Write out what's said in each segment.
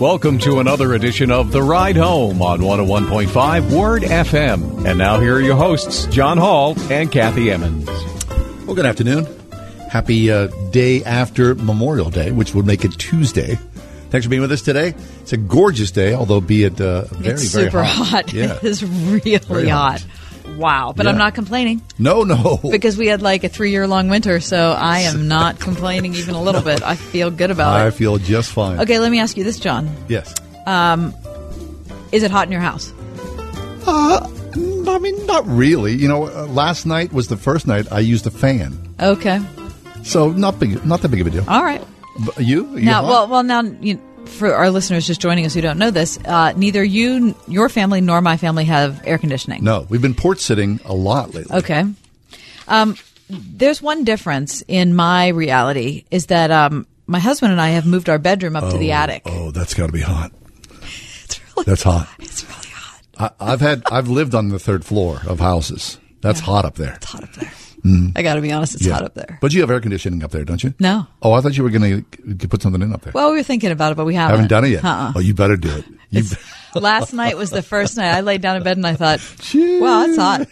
Welcome to another edition of The Ride Home on 101.5 Word FM. And now here are your hosts, John Hall and Kathy Emmons. Well, good afternoon. Happy uh, day after Memorial Day, which would make it Tuesday. Thanks for being with us today. It's a gorgeous day, although be it uh, very, it's very super hot. Yeah. It is really Very hot. hot. Wow. But Yeah. I'm not complaining No, no. because we had like a three year long winter, so I am not complaining even a little bit. I feel good about I it. I feel just fine. Okay, let me ask you this, John. Yes. Um, Is it hot in your house? Uh, I mean, not really. You know, uh, last night was the first night I used a fan, Okay. so not big, not that big of a deal. All right. But you? you now, hot? well, well, now you, for our listeners just joining us who don't know this, uh, neither you, your family, nor my family have air conditioning. no, we've been port sitting a lot lately. Okay. Um, there's one difference in my reality is that um, my husband and I have moved our bedroom up to the attic. Oh, that's got to be hot. It's really, That's hot. it's really hot. I, I've had, I've lived on the third floor of houses. That's hot up there. It's hot up there. I got to be honest, it's Mm. Yeah. hot up there. But you have air conditioning up there, don't you? No. Oh, I thought you were going to put something in up there. Well, we were thinking about it, but we haven't. haven't done it yet. Uh-uh. Oh, you better do it. You, Last night was the first night I laid down in bed and I thought, "Wow, it's hot."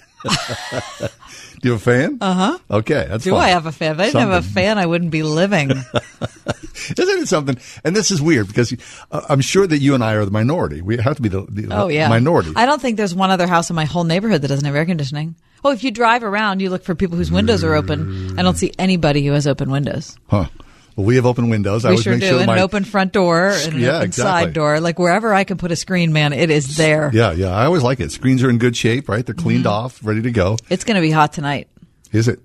You a fan? Uh huh. Okay, that's Do fine. I have a fan? If I didn't have a fan, I wouldn't be living. Isn't it something? And this is weird because uh, I'm sure that you and I are the minority. We have to be the, the Oh yeah, minority. I don't think there's one other house in my whole neighborhood that doesn't have air conditioning. Oh, if you drive around, you look for people whose windows are open. I don't see anybody who has open windows. huh. Well, we have open windows. I We always sure make do, sure and my, an open front door and an Yeah, open exactly. side door. Like wherever I can put a screen, man, it is there. Yeah, yeah. I always like it. Screens are in good shape, right? They're cleaned Mm-hmm. off, ready to go. It's going to be hot tonight. Is it?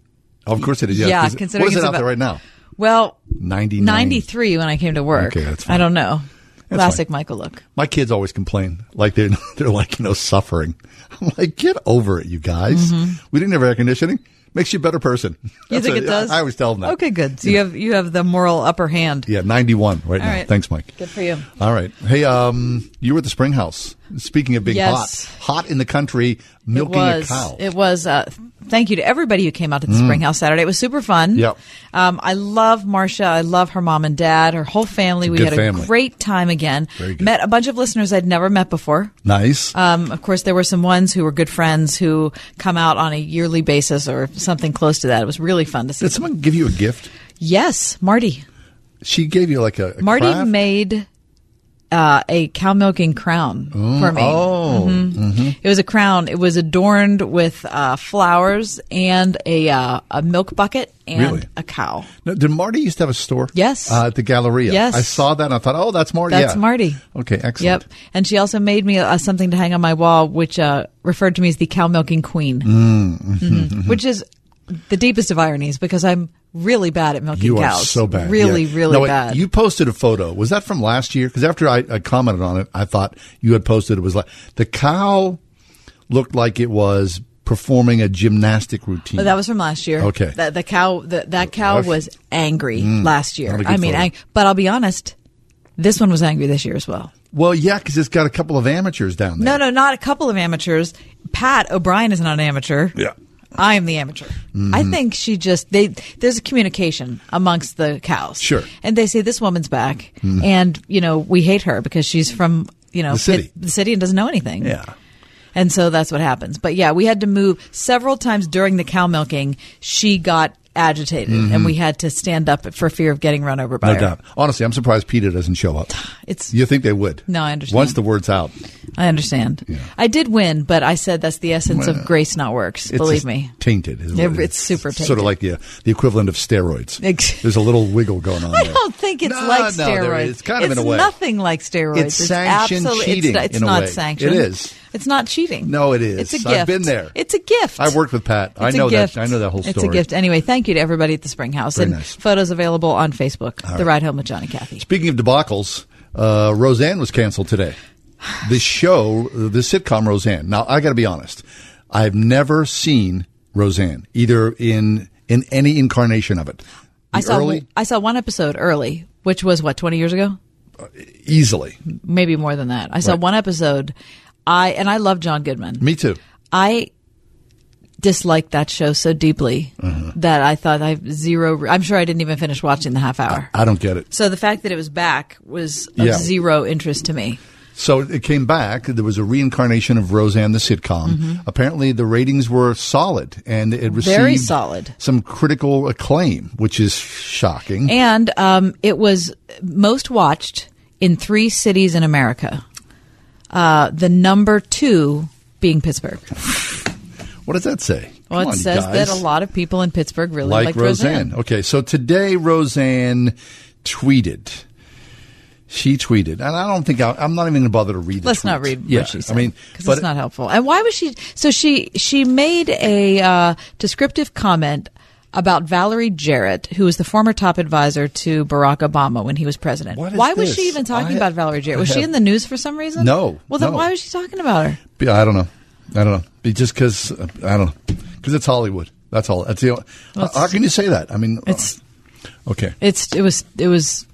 Of course it is. Yeah. Yeah, considering what is it out there right now? Well, 99. 93 when I came to work. Okay, that's fine. I don't know. That's Classic fine. Michael look. My kids always complain like they're they're like you know suffering. I'm like, get over it, you guys. We didn't have air conditioning. Makes you a better person. You think what- it does? I, I always tell them that. Okay, good. So you have you have the moral upper hand. Yeah, 91 right All now. right. Thanks, Mike. Good for you. All right. Hey, um, you were at the Spring House. Speaking of being Yes. hot, hot in the country, milking a cow. It was. Uh, thank you to everybody who came out to the Spring House Saturday. It was super fun. Mm. Yep. Um, I love Marcia. I love her mom and dad. Her whole family. We had a great time again. Very good. Met a bunch of listeners I'd never met before. nice. Um, of course, there were some ones who were good friends who come out on a yearly basis or something close to that. It was really fun to see. Did someone give you a gift? yes, Marty. She gave you like a, a Marty craft? made uh, a cow milking crown for me. Oh, It was a crown. It was adorned with uh, flowers and a uh, a milk bucket and Really? a cow. No, did Marty used to have a store? Yes. Uh, at the Galleria. Yes. I saw that and I thought, oh, that's Marty. That's Yeah. Marty. Okay, excellent. Yep. And she also made me uh, something to hang on my wall, which uh, referred to me as the cow milking queen, Mm. Mhm. which is the deepest of ironies because I'm really bad at milking You are so bad. Really, Yeah. really No, bad. You posted a photo. Was that from last year? Because after I, I commented on it, I thought you had posted it was like the cow looked like it was performing a gymnastic routine. But that was from last year. Okay. The, the cow, the, that cow was angry mm. last year. not a good I mean, ang- but I'll be honest, this one was angry this year as well. well, yeah, because it's got a couple of amateurs down there. No, no, not a couple of amateurs. Pat O'Brien is not an amateur. Yeah. I am the amateur. Mm-hmm. I think she just they there's a communication amongst the cows. Sure. Mm-hmm. And they say this woman's back and you know, we hate her because she's from, you know, The city. Pitt- the city and doesn't know anything. Yeah. And so that's what happens. But yeah, we had to move several times during the cow milking. She got agitated and we had to stand up for fear of getting run over by Mm-hmm. No her. doubt. Honestly, I'm surprised Peter doesn't show up. It's You think they would? No, I understand. Once the word's out, I understand. Yeah. I did win, but I said that's the essence Well, of grace not works. it's Believe me. tainted. It- it's super Sort of like the the equivalent of steroids. There's a little wiggle going on. I there. don't think it's No, like no, steroids. It's kind of It's in a way. nothing like steroids. It's sanctioned absolutely- cheating It's, it's not sanctioned. It is. It's not cheating. No, it is. It's a gift. I've been there. It's a gift. I worked with Pat. I It's a know that. gift. I know that whole story. It's a gift. Anyway, thank you to everybody at the Spring House. Very and nice. photos available on Facebook. the right. Ride Home with John and Kathy. Speaking of debacles, uh, Roseanne was canceled today. The show, the sitcom Roseanne. Now, I got to be honest. I've never seen Roseanne either in in any incarnation of it. The I saw early, I saw one episode early, which was what twenty years ago, easily. maybe more than that. I saw Right. one episode. I and I love John Goodman. Me too. I disliked that show so deeply Uh-huh. that I thought I have zero. I'm sure I didn't even finish watching the half hour. I don't get it. so the fact that it was back was of Yeah. zero interest to me. So it came back. There was a reincarnation of Roseanne the sitcom. Apparently, the ratings were solid, and it received Mm-hmm. Very solid. some critical acclaim, which is shocking. And um, it was most watched in three cities in America. Uh, the number two being Pittsburgh. what does that say? Well, Come it on, says guys. that a lot of people in Pittsburgh really like like Roseanne. Okay, so today Roseanne tweeted. She tweeted, and I don't think I, I'm not even going to bother to read. The Let's tweet. not read Yeah, what she said. I mean, because it's not helpful. And why was she? So she she made a uh, descriptive comment about Valerie Jarrett, who was the former top advisor to Barack Obama when he was president. Why was she even talking I- about Valerie Jarrett? Was I she in the news for some reason? No, Well, then no. why was she talking about her? Yeah, I don't know. I don't know. Just because I don't know. Because it's Hollywood. That's all. That's the. how, how can you say that? I mean, It's- uh, okay. It's it was it was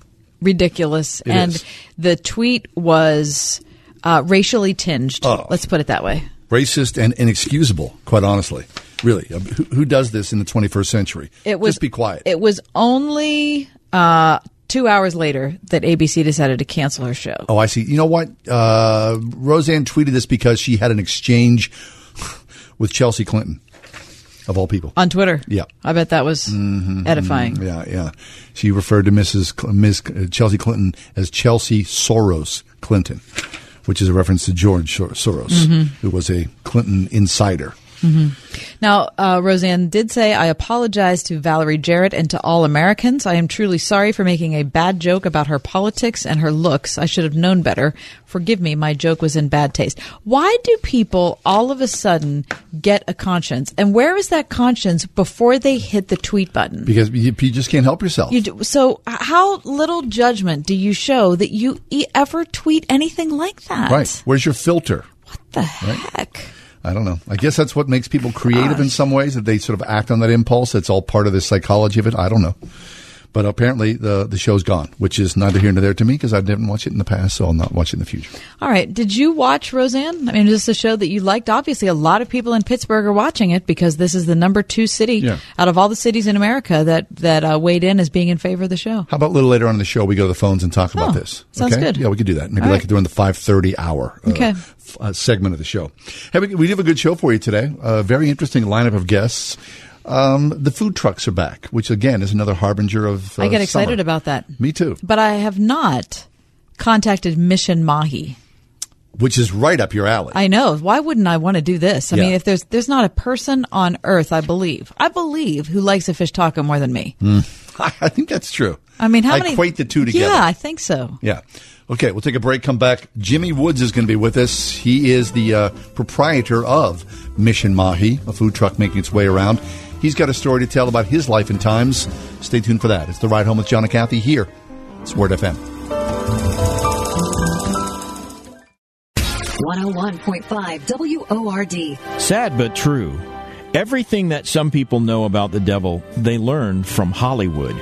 ridiculous, It and is. the tweet was uh, racially tinged. Oh. Let's put it that way. Racist and inexcusable. Quite honestly, really. Who, who does this in the 21st century? It was Just be quiet. It was only uh, two hours later that ABC decided to cancel her show. Oh, I see. You know what? Uh, Roseanne tweeted this because she had an exchange with Chelsea Clinton, of all people. on Twitter. Yeah. I bet that was edifying. Yeah, yeah. She referred to Mrs. Cl- Ms. uh, Chelsea Clinton as Chelsea Soros Clinton, which is a reference to George Sor- Soros, Mm-hmm. who was a Clinton insider. Now, uh, Roseanne did say, I apologize to Valerie Jarrett and to all Americans. I am truly sorry for making a bad joke about her politics and her looks. I should have known better. Forgive me, my joke was in bad taste. Why do people all of a sudden get a conscience? And where is that conscience before they hit the tweet button? Because you, you just can't help yourself. You do, so, how little judgment do you show that you e- ever tweet anything like that? right. Where's your filter? What the heck? I don't know. I guess that's what makes people creative in ah. some ways, that they sort of act on that impulse. It's all part of the psychology of it. I don't know. But apparently the the show's gone, which is neither here nor there to me because I didn't watch it in the past, so I'll not watch it in the future. All right. Did you watch Roseanne? I mean, is this a show that you liked? Obviously, a lot of people in Pittsburgh are watching it because this is the number two city Yeah. out of all the cities in America that that uh, weighed in as being in favor of the show. How about a little later on in the show we go to the phones and talk about Oh, this? sounds okay? good. Yeah, we could do that. Maybe All like right. during the five thirty hour uh, Okay. f- uh, segment of the show. Hey, we, we have a good show for you today. A very interesting lineup of guests. Um, the food trucks are back, which again is another harbinger of. Uh, I get excited summer. about that. Me too. But I have not contacted Mission Mahi. Which is right up your alley. I know. Why wouldn't I want to do this? I Yeah. mean, if there's there's not a person on earth, I believe, I believe, who likes a fish taco more than me. I think that's true. I mean, how I many equate the two together? Yeah, I think so. Yeah. Okay, we'll take a break, come back. Jimmy Woods is going to be with us. He is the uh, proprietor of Mission Mahi, a food truck making its way around. He's got a story to tell about his life and times. Stay tuned for that. It's The Ride Home with John and Kathy here. It's Word FM. 101.5 WORD. Sad but true. Everything that some people know about the devil, they learn from Hollywood.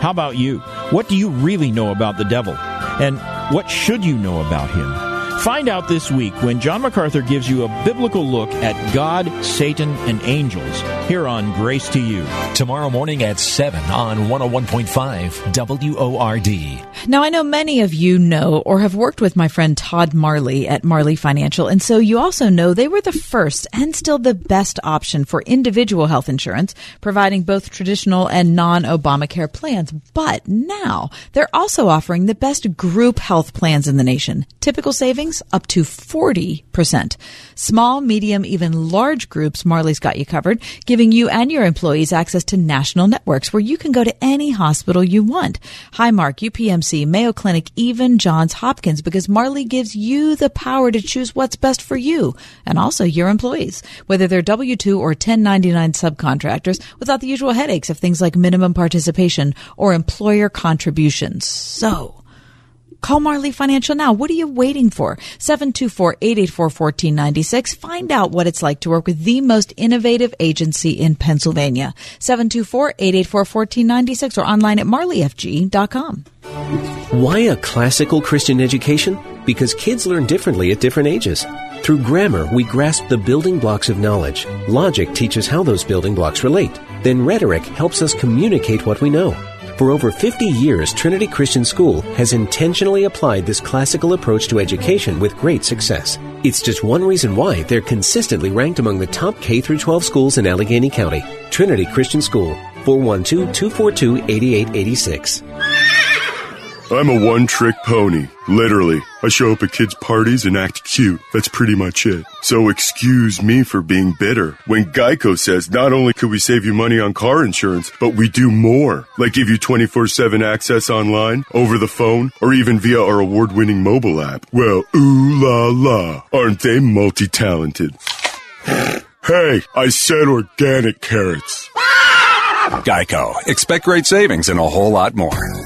How about you? What do you really know about the devil? And what should you know about him? Find out this week when John MacArthur gives you a biblical look at God, Satan, and angels here on Grace to You. Tomorrow morning at 7 on 101.5 WORD. Now, I know many of you know or have worked with my friend Todd Marley at Marley Financial, and so you also know they were the first and still the best option for individual health insurance, providing both traditional and non Obamacare plans. But now they're also offering the best group health plans in the nation. Typical savings up to 40%. Small, medium, even large groups, Marley's got you covered, giving you and your employees access to national networks where you can go to any hospital you want. Highmark, UPMC, Mayo Clinic, even Johns Hopkins, because Marley gives you the power to choose what's best for you and also your employees, whether they're W-2 or 1099 subcontractors without the usual headaches of things like minimum participation or employer contributions. So, Call Marley Financial now. What are you waiting for? 724-884-1496. Find out what it's like to work with the most innovative agency in Pennsylvania. 724-884-1496 or online at marleyfg.com. Why a classical Christian education? Because kids learn differently at different ages. Through grammar, we grasp the building blocks of knowledge. Logic teaches how those building blocks relate. Then rhetoric helps us communicate what we know. For over 50 years, Trinity Christian School has intentionally applied this classical approach to education with great success. It's just one reason why they're consistently ranked among the top K 12 schools in Allegheny County. Trinity Christian School, 412 242 8886. I'm a one trick pony. Literally. I show up at kids' parties and act cute. That's pretty much it. So excuse me for being bitter. When Geico says not only could we save you money on car insurance, but we do more. Like give you 24-7 access online, over the phone, or even via our award-winning mobile app. Well, ooh la la. Aren't they multi-talented? hey, I said organic carrots. Geico. Expect great savings and a whole lot more.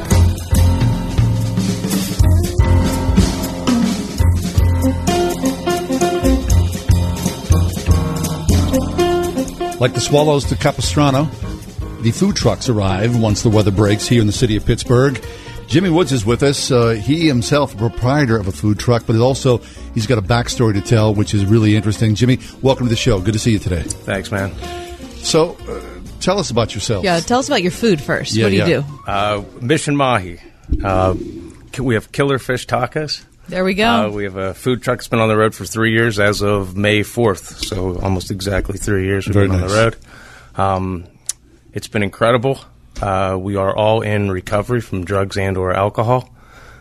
Like the swallows to Capistrano, the food trucks arrive once the weather breaks here in the city of Pittsburgh. Jimmy Woods is with us. Uh, he himself, a proprietor of a food truck, but also he's got a backstory to tell, which is really interesting. Jimmy, welcome to the show. Good to see you today. Thanks, man. So, uh, tell us about yourself. Yeah, tell us about your food first. Yeah, what do you do? Uh, Mission Mahi. Uh, we have killer fish tacos. There we go. Uh, we have a food truck that's been on the road for three years as of May 4th. So almost exactly three years we've Very been on the road. Um, it's been incredible. Uh, we are all in recovery from drugs and or alcohol.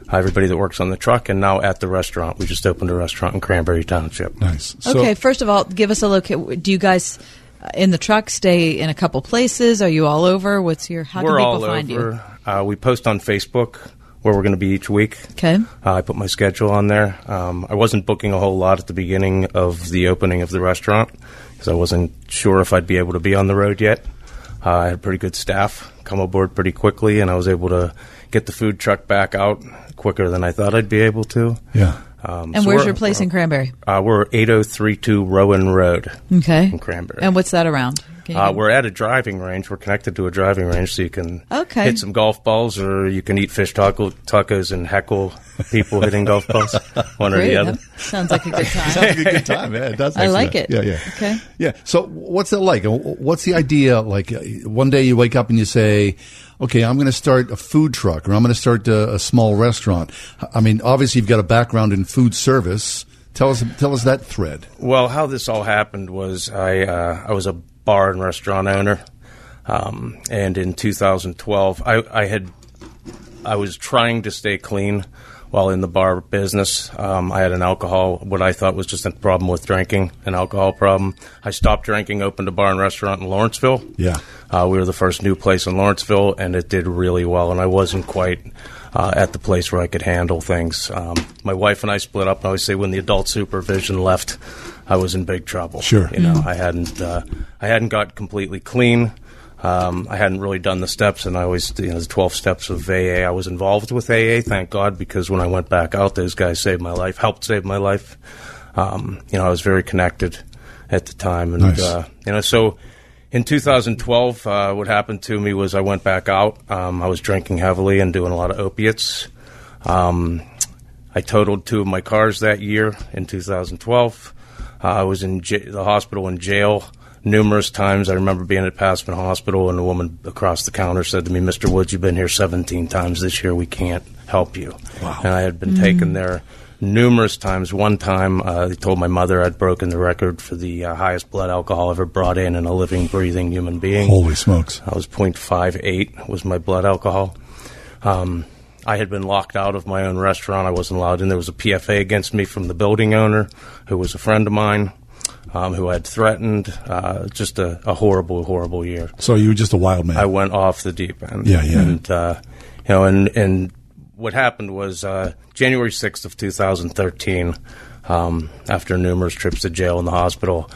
Uh, everybody that works on the truck and now at the restaurant. We just opened a restaurant in Cranberry Township. Nice. okay, first of all, give us a look. At, do you guys uh, in the truck stay in a couple places? Are you all over? What's your how we're can people all find over. you? Uh, we post on Facebook where we're going to be each week. Okay. Uh, I put my schedule on there. Um, I wasn't booking a whole lot at the beginning of the opening of the restaurant because I wasn't sure if I'd be able to be on the road yet. Uh, I had pretty good staff come aboard pretty quickly, and I was able to get the food truck back out quicker than I thought I'd be able to. Yeah. Um, And so where's your place in Cranberry? Uh, we're 8032 Rowan Road Okay. in Cranberry. And what's that around? Can Uh, we're at a driving range. We're connected to a driving range, so you can Okay. hit some golf balls, or you can eat fish taco- tacos and heckle people hitting golf balls, one or the other. That Sounds like a good time. Sounds like a good time. Yeah, it does. I like it. Yeah, yeah. Okay. Yeah. So, what's that like? What's the idea? Like, uh, one day you wake up and you say, "Okay, I'm going to start a food truck, or I'm going to start a, a small restaurant." I mean, obviously, you've got a background in food service. Tell us, tell us that thread. Well, how this all happened was I uh, I was a bar and restaurant owner, um, and in 2012 I, I had I was trying to stay clean while in the bar business. Um, I had an alcohol, what I thought was just a problem with drinking, an alcohol problem. I stopped drinking, opened a bar and restaurant in Lawrenceville. Yeah. Uh, we were the first new place in Lawrenceville, and it did really well. And I wasn't quite uh, at the place where I could handle things. Um, my wife and I split up. And I always say when the adult supervision left, I was in big trouble. Sure. you know, I hadn't uh, I hadn't got completely clean. Um, I hadn't really done the steps, and I always, you know, the 12 steps of AA. I was involved with AA, thank God, because when I went back out, those guys saved my life, helped save my life. Um, you know, I was very connected at the time, and Nice. uh, you know, so in 2012, uh, what happened to me was I went back out. Um, I was drinking heavily and doing a lot of opiates. Um, I totaled two of my cars that year in 2012. Uh, I was in j- the hospital in jail numerous times. I remember being at Passavant Hospital, and a woman across the counter said to me, "Mr. Woods, you've been here 17 times this year. We can't help you." And I had been taken there numerous times. One time, uh, they told my mother I'd broken the record for the uh, highest blood alcohol ever brought in in a living, breathing human being. Holy smokes! I was 0.58 was my blood alcohol. Um, I had been locked out of my own restaurant. I wasn't allowed in. There was a PFA against me from the building owner, who was a friend of mine, um, who had threatened. Uh, just a, a horrible, horrible year. So you were just a wild man. I went off the deep end. Yeah, yeah. And uh, you know, and and what happened was uh, January sixth of two thousand thirteen. Um, after numerous trips to jail and the hospital,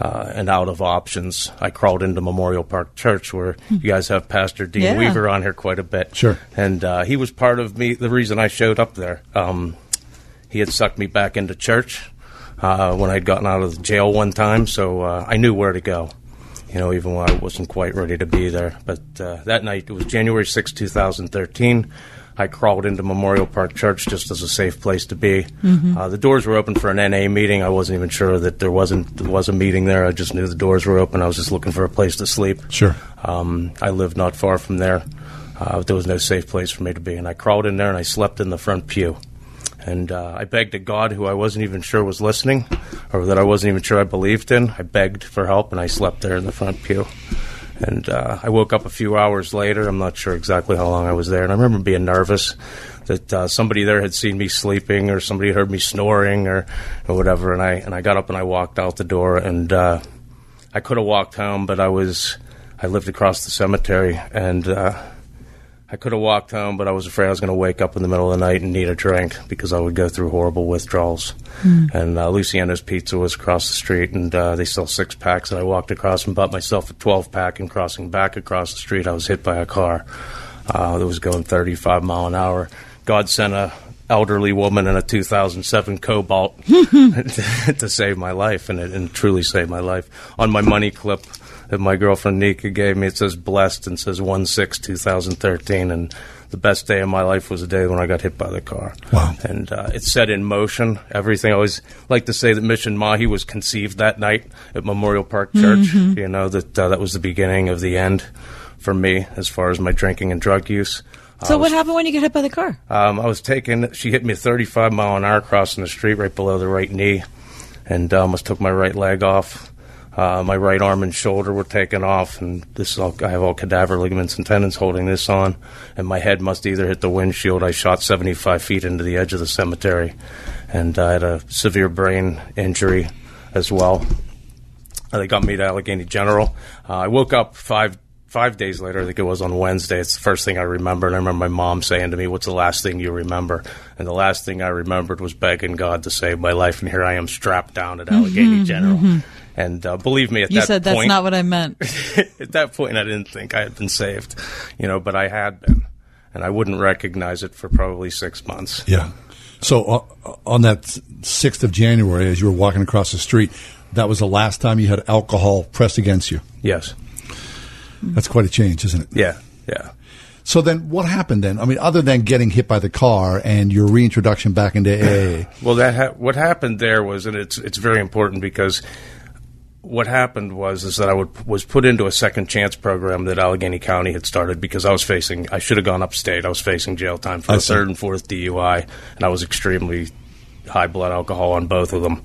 uh, and out of options, I crawled into Memorial Park Church, where you guys have Pastor Dean Yeah. Weaver on here quite a bit. Sure. And uh, he was part of me, the reason I showed up there. Um, he had sucked me back into church uh, when I'd gotten out of jail one time, so uh, I knew where to go. You know, even when I wasn't quite ready to be there. But uh, that night, it was January 6, 2013. I crawled into Memorial Park Church just as a safe place to be. Mhm. Uh, the doors were open for an NA meeting. I wasn't even sure that there wasn't there was a meeting there. I just knew the doors were open. I was just looking for a place to sleep. Sure. Um, I lived not far from there. Uh, there was no safe place for me to be, and I crawled in there and I slept in the front pew. And uh, I begged a God who I wasn't even sure was listening, or that I wasn't even sure I believed in. I begged for help, and I slept there in the front pew. And uh, I woke up a few hours later. I'm not sure exactly how long I was there, and I remember being nervous that uh, somebody there had seen me sleeping, or somebody heard me snoring, or, or whatever. And I and I got up and I walked out the door, and uh, I could have walked home, but I was I lived across the cemetery, and uh, I could have walked home, but I was afraid I was going to wake up in the middle of the night and need a drink because I would go through horrible withdrawals. Hmm. And uh, Luciano's Pizza was across the street, and uh, they sell six packs. And I walked across and bought myself a 12 pack. And crossing back across the street, I was hit by a car uh, that was going 35 mile an hour. God sent a elderly woman in a 2007 Cobalt to save my life, and it and truly saved my life. On my money clip that my girlfriend Nika gave me, it says blessed and says 1 6 2013. And the best day of my life was the day when I got hit by the car. Wow. And uh, it set in motion everything. I always like to say that Mission Mahi was conceived that night at Memorial Park Church. Mhm. You know, that uh, that was the beginning of the end for me as far as my drinking and drug use. So I what happened when you get hit by the car? um, I was taken. She hit me 35 mile an hour crossing the street right below the right knee, and uh, almost took my right leg off. Uh, my right arm and shoulder were taken off, and this is all, I have all cadaver ligaments and tendons holding this on. And my head must either hit the windshield. I shot 75 feet into the edge of the cemetery, and I had a severe brain injury as well. They got me to Allegheny General. Uh, I woke up five five days later. I think it was on Wednesday. It's the first thing I remember, and I remember my mom saying to me, "What's the last thing you remember?" And the last thing I remembered was begging God to save my life. And here I am, strapped down at Allegheny Mhm, General. mhm. And uh, believe me, at You that said that's point, not what I meant. at that point, I didn't think I had been saved, you know, but I had been, and I wouldn't recognize it for probably six months. Yeah. So uh, on that 6th of January, as you were walking across the street, that was the last time you had alcohol pressed against you. Yes. That's quite a change, isn't it? Yeah. Yeah. So then what happened then? I mean, other than getting hit by the car and your reintroduction back into AA, Well, that ha- what happened there was, and it's it's very important because what happened was is that I would, was put into a second chance program that Allegheny County had started because I was facing I should have gone upstate. I was facing jail time for I a see. third and fourth DUI, and I was extremely high blood alcohol on both of them.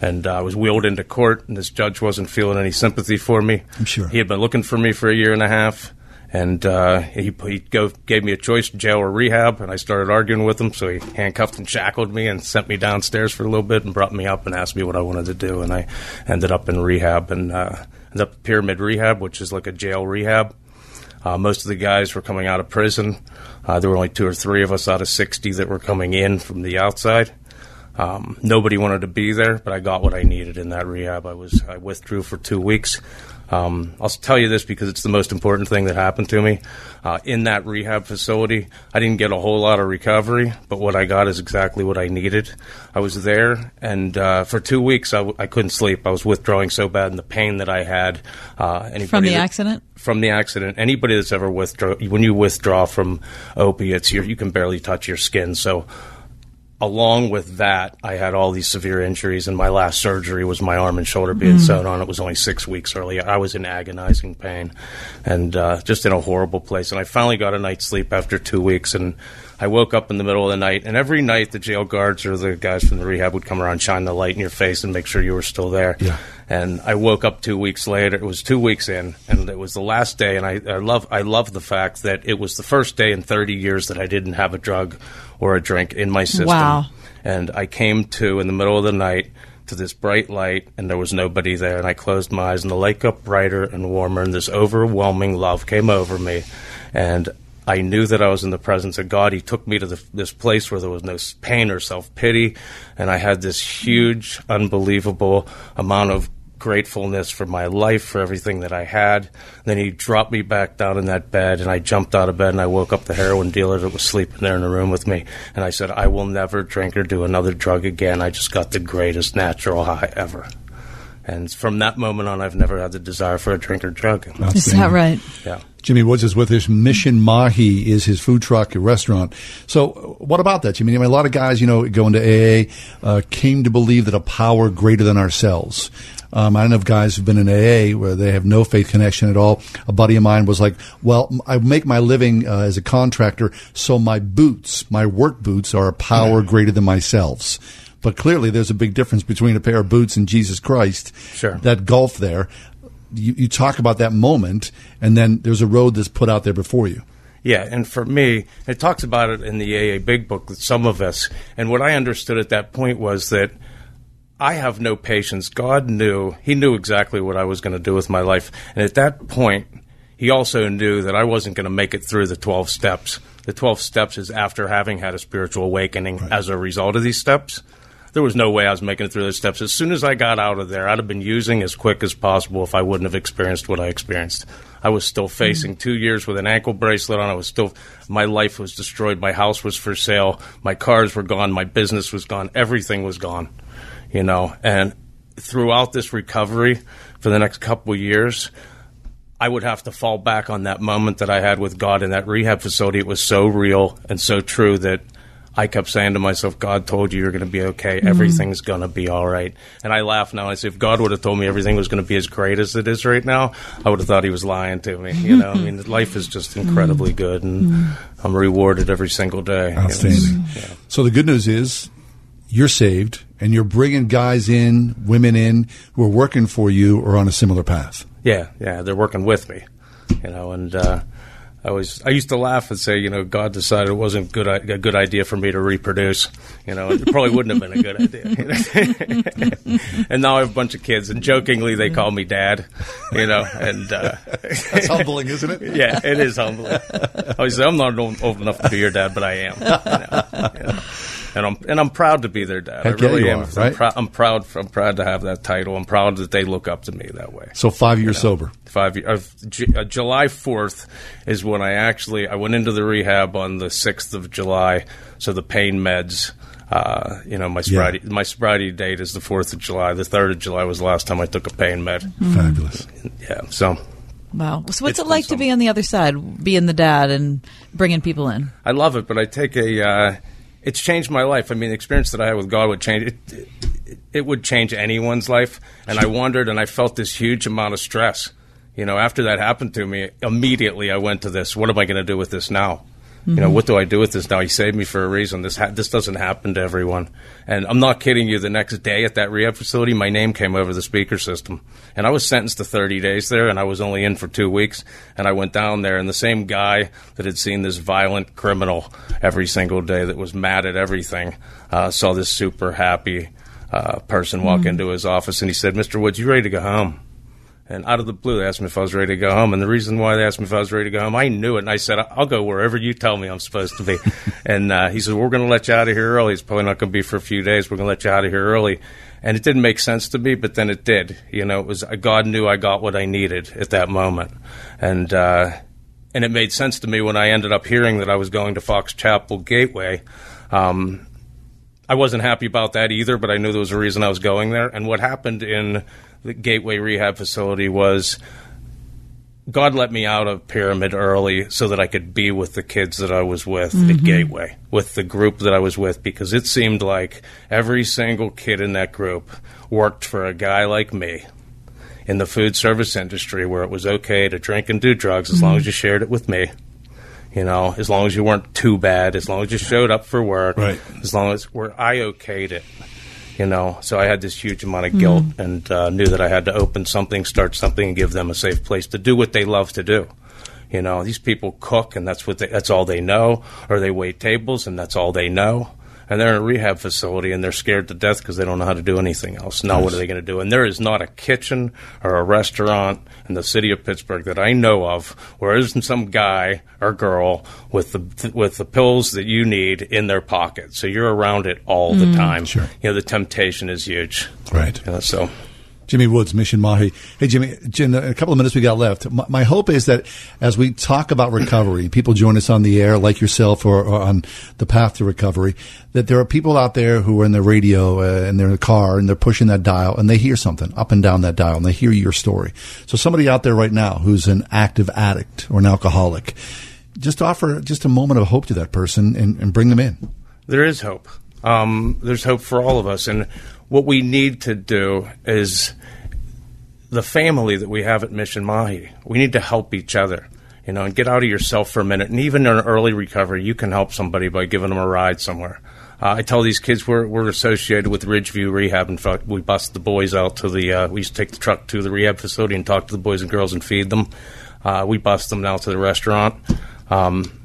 And uh, I was wheeled into court, and this judge wasn't feeling any sympathy for me. I'm sure. He had been looking for me for a year and a half, and uh, he, he go, gave me a choice, jail or rehab, and I started arguing with him. So he handcuffed and shackled me and sent me downstairs for a little bit and brought me up and asked me what I wanted to do. And I ended up in rehab and uh, ended up Pyramid Rehab, which is like a jail rehab. Uh, most of the guys were coming out of prison. Uh, there were only two or three of us out of 60 that were coming in from the outside. Um, nobody wanted to be there, but I got what I needed in that rehab. I was I withdrew for two weeks. Um, I'll tell you this because it's the most important thing that happened to me. Uh, in that rehab facility, I didn't get a whole lot of recovery, but what I got is exactly what I needed. I was there, and uh, for two weeks, I, w- I couldn't sleep. I was withdrawing so bad, and the pain that I had. Uh, From the that- accident? from the accident. Anybody that's ever withdraw when you withdraw from opiates, you you can barely touch your skin. So, along with that, I had all these severe injuries, and my last surgery was my arm and shoulder being Mm. sewn on. It was only six weeks early. I was in agonizing pain and uh, just in a horrible place. And I finally got a night's sleep after two weeks, and I woke up in the middle of the night. And every night, the jail guards or the guys from the rehab would come around, shine the light in your face, and make sure you were still there. Yeah. And I woke up two weeks later. It was two weeks in, and it was the last day. And I, I love, I love the fact that it was the first day in 30 years that I didn't have a drug or a drink in my system. Wow. And I came to in the middle of the night to this bright light, and there was nobody there. And I closed my eyes, and the light got brighter and warmer, and this overwhelming love came over me. And I knew that I was in the presence of God. He took me to the, this place where there was no pain or self pity, and I had this huge, unbelievable amount of gratefulness for my life, for everything that I had. Then he dropped me back down in that bed, and I jumped out of bed and I woke up the heroin dealer that was sleeping there in the room with me. And I said, I will never drink or do another drug again. I just got the greatest natural high ever. And from that moment on, I've never had the desire for a drink or drug. Is that right? Yeah. Jimmy Woods is with us. Mission Mahi is his food truck restaurant. So, what about that, Jimmy? I mean, a lot of guys, you know, going to AA uh, came to believe that a power greater than ourselves. Um, I know of guys who've been in AA where they have no faith connection at all. A buddy of mine was like, "Well, I make my living uh, as a contractor, so my boots, my work boots, are a power greater than myself." But clearly, there's a big difference between a pair of boots and Jesus Christ. Sure. That gulf there. You, you talk about that moment, and then there's a road that's put out there before you. Yeah, and for me, it talks about it in the AA Big Book some of us. And what I understood at that point was that I have no patience. God knew, He knew exactly what I was going to do with my life. And at that point, He also knew that I wasn't going to make it through the 12 steps. The 12 steps is after having had a spiritual awakening as a result of these steps. There was no way I was making it through those steps. As soon as I got out of there, I'd have been using as quick as possible if I wouldn't have experienced what I experienced. I was still facing mm-hmm. two years with an ankle bracelet on. I was still, my life was destroyed. My house was for sale. My cars were gone. My business was gone. Everything was gone, you know. And throughout this recovery for the next couple of years, I would have to fall back on that moment that I had with God in that rehab facility. It was so real and so true that I kept saying to myself, God told you you're going to be okay. Mm-hmm. Everything's going to be all right. And I laugh now. I say, if God would have told me everything was going to be as great as it is right now, I would have thought he was lying to me. You know, I mean, mm-hmm. life is just incredibly mm-hmm. good and I'm rewarded every single day. you know. Outstanding. So the good news is you're saved and you're bringing guys in, women in who are working for you or on a similar path. Yeah, yeah, they're working with me, you know, and uh, I was I used to laugh and say, you know, God decided it wasn't good a good idea for me to reproduce, you know, it probably wouldn't have been a good idea. and now I have a bunch of kids, and jokingly they call me dad, you know, and uh, That's humbling, isn't it? yeah, it is humbling. I say I'm not old enough to be your dad, but I am. you know, you know. And I'm and I'm proud to be their dad. Heck I really yeah, am. are, I'm, right? prou- I'm proud. I'm proud to have that title. I'm proud that they look up to me that way. So five years sober. Five years. Uh, J- uh, July fourth is when I actually I went into the rehab on the sixth of July. So the pain meds. Uh, you know, my sobriety my sobriety date is the fourth of July. The third of July was the last time I took a pain med. Fabulous. Yeah. So Wow. So what's it been like to be on the other side, being the dad and bringing people in? I love it, but I take a. Uh, it's changed my life. I mean, the experience that I had with God would change. It, it, it would change anyone's life. And I wondered, and I felt this huge amount of stress. You know, after that happened to me, immediately I went to this. What am I going to do with this now? You know, what do I do with this now? He saved me for a reason. This ha- this doesn't happen to everyone. And I'm not kidding you. The next day at that rehab facility, my name came over the speaker system, and I was sentenced to 30 days there, and I was only in for two weeks. And I went down there, and the same guy that had seen this violent criminal every single day that was mad at everything uh, saw this super happy uh, person walk into his office, and he said, "Mr. Woods, you ready to go home?" And out of the blue, they asked me if I was ready to go home. And the reason why they asked me if I was ready to go home, I knew it. And I said, I'll go wherever you tell me I'm supposed to be. and uh, he said, We're going to let you out of here early. It's probably not going to be for a few days. We're going to let you out of here early. And it didn't make sense to me, but then it did. You know, it was God knew I got what I needed at that moment. And, uh, and it made sense to me when I ended up hearing that I was going to Fox Chapel Gateway. Um, I wasn't happy about that either, but I knew there was a reason I was going there. And what happened in the Gateway Rehab Facility was God let me out of Pyramid early so that I could be with the kids that I was with at mm-hmm. Gateway, with the group that I was with, because it seemed like every single kid in that group worked for a guy like me in the food service industry where it was okay to drink and do drugs as long as mm-hmm. you shared it with me. You know, as long as you weren't too bad, as long as you showed up for work, Right. as long as where I okayed it. You know, so I had this huge amount of guilt and uh, knew that I had to open something, start something, and give them a safe place to do what they love to do. You know, these people cook, and that's what they, that's all they know, or they wait tables, and that's all they know. And they're in a rehab facility, and they're scared to death because they don't know how to do anything else. Now, what are they going to do? And there is not a kitchen or a restaurant in the city of Pittsburgh that I know of where isn't some guy or girl with the with the pills that you need in their pocket. So you're around it all the mm. time. Sure. You know, the temptation is huge. Right. You know, so Jimmy Woods, Mission Mahi. Hey, Jimmy, in a couple of minutes we got left. My, my, hope is that as we talk about recovery, people join us on the air like yourself or, or on the path to recovery, that there are people out there who are in the radio uh, and they're in the car and they're pushing that dial and they hear something up and down that dial and they hear your story. So somebody out there right now who's an active addict or an alcoholic, just offer just a moment of hope to that person and, and bring them in. There is hope. Um, there's hope for all of us. And what we need to do is the family that we have at Mission Mahi. We need to help each other, you know, and get out of yourself for a minute. And even in early recovery, you can help somebody by giving them a ride somewhere. Uh, I tell these kids we're, we're associated with Ridgeview Rehab. In fact, we bust the boys out to the. Uh, we used to take the truck to the rehab facility and talk to the boys and girls and feed them. Uh, we bust them now to the restaurant. Um,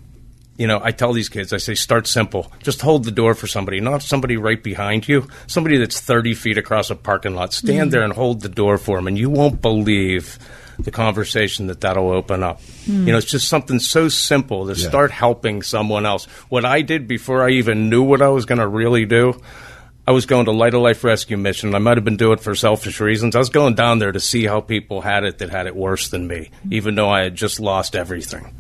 you know, I tell these kids, I say, start simple. Just hold the door for somebody, not somebody right behind you, somebody that's 30 feet across a parking lot. Stand mm. there and hold the door for them, and you won't believe the conversation that that'll open up. Mm. You know, it's just something so simple to yeah. start helping someone else. What I did before I even knew what I was going to really do, I was going to Light of Life Rescue Mission. I might have been doing it for selfish reasons. I was going down there to see how people had it that had it worse than me, mm. even though I had just lost everything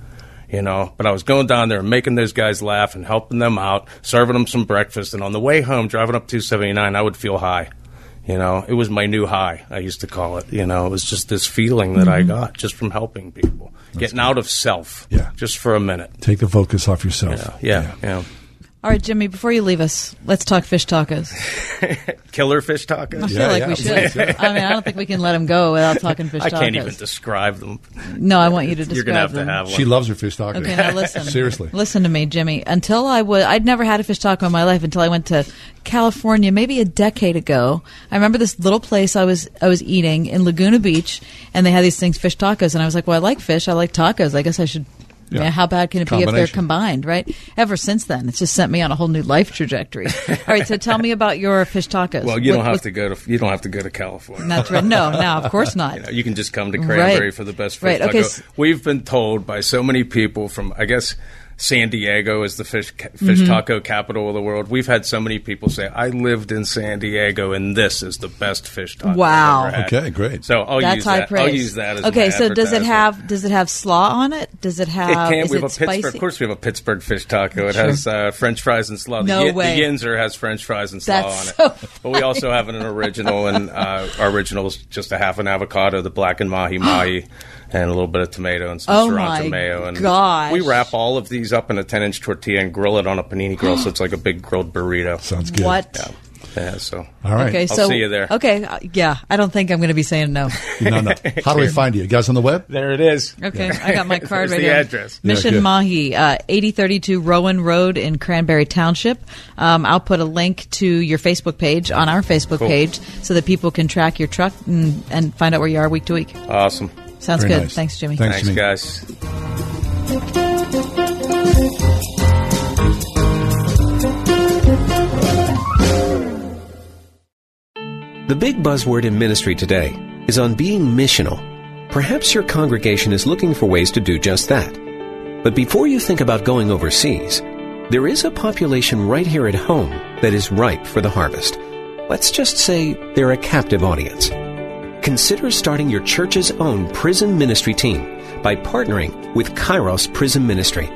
you know. But I was going down there and making those guys laugh and helping them out, serving them some breakfast. And on the way home, driving up 279, I would feel high. You know, it was my new high, I used to call it. You know, it was just this feeling that mm-hmm. I got just from helping people, That's getting good. out of self yeah. just for a minute. Take the focus off yourself. yeah. yeah. yeah. yeah. All right, Jimmy, before you leave us, let's talk fish tacos. Killer fish tacos? I feel yeah, like yeah, we should. I mean, I don't think we can let them go without talking fish tacos. I can't even describe them. No, I want you to describe You're gonna have them. To have one. She loves her fish tacos. Okay, now listen. Seriously. Listen to me, Jimmy. Until I was, I'd never had a fish taco in my life until I went to California maybe a decade ago. I remember this little place I was I was eating in Laguna Beach, and they had these things, fish tacos, and I was like, well, I like fish. I like tacos. I guess I should yeah. how bad can it be if they're combined, right? Ever since then, it's just sent me on a whole new life trajectory. All right, so tell me about your fish tacos. Well, you what, don't have to go to you don't have to go to California. That's right. No, no, of course not. you, know, you, can just come to Cranberry right. for the best fish right. taco. Okay. We've been told by so many people from I guess San Diego is the fish fish mm-hmm. taco capital of the world. We've had so many people say, "I lived in San Diego, and this is the best fish taco." Wow. Okay, great. So I'll That's use high that. Praise. I'll use that as okay. so does it have does it have slaw on it? Does it have? It can. Is we have it a spicy? Pittsburgh. Of course, we have a Pittsburgh fish taco. It sure. has uh, French fries and slaw. No the, way. The Yinzer has French fries and slaw That's on so it. but we also have an original, and uh, our original is just a half an avocado, the blackened mahi mahi and a little bit of tomato and some oh sriracha mayo. And gosh. we wrap all of these up in a 10 inch tortilla and grill it on a panini grill, so it's like a big grilled burrito. Sounds good. What? Yeah. Yeah, so all right. Okay, I'll so see you there. Okay, uh, yeah, I don't think I'm going to be saying no. no, no. How do we find you? You guys on the web? There it is. Okay, I got my card right the here. address. Mission Yeah, Mahi, uh, 8032 Rowan Road in Cranberry Township. Um, I'll put a link to your Facebook page on our Facebook Cool. page so that people can track your truck and, and find out where you are week to week. Awesome. Sounds Very good. nice. Thanks, Jimmy. Thanks, Thanks, Jimmy. guys. The big buzzword in ministry today is on being missional. Perhaps your congregation is looking for ways to do just that. But before you think about going overseas, there is a population right here at home that is ripe for the harvest. Let's just say they're a captive audience. Consider starting your church's own prison ministry team by partnering with Kairos Prison Ministry.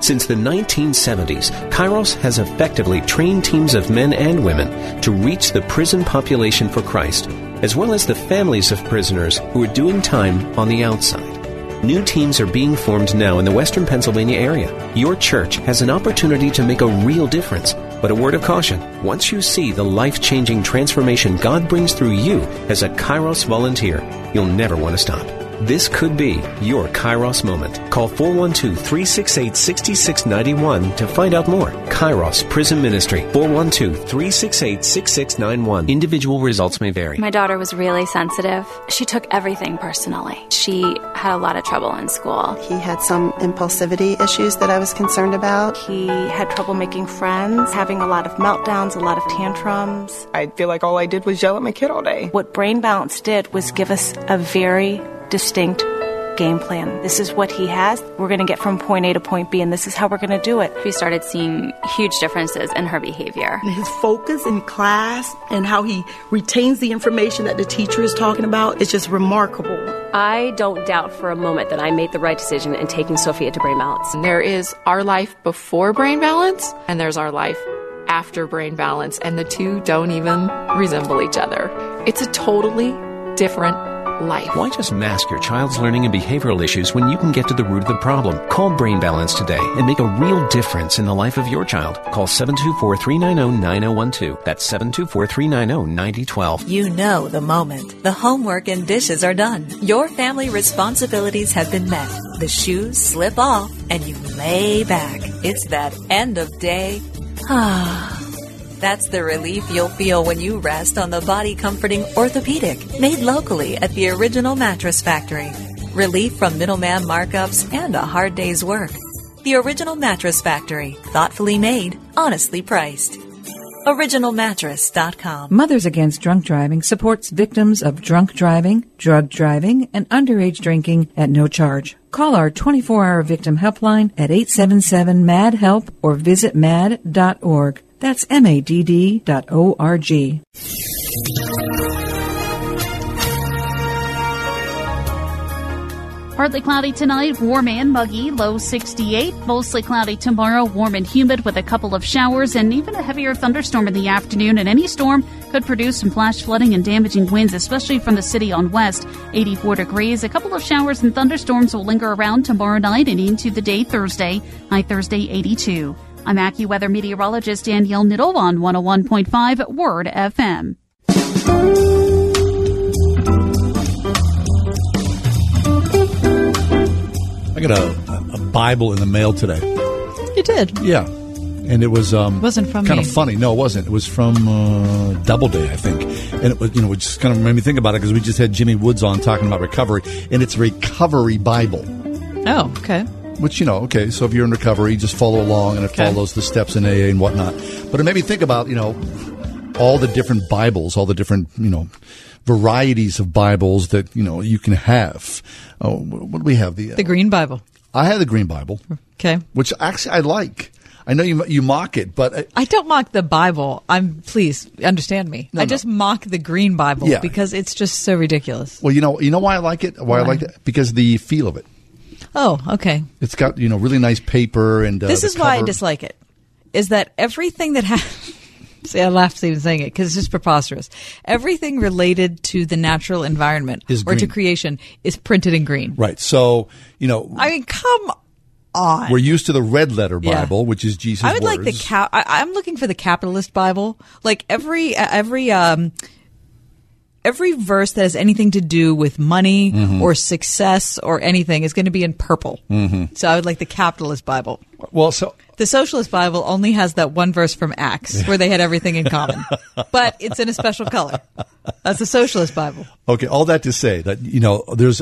Since the 1970s, Kairos has effectively trained teams of men and women to reach the prison population for Christ, as well as the families of prisoners who are doing time on the outside. New teams are being formed now in the western Pennsylvania area. Your church has an opportunity to make a real difference. But a word of caution once you see the life changing transformation God brings through you as a Kairos volunteer, you'll never want to stop. This could be your Kairos moment. Call 412 368 6691 to find out more. Kairos Prison Ministry 412 368 6691. Individual results may vary. My daughter was really sensitive. She took everything personally. She had a lot of trouble in school. He had some impulsivity issues that I was concerned about. He had trouble making friends, having a lot of meltdowns, a lot of tantrums. I feel like all I did was yell at my kid all day. What Brain Balance did was give us a very distinct game plan. This is what he has. We're going to get from point A to point B, and this is how we're going to do it. We started seeing huge differences in her behavior. His focus in class and how he retains the information that the teacher is talking about is just remarkable. I don't doubt for a moment that I made the right decision in taking Sophia to Brain Balance. There is our life before Brain Balance, and there's our life after Brain Balance, and the two don't even resemble each other. It's a totally different life. Why just mask your child's learning and behavioral issues when you can get to the root of the problem? Call Brain Balance today and make a real difference in the life of your child. Call 724-390-9012. That's 724-390-9012. You know the moment. The homework and dishes are done. Your family responsibilities have been met. The shoes slip off and you lay back. It's that end of day. Ah. That's the relief you'll feel when you rest on the body comforting orthopedic made locally at the original mattress factory. Relief from middleman markups and a hard day's work. The original mattress factory, thoughtfully made, honestly priced. OriginalMattress.com. Mothers Against Drunk Driving supports victims of drunk driving, drug driving, and underage drinking at no charge. Call our 24 hour victim helpline at 877 MAD HELP or visit mad.org. That's M-A-D-D dot O-R-G. Partly cloudy tonight, warm and muggy, low 68. Mostly cloudy tomorrow, warm and humid with a couple of showers and even a heavier thunderstorm in the afternoon. And any storm could produce some flash flooding and damaging winds, especially from the city on west. 84 degrees. A couple of showers and thunderstorms will linger around tomorrow night and into the day Thursday. High Thursday, 82. I'm AccuWeather meteorologist Danielle Niddle on 101.5 Word FM. I got a, a Bible in the mail today. You did? Yeah. And it was um, wasn't from kind me. of funny. No, it wasn't. It was from uh, Doubleday, I think. And it was, you know, it just kind of made me think about it because we just had Jimmy Woods on talking about recovery, and it's a recovery Bible. Oh, okay. Which you know, okay. So if you're in recovery, just follow along, and it Okay. follows the steps in AA and whatnot. But it made me think about you know all the different Bibles, all the different you know varieties of Bibles that you know you can have. Oh, what do we have? The, uh, The Green Bible. I had the Green Bible. Okay. Which actually I like. I know you you mock it, but I, I don't mock the Bible. I'm please understand me. No, I no. just mock the Green Bible Yeah. because it's just so ridiculous. well, you know, you know why I like it. Why, I like it because the feel of it. Oh, okay. It's got you know really nice paper and uh, this is why I dislike it. Is that everything that happens? See, I laughed even saying it because it's just preposterous. Everything related to the natural environment Is or to creation is printed in green. right. So you know I mean, come on. we're used to the red letter Yeah. Bible, which is Jesus. I would like the words. cap. I, I'm looking for the capitalist Bible. Like every every um every verse that has anything to do with money Mhm. or success or anything is going to be in purple. Mhm. So I would like the capitalist Bible. Well, so The socialist Bible only has that one verse from Acts where they had everything in common, but it's in a special color. That's the socialist Bible. Okay, all that to say that you know there's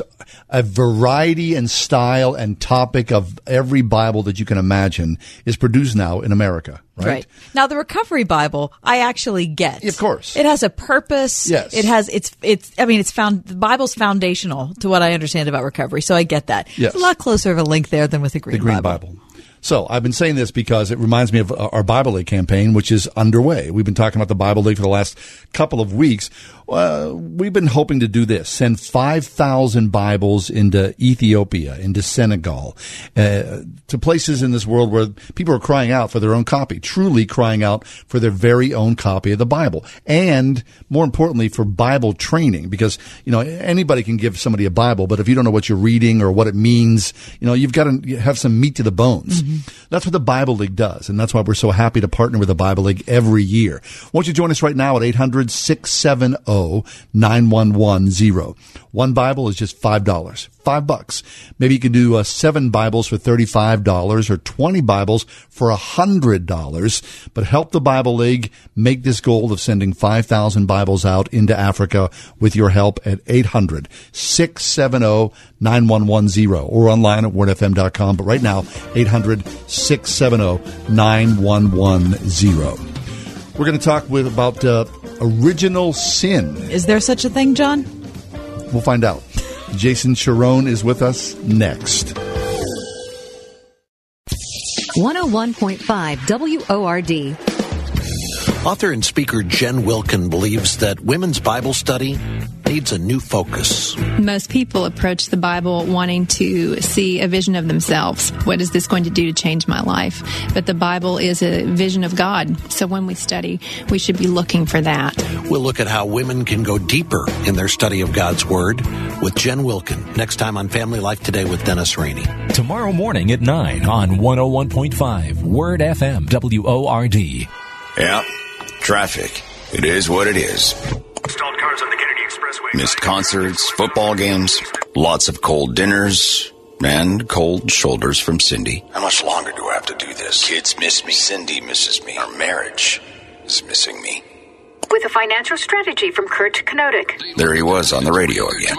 a variety and style and topic of every Bible that you can imagine is produced now in America, right? Now the recovery Bible, I actually get. Of course. It has a purpose. Yes. It has it's it's I mean it's found the Bible's foundational to what I understand about recovery. So I get that. Yes. It's a lot closer of a link there than with the Green, the Green Bible. Bible. So I've been saying this because it reminds me of our Bible League campaign, which is underway. We've been talking about the Bible League for the last couple of weeks. Uh, we've been hoping to do this: send five thousand Bibles into Ethiopia, into Senegal, uh, to places in this world where people are crying out for their own copy, truly crying out for their very own copy of the Bible, and more importantly, for Bible training. Because you know anybody can give somebody a Bible, but if you don't know what you're reading or what it means, you know you've got to have some meat to the bones. That's what the Bible League does, and that's why we're so happy to partner with the Bible League every year. Won't you join us right now at 800 670 9110? One Bible is just $5. Five bucks. Maybe you can do uh, seven Bibles for $35 or 20 Bibles for $100. But help the Bible League make this goal of sending 5,000 Bibles out into Africa with your help at 800 670 9110 or online at wordfm.com. But right now, 800 670 9110. We're going to talk with about uh, original sin. Is there such a thing, John? We'll find out. Jason Charron is with us next. 101.5 WORD. Author and speaker Jen Wilkin believes that women's Bible study needs a new focus. Most people approach the Bible wanting to see a vision of themselves. What is this going to do to change my life? But the Bible is a vision of God. So when we study, we should be looking for that. We'll look at how women can go deeper in their study of God's Word with Jen Wilkin next time on Family Life Today with Dennis Rainey. Tomorrow morning at 9 on 101.5 Word FM WORD. Yeah, traffic. It is what it is. Stalled cars on the Kennedy Expressway. Missed concerts, football games, lots of cold dinners, and cold shoulders from Cindy. How much longer do I have to do this? Kids miss me. Cindy misses me. Our marriage is missing me. With a financial strategy from Kurt Kanodik. There he was on the radio again.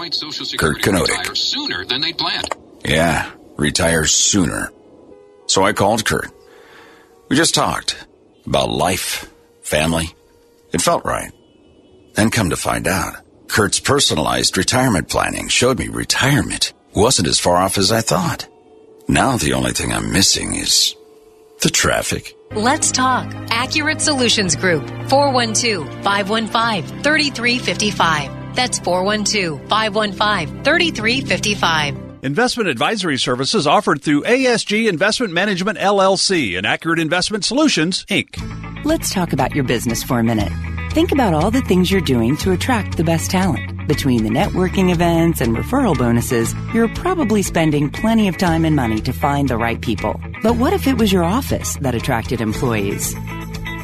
Kurt Kanodik. Sooner than they planned. Yeah, retire sooner. So I called Kurt. We just talked about life, family. It felt right. Then come to find out, Kurt's personalized retirement planning showed me retirement wasn't as far off as I thought. Now the only thing I'm missing is the traffic. Let's talk. Accurate Solutions Group. 412 515 3355. That's 412 515 3355. Investment advisory services offered through ASG Investment Management LLC and Accurate Investment Solutions, Inc. Let's talk about your business for a minute. Think about all the things you're doing to attract the best talent. Between the networking events and referral bonuses, you're probably spending plenty of time and money to find the right people. But what if it was your office that attracted employees?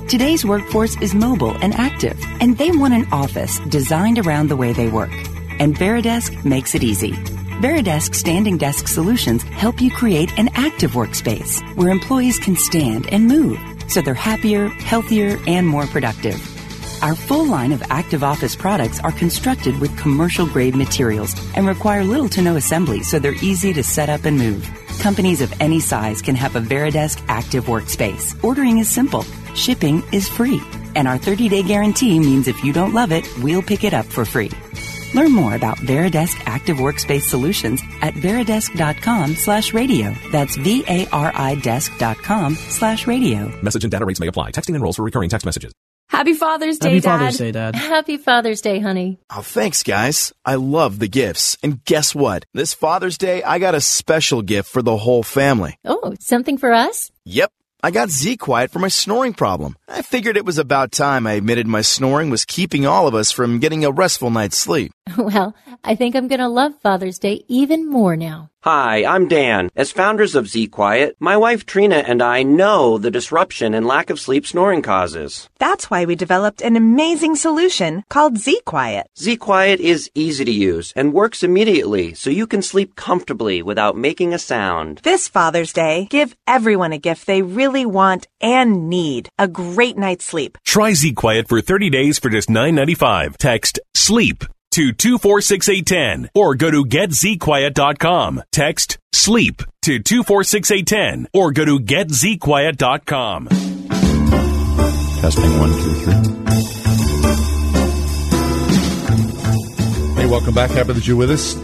Today's workforce is mobile and active, and they want an office designed around the way they work. And Varidesk makes it easy. Varidesk standing desk solutions help you create an active workspace where employees can stand and move so they're happier, healthier, and more productive. Our full line of active office products are constructed with commercial grade materials and require little to no assembly so they're easy to set up and move. Companies of any size can have a Varidesk active workspace. Ordering is simple. Shipping is free. And our 30 day guarantee means if you don't love it, we'll pick it up for free. Learn more about Varidesk Active Workspace Solutions at varidesk.com slash radio. That's V-A-R-I desk.com slash radio. Message and data rates may apply. Texting and enrolls for recurring text messages. Happy Father's Day, Happy Dad. Father's Day, Dad. Happy Father's Day, honey. Oh, thanks, guys. I love the gifts. And guess what? This Father's Day, I got a special gift for the whole family. Oh, something for us? Yep. I got Z Quiet for my snoring problem. I figured it was about time I admitted my snoring was keeping all of us from getting a restful night's sleep. Well, I think I'm going to love Father's Day even more now. Hi, I'm Dan. As founders of Z Quiet, my wife Trina and I know the disruption and lack of sleep snoring causes. That's why we developed an amazing solution called Z Quiet. Z Quiet is easy to use and works immediately so you can sleep comfortably without making a sound. This Father's Day, give everyone a gift they really want and need a great night's sleep. Try Z Quiet for 30 days for just $9.95. Text SLEEP to 246810 or go to getzquiet.com. Text SLEEP to 246810 or go to getzquiet.com. Testing one, two, three. Hey, welcome back. Happy that you're with us.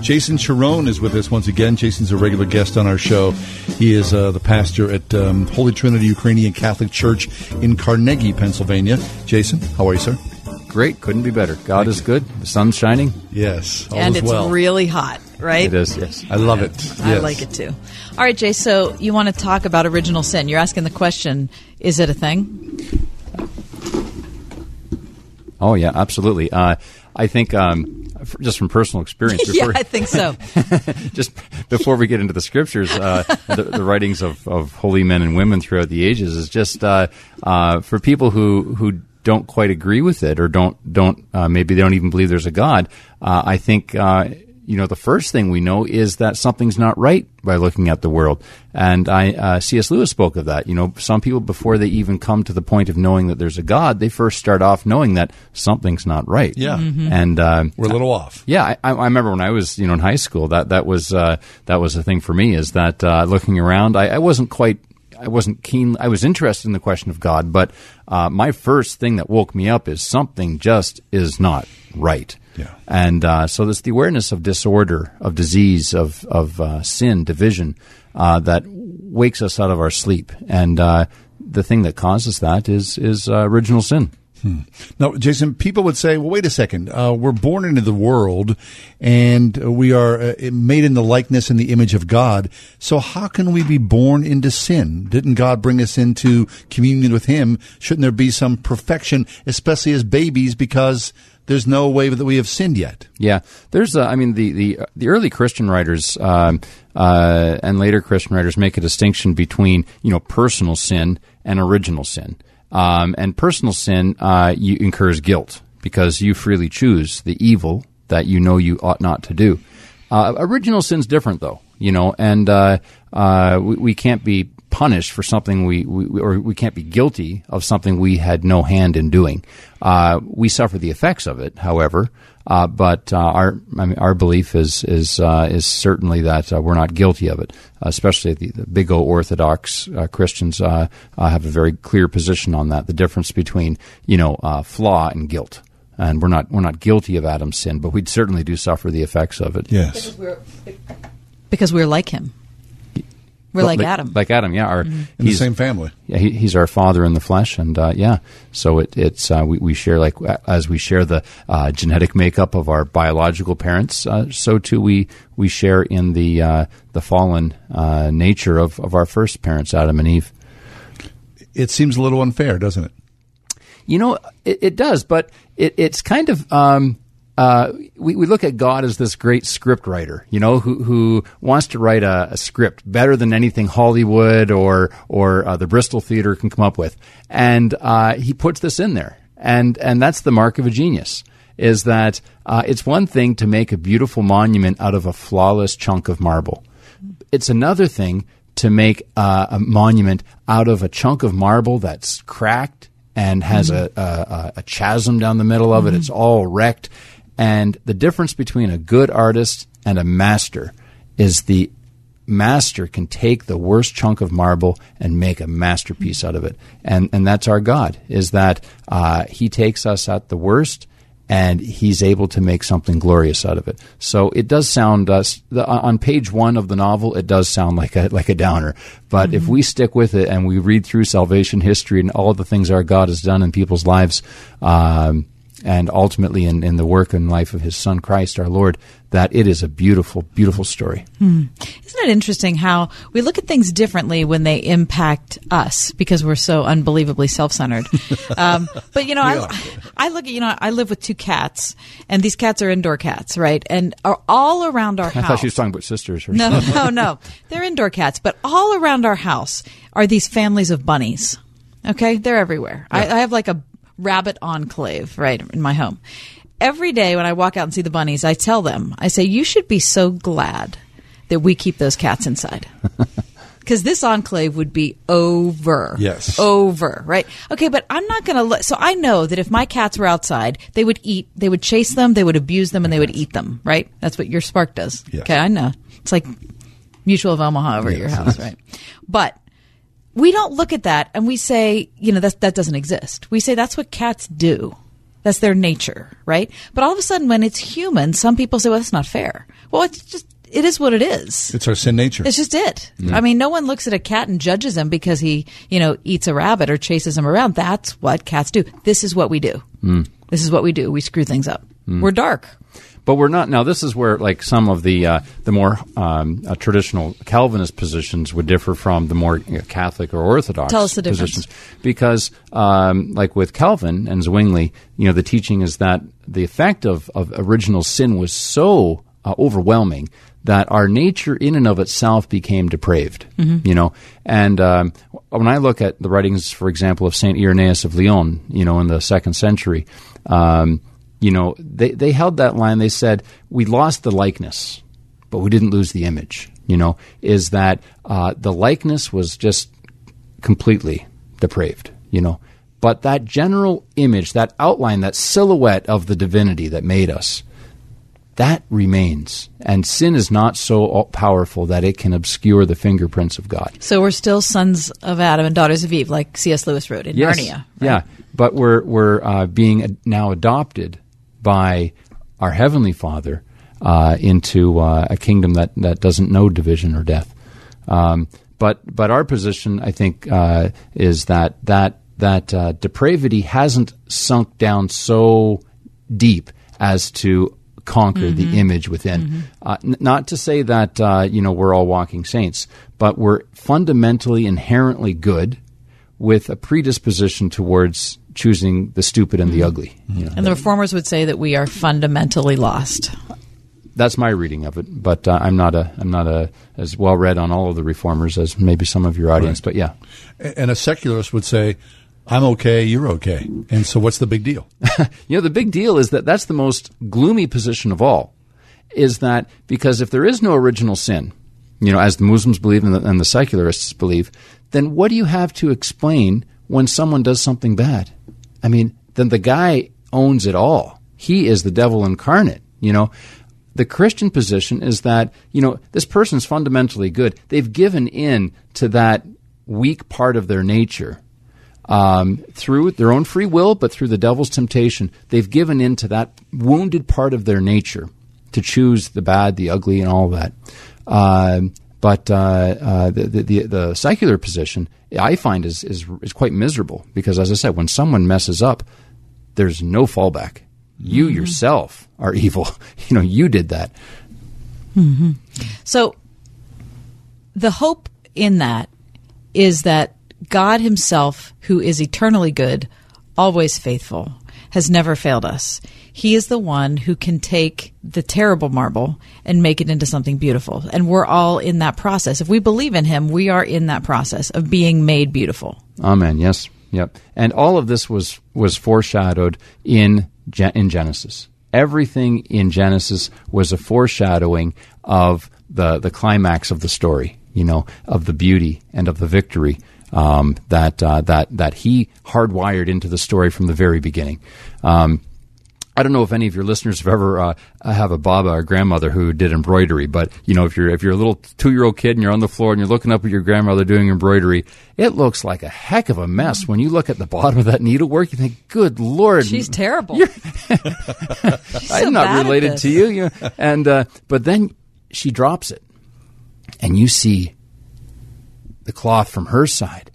Jason Charron is with us once again. Jason's a regular guest on our show. He is uh, the pastor at um, Holy Trinity Ukrainian Catholic Church in Carnegie, Pennsylvania. Jason, how are you, sir? Great. Couldn't be better. God Thank is you. good. The sun's shining. Yes. all and is it's well. really hot, right? It is, yes. I love it. I like it too. All right, Jay. So you want to talk about original sin? You're asking the question: Is it a thing? Oh, yeah, absolutely. Uh, I think um, just from personal experience. yeah, I think so. just before we get into the scriptures, uh, the, the writings of, of holy men and women throughout the ages is just uh, uh, for people who who don't quite agree with it or don't don't uh, maybe they don't even believe there's a God. Uh, I think uh, you know the first thing we know is that something's not right by looking at the world, and I uh, C.S. Lewis spoke of that. You know, some people before they even come to the point of knowing that there's a God, they first start off knowing that something's not right. Yeah. Mhm. and uh, We're a little off. yeah, I, I remember when I was, you know, in high school. That that was uh, that was a thing for me. Is that uh, looking around, I, I wasn't quite, I wasn't keen. I was interested in the question of God, but uh, my first thing that woke me up is something just is not right. Yeah. And uh, so there's the awareness of disorder, of disease, of of uh, sin, division uh, that wakes us out of our sleep. And uh, the thing that causes that is is uh, original sin. Hmm. Now, Jason, people would say, well, wait a second. Uh, we're born into the world and we are uh, made in the likeness and the image of God. So how can we be born into sin? Didn't God bring us into communion with Him? Shouldn't there be some perfection, especially as babies, because there's no way that we have sinned yet? Yeah. There's, uh, I mean, the, the, the early Christian writers, um, uh, and later Christian writers make a distinction between, you know, personal sin and original sin. Um, and personal sin uh, you incurs guilt because you freely choose the evil that you know you ought not to do. Uh, original sin's different though, you know, and uh, uh, we, we, can't be punished for something we, we, or we can't be guilty of something we had no hand in doing. Uh, we suffer the effects of it, however. Uh, but uh, our I mean, our belief is is uh, is certainly that uh, we're not guilty of it. especially the, the, big O Orthodox uh, Christians uh, have a very clear position on that. The difference between you know flaw and guilt, and we're not we're not guilty of Adam's sin, but we certainly do suffer the effects of it. Yes, because we're, because we're like him. We're well, like, like, Adam. Like Adam, yeah. Our, mm-hmm. In the same family. Yeah, he, he's our father in the flesh, and uh, yeah. So it, it's uh, we, we share like as we share the uh, genetic makeup of our biological parents, uh, so too we we share in the uh, the fallen uh, nature of, of our first parents, Adam and Eve. It seems a little unfair, doesn't it? You know, it, it does, but it, it's kind of. Um, uh, we, we look at God as this great script writer, you know, who, who wants to write a, a script better than anything Hollywood or, or uh, the Bristol Theater can come up with. And uh, he puts this in there. And, and that's the mark of a genius is that uh, it's one thing to make a beautiful monument out of a flawless chunk of marble. It's another thing to make uh, a monument out of a chunk of marble that's cracked and has mm-hmm. a, a, a, chasm down the middle of it. Mm-hmm. It's all wrecked and the difference between a good artist and a master is the master can take the worst chunk of marble and make a masterpiece out of it. And, and that's our God, is that uh, he takes us at the worst and he's able to make something glorious out of it. So it does sound uh, the, on page one of the novel. It does sound like a like a downer, but mm-hmm. if we stick with it and we read through salvation history and all the things our God has done in people's lives, um, and ultimately in, in the work and life of his son Christ our Lord, that it is a beautiful, beautiful story. Hmm. Isn't it interesting how we look at things differently when they impact us because we're so unbelievably self centered? um, but, you know, I, I, look at, you know, I live with two cats, and these cats are indoor cats, right? And are all around our house. I thought she was talking about sisters. Or no, no, no. They're indoor cats, but all around our house are these families of bunnies. Okay, they're everywhere. Yeah. I, I have like a rabbit enclave right in my home. Every day when I walk out and see the bunnies, I tell them, I say, you should be so glad that we keep those cats inside. Because this enclave would be over. Yes. Over, right? Okay, but I'm not going to let. So I know that if my cats were outside, they would eat, they would chase them, they would abuse them, and they would eat them, right? That's what your spark does. Yes. Okay, I know. It's like Mutual of Omaha over yes. at your house, right? But we don't look at that and we say, you know, that that doesn't exist. We say that's what cats do. That's their nature, right? But all of a sudden, when it's human, some people say, well, that's not fair. Well, it's just, it is what it is. It's our sin nature. It's just it. I mean, no one looks at a cat and judges him because he, you know, eats a rabbit or chases him around. That's what cats do. This is what we do. Mm. This is what we do. We screw things up. Mm. We're dark but we're not now. This is where like some of the uh, the more um, uh, traditional Calvinist positions would differ from the more you know, Catholic or Orthodox Tell us the positions, difference. because um, like with Calvin and Zwingli, you know, the teaching is that the effect of of original sin was so uh, overwhelming that our nature in and of itself became depraved, mm-hmm. you know. And um, when I look at the writings, for example, of Saint Irenaeus of Lyon, you know, in the second century, um, you know, they, they held that line. They said, we lost the likeness, but we didn't lose the image, you know, is that uh, the likeness was just completely depraved, you know. But that general image, that outline, that silhouette of the divinity that made us, that remains. And sin is not so powerful that it can obscure the fingerprints of God. So we're still sons of Adam and daughters of Eve, like C.S. Lewis wrote in yes. Narnia. Right? Yeah, but we're, we're uh, being now adopted by our heavenly Father uh, into uh, a kingdom that, that doesn't know division or death. Um, but but our position, I think, uh, is that that that uh, depravity hasn't sunk down so deep as to conquer mm-hmm. the image within. Mm-hmm. Uh, n- not to say that uh, you know we're all walking saints, but we're fundamentally inherently good with a predisposition towards choosing the stupid and mm-hmm. the ugly. You know, and the reformers would say that we are fundamentally lost that's my reading of it. But uh, I'm not a I'm not a as well read on all of the reformers as maybe some of your audience. Right. But yeah, and a secularist would say. I'm okay, you're okay. And so what's the big deal? you know, the big deal is that that's the most gloomy position of all. Is that because if there is no original sin, you know, as the Muslims believe and the, and the secularists believe, then what do you have to explain when someone does something bad? I mean, then the guy owns it all. He is the devil incarnate. You know, the Christian position is that, you know, this person's fundamentally good. They've given in to that weak part of their nature um, through their own free will, but through the devil's temptation. They've given in to that wounded part of their nature to choose the bad, the ugly, and all that. Uh, but uh, uh, the, the, the secular position I find is, is is quite miserable because, as I said, when someone messes up, there's no fallback. You mm-hmm. yourself are evil. You know, you did that. Mm-hmm. So the hope in that is that God Himself, who is eternally good, always faithful, has never failed us. He is the one who can take the terrible marble and make it into something beautiful. And we're all in that process. If we believe in Him, we are in that process of being made beautiful. Amen. Yes. Yep. And all of this was was foreshadowed in in Genesis. Everything in Genesis was a foreshadowing of the the climax of the story. You know, of the beauty and of the victory um, that uh, that that he hardwired into the story from the very beginning. Um, I don't know if any of your listeners have ever uh, have a baba or grandmother who did embroidery, but you know if you're if you're a little two year old kid and you're on the floor and you're looking up at your grandmother doing embroidery, it looks like a heck of a mess. When you look at the bottom of that needlework, you think, "Good lord, she's terrible." she's I'm not related to you, you know? and uh, but then she drops it, and you see the cloth from her side,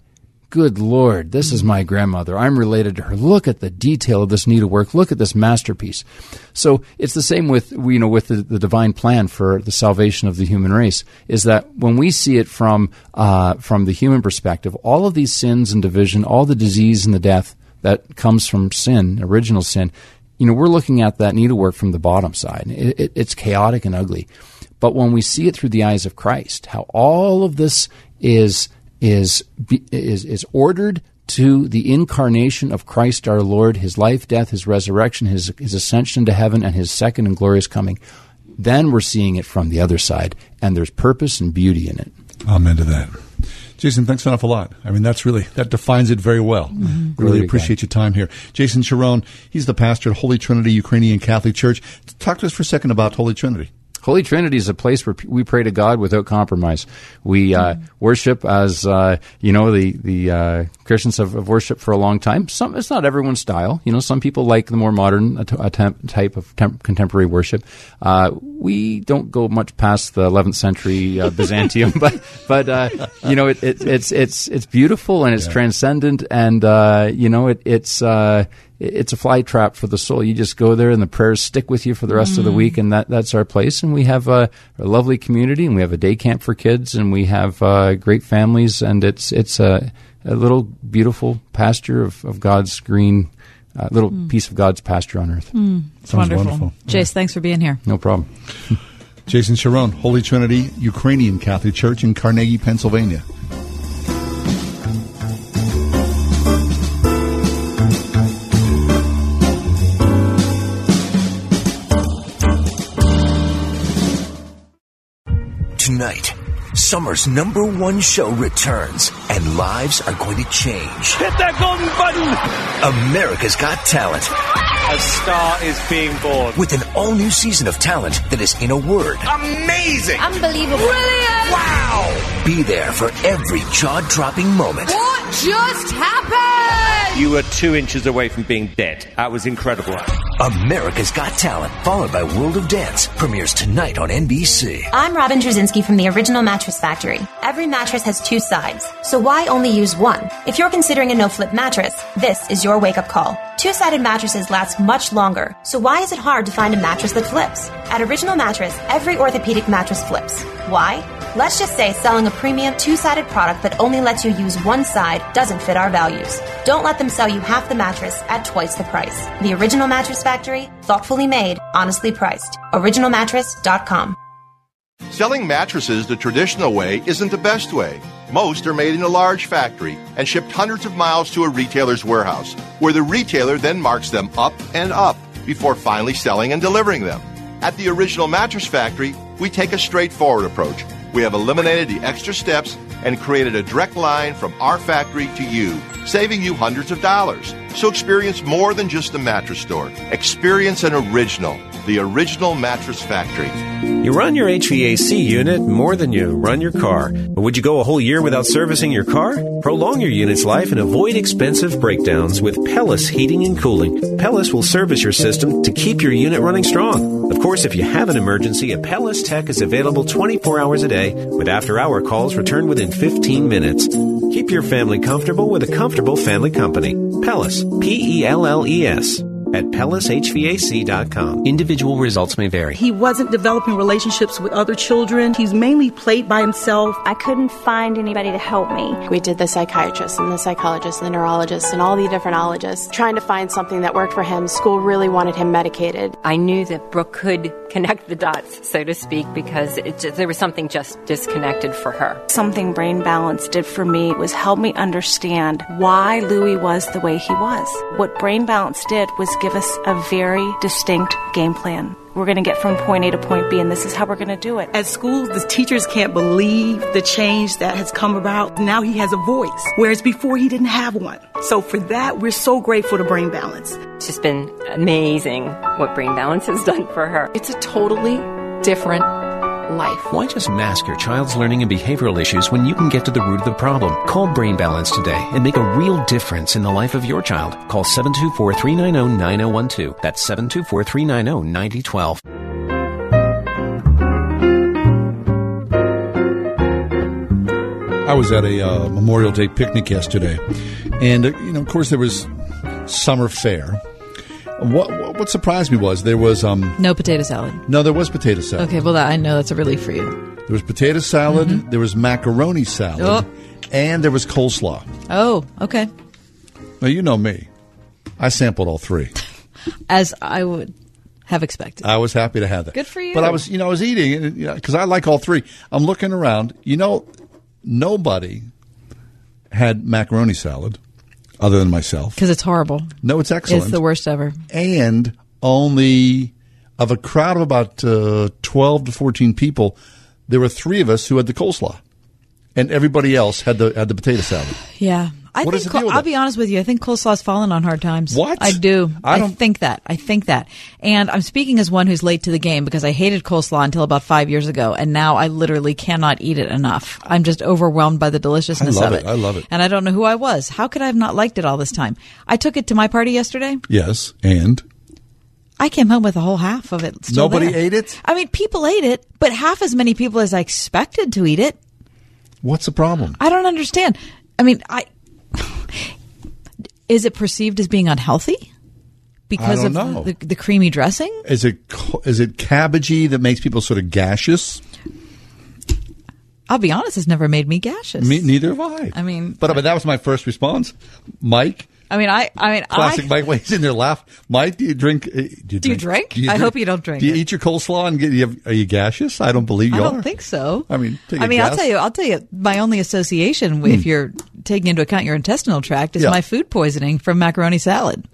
Good Lord, this is my grandmother. I'm related to her. Look at the detail of this needlework. Look at this masterpiece. So it's the same with you know with the, the divine plan for the salvation of the human race. Is that when we see it from uh, from the human perspective, all of these sins and division, all the disease and the death that comes from sin, original sin, you know, we're looking at that needlework from the bottom side. It, it, it's chaotic and ugly. But when we see it through the eyes of Christ, how all of this is is, is, is ordered to the incarnation of Christ our Lord, his life, death, his resurrection, his, his ascension to heaven, and his second and glorious coming. Then we're seeing it from the other side, and there's purpose and beauty in it. Amen to that. Jason, thanks an awful lot. I mean, that's really, that defines it very well. Mm-hmm. Really appreciate your time here. Jason Charron, he's the pastor at Holy Trinity Ukrainian Catholic Church. Talk to us for a second about Holy Trinity. Holy Trinity is a place where we pray to God without compromise. We uh, mm-hmm. worship as uh, you know the the uh, Christians have, have worshipped for a long time. Some it's not everyone's style. You know, some people like the more modern attempt, type of temp- contemporary worship. Uh, we don't go much past the 11th century uh, Byzantium, but but uh, you know it, it, it's it's it's beautiful and it's yeah. transcendent, and you know it, it's it's a fly trap for the soul. You just go there, and the prayers stick with you for the rest mm. of the week, and that that's our place. And we have a, a, lovely community, and we have a day camp for kids, and we have uh, great families, and it's it's a, a little beautiful pasture of, of God's green. Uh, little mm. piece of God's pasture on earth. Mm. It's wonderful. wonderful. Jace, yeah. thanks for being here. No problem. Jason Charron, Holy Trinity Ukrainian Catholic Church in Carnegie, Pennsylvania. Summer's number one show returns, and lives are going to change. Hit that golden button! America's Got Talent. A star is being born. With an all new season of talent that is in a word. Amazing! Unbelievable. Brilliant! Wow! Be there for every jaw dropping moment. What just happened? You were two inches away from being dead. That was incredible. America's Got Talent, followed by World of Dance, premieres tonight on NBC. I'm Robin Trzcinski from the Original Mattress Factory. Every mattress has two sides, so why only use one? If you're considering a no flip mattress, this is your wake up call. Two sided mattresses last much longer, so why is it hard to find a mattress that flips? At Original Mattress, every orthopedic mattress flips. Why? Let's just say selling a premium two sided product that only lets you use one side doesn't fit our values. Don't let them sell you half the mattress at twice the price. The Original Mattress Factory, thoughtfully made, honestly priced. OriginalMattress.com. Selling mattresses the traditional way isn't the best way. Most are made in a large factory and shipped hundreds of miles to a retailer's warehouse, where the retailer then marks them up and up before finally selling and delivering them. At the Original Mattress Factory, we take a straightforward approach. We have eliminated the extra steps and created a direct line from our factory to you, saving you hundreds of dollars. So experience more than just a mattress store. Experience an original, the Original Mattress Factory. You run your HVAC unit more than you run your car. But would you go a whole year without servicing your car? Prolong your unit's life and avoid expensive breakdowns with Pelles Heating and Cooling. Pelles will service your system to keep your unit running strong. Of course, if you have an emergency, a Pelles tech is available 24 hours a day with after hour calls returned within 15 minutes. Keep your family comfortable with a comfortable family company. Pelles, P E L L E S, at PellesHVAC.com. Individual results may vary. He wasn't developing relationships with other children. He's mainly played by himself. I couldn't find anybody to help me. We did the psychiatrist and the psychologist and the neurologist and all the different ologists trying to find something that worked for him. School really wanted him medicated. I knew that Brooke could connect the dots, so to speak, because just, there was something just disconnected for her. Something Brain Balance did for me was help me understand why Louis was the way he was. What Brain Balance did was give us a very distinct game plan. We're going to get from point A to point B, and this is how we're going to do it. At school, the teachers can't believe the change that has come about. Now he has a voice, whereas before he didn't have one. So for that, we're so grateful to Brain Balance. It's just been amazing what Brain Balance has done for her. It's a totally different life. Why just mask your child's learning and behavioral issues when you can get to the root of the problem? Call Brain Balance today and make a real difference in the life of your child. Call 724 390 9012. That's 724 390 9012. I was at a uh, Memorial Day picnic yesterday, and uh, you know, of course, there was summer fair. What what surprised me was there was um no potato salad. No, there was potato salad. Okay, well, that, I know that's a relief for you. There was potato salad. Mhm. There was macaroni salad, Oh. and there was coleslaw. Oh, okay. Now you know me. I sampled all three. As I would have expected. I was happy to have that. Good for you. But I was, you know, I was eating because you know, I like all three. I'm looking around. You know, nobody had macaroni salad other than myself. Because it's horrible. No, it's excellent. It's the worst ever. and only of a crowd of about uh, 12 to 14 people, there were three of us who had the coleslaw, and everybody else had the had the potato salad. Yeah. I What think is the deal I'll it? be honest with you. I think coleslaw's fallen on hard times. What? I do. I I, don't- think that. I think that. And I'm speaking as one who's late to the game because I hated coleslaw until about five years ago, and now I literally cannot eat it enough. I'm just overwhelmed by the deliciousness I love of it. I love it. And I don't know who I was. How could I have not liked it all this time? I took it to my party yesterday. Yes, and I came home with a whole half of it. Still Nobody there. ate it? I mean, people ate it, but half as many people as I expected to eat it. what's the problem? I don't understand. I mean, I is it perceived as being unhealthy because of know. the, the creamy dressing? Is it co- it cabbagey that makes people sort of gaseous? I'll be honest, it's never made me gaseous. Me, neither have I. I mean, But I mean, that was my first response. Mike, I mean, I, I mean, classic I, Mike. He's in there laugh. Mike, do you drink? uh, Do you Do you drink? I hope you don't drink Do you it. eat your coleslaw and get? You have, are you gaseous? I don't believe you. I don't are. think so. I mean, take I mean, I'll tell you, I'll tell you, my only association, if you're taking into account your intestinal tract, is Yeah. my food poisoning from macaroni salad.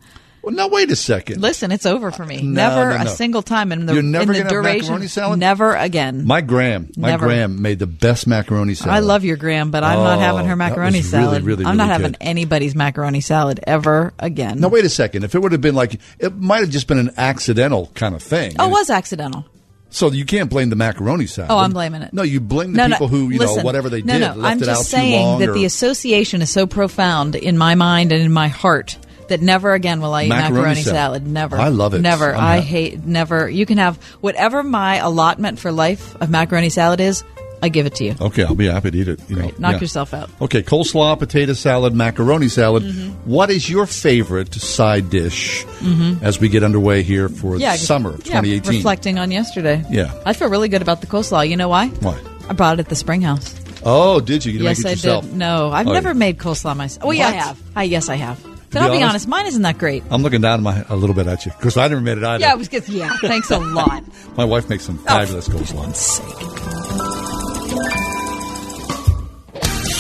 Well, now wait a second. Listen, it's over for me. No, never no, no. a single time in the, You're never in the duration. macaroni salad? Never again. My Graham, my Never. Graham made the best macaroni salad. I love your Graham, but I'm not Oh, having her oh, that macaroni was really, salad. really, I'm not really having good. anybody's macaroni salad ever again. Now wait a second. If it would have been like, it might have just been an accidental kind of thing. Oh, it was accidental. So you can't blame the macaroni salad. Oh, I'm blaming it. No, you blame the No, no, people who you listen, know whatever they no, did no, left I'm it just out saying too long. that or- the association is so profound in my mind and in my heart that never again will I eat Macaroni macaroni, salad. salad. Never. I love it. Never. I'm I not- hate. Never. You can have whatever my allotment for life of macaroni salad is. I give it to you. okay, I'll be happy to eat it. You know, Knock yeah. yourself out. Okay, coleslaw, potato salad, macaroni salad. Mhm. What is your favorite side dish Mhm. as we get underway here for Yeah, the summer of yeah, 2018? reflecting on yesterday. Yeah. I feel really good about the coleslaw. You know why? Why? I brought it at the Spring House. Oh, did you? You yes, I yourself? did. No, I've Oh, never yeah. made coleslaw myself. Oh, yeah, I have. I yes, I have. But be I'll be honest- honest, mine isn't that great. I'm looking down my, a little bit at you because I never made it either. Yeah, it was good. Yeah, thanks a lot. My wife makes some fabulous oh, coleslaw.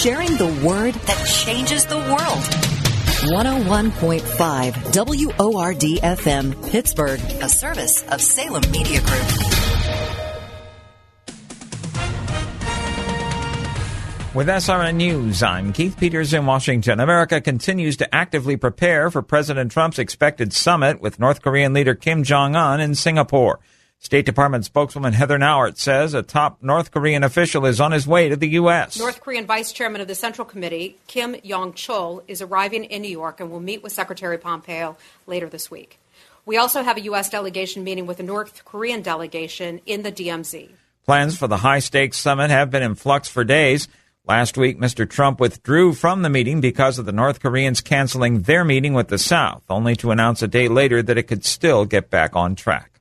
Sharing the word that changes the world. 101.5 WORD FM, Pittsburgh, a service of Salem Media Group. With SRN News, I'm Keith Peters in Washington. America continues to actively prepare for President Trump's expected summit with North Korean leader Kim Jong un in Singapore. State Department spokeswoman Heather Nauert says a top North Korean official is on his way to the U.S. North Korean Vice Chairman of the Central Committee, Kim Yong Chol, is arriving in New York and will meet with Secretary Pompeo later this week. We also have a U.S. delegation meeting with the North Korean delegation in the DMZ. Plans for the high stakes summit have been in flux for days. Last week, Mr. Trump withdrew from the meeting because of the North Koreans canceling their meeting with the South, only to announce a day later that it could still get back on track.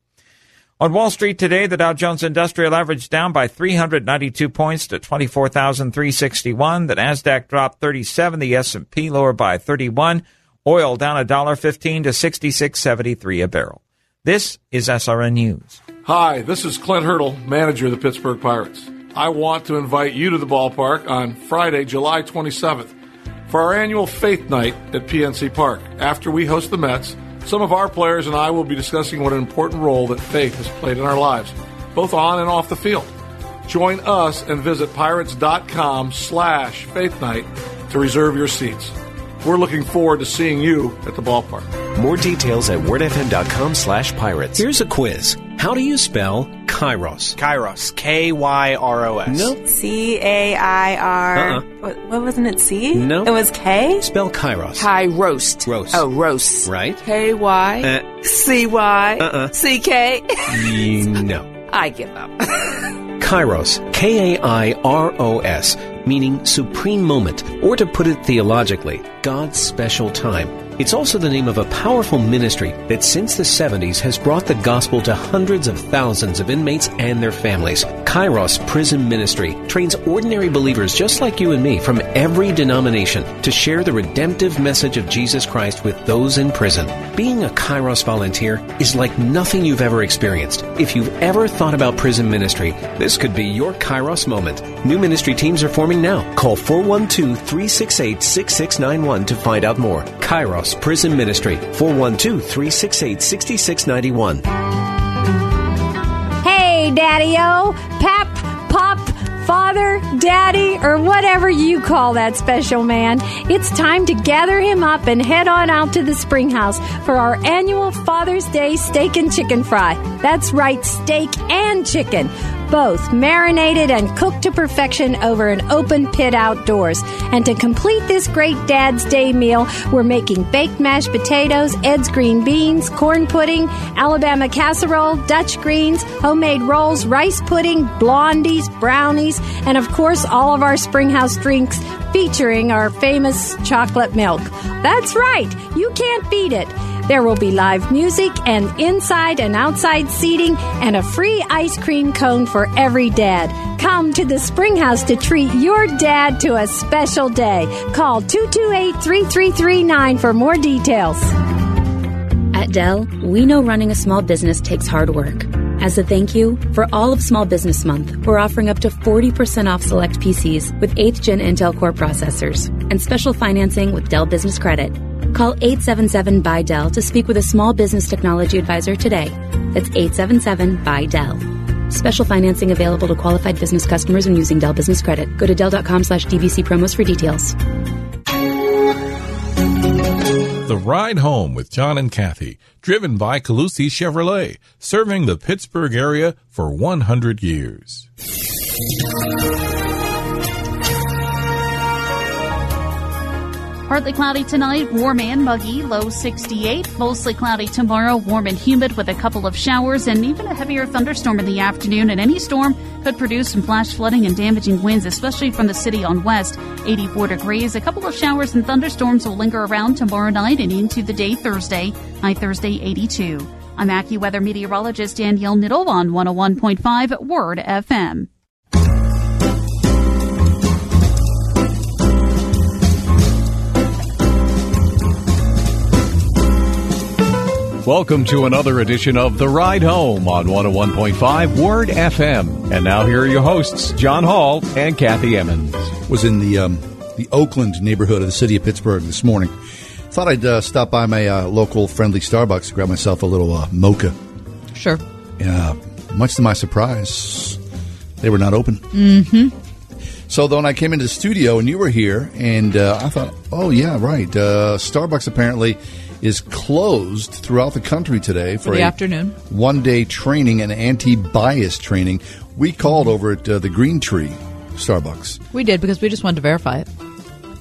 On Wall Street today, the Dow Jones Industrial Average down by 392 points to 24,361. The Nasdaq dropped 37. The S&P lower by 31. Oil down a dollar 15 to 66.73 a barrel. This is SRN News. Hi, this is Clint Hurdle, manager of the Pittsburgh Pirates. I want to invite you to the ballpark on Friday, July 27th for our annual Faith Night at PNC Park. After we host the Mets, some of our players and I will be discussing what an important role that faith has played in our lives, both on and off the field. Join us and visit pirates.com slash faith night to reserve your seats. We're looking forward to seeing you at the ballpark. More details at wordfm.com slash pirates. Here's a quiz. How do you spell Kairos? Kairos. K Y R O S. Nope. C A I R. Uh-uh. What, what wasn't it? C? No. It was K. Spell Kairos. Kai roast. Roast. Oh, roast. Right? K Y Uh, C Y Uh-uh. C K. no. I give up. Kairos, K A I R O S, meaning supreme moment, or to put it theologically, God's special time. It's also the name of a powerful ministry that since the 70s has brought the gospel to hundreds of thousands of inmates and their families. Kairos Prison Ministry trains ordinary believers just like you and me from every denomination to share the redemptive message of Jesus Christ with those in prison. Being a Kairos volunteer is like nothing you've ever experienced. If you've ever thought about prison ministry, this could be your Kairos moment. New ministry teams are forming now. Call 412 368 6691 to find out more. Kairos Prison Ministry, 412 368 6691. Hey, Daddy O, Pap, Pop, Father, Daddy, or whatever you call that special man. It's time to gather him up and head on out to the Spring House for our annual Father's Day steak and chicken fry. That's right, steak and chicken. Both marinated and cooked to perfection over an open pit outdoors. And to complete this great Dad's Day meal, we're making baked mashed potatoes, Ed's green beans, corn pudding, Alabama casserole, Dutch greens, homemade rolls, rice pudding, blondies, brownies, and of course, all of our Springhouse drinks featuring our famous chocolate milk. That's right, you can't beat it. There will be live music and inside and outside seating and a free ice cream cone for every dad. Come to the Springhouse to treat your dad to a special day. Call 228 3339 for more details. At Dell, we know running a small business takes hard work. As a thank you, for all of Small Business Month, we're offering up to 40% off select PCs with 8th gen Intel Core processors and special financing with Dell Business Credit. Call 877 by Dell to speak with a small business technology advisor today. That's 877 by Dell. Special financing available to qualified business customers when using Dell Business Credit. Go to Dell.com slash DBC promos for details. The Ride Home with John and Kathy, driven by Colussy Chevrolet, serving the Pittsburgh area for 100 years. Partly cloudy tonight, warm and muggy, low 68. Mostly cloudy tomorrow, warm and humid with a couple of showers and even a heavier thunderstorm in the afternoon. And any storm could produce some flash flooding and damaging winds, especially from the city on west. 84 degrees. A couple of showers and thunderstorms will linger around tomorrow night and into the day Thursday. Night Thursday, 82. I'm AccuWeather meteorologist Danielle Niddle on 101.5 Word FM. Welcome to another edition of The Ride Home on 101.5 Word FM. And now here are your hosts, John Hall and Kathy Emmons. Was in the um, the Oakland neighborhood of the city of Pittsburgh this morning. Thought I'd uh, stop by my uh, local friendly Starbucks to grab myself a little uh, mocha. Sure. Yeah, much to my surprise, they were not open. Mm-hmm. So then I came into the studio and you were here, and uh, I thought, oh yeah, right. Uh, Starbucks apparently is closed throughout the country today for, For the a afternoon. one-day training and anti-bias training. We called over at uh, the Green Tree Starbucks. We did because we just wanted to verify it.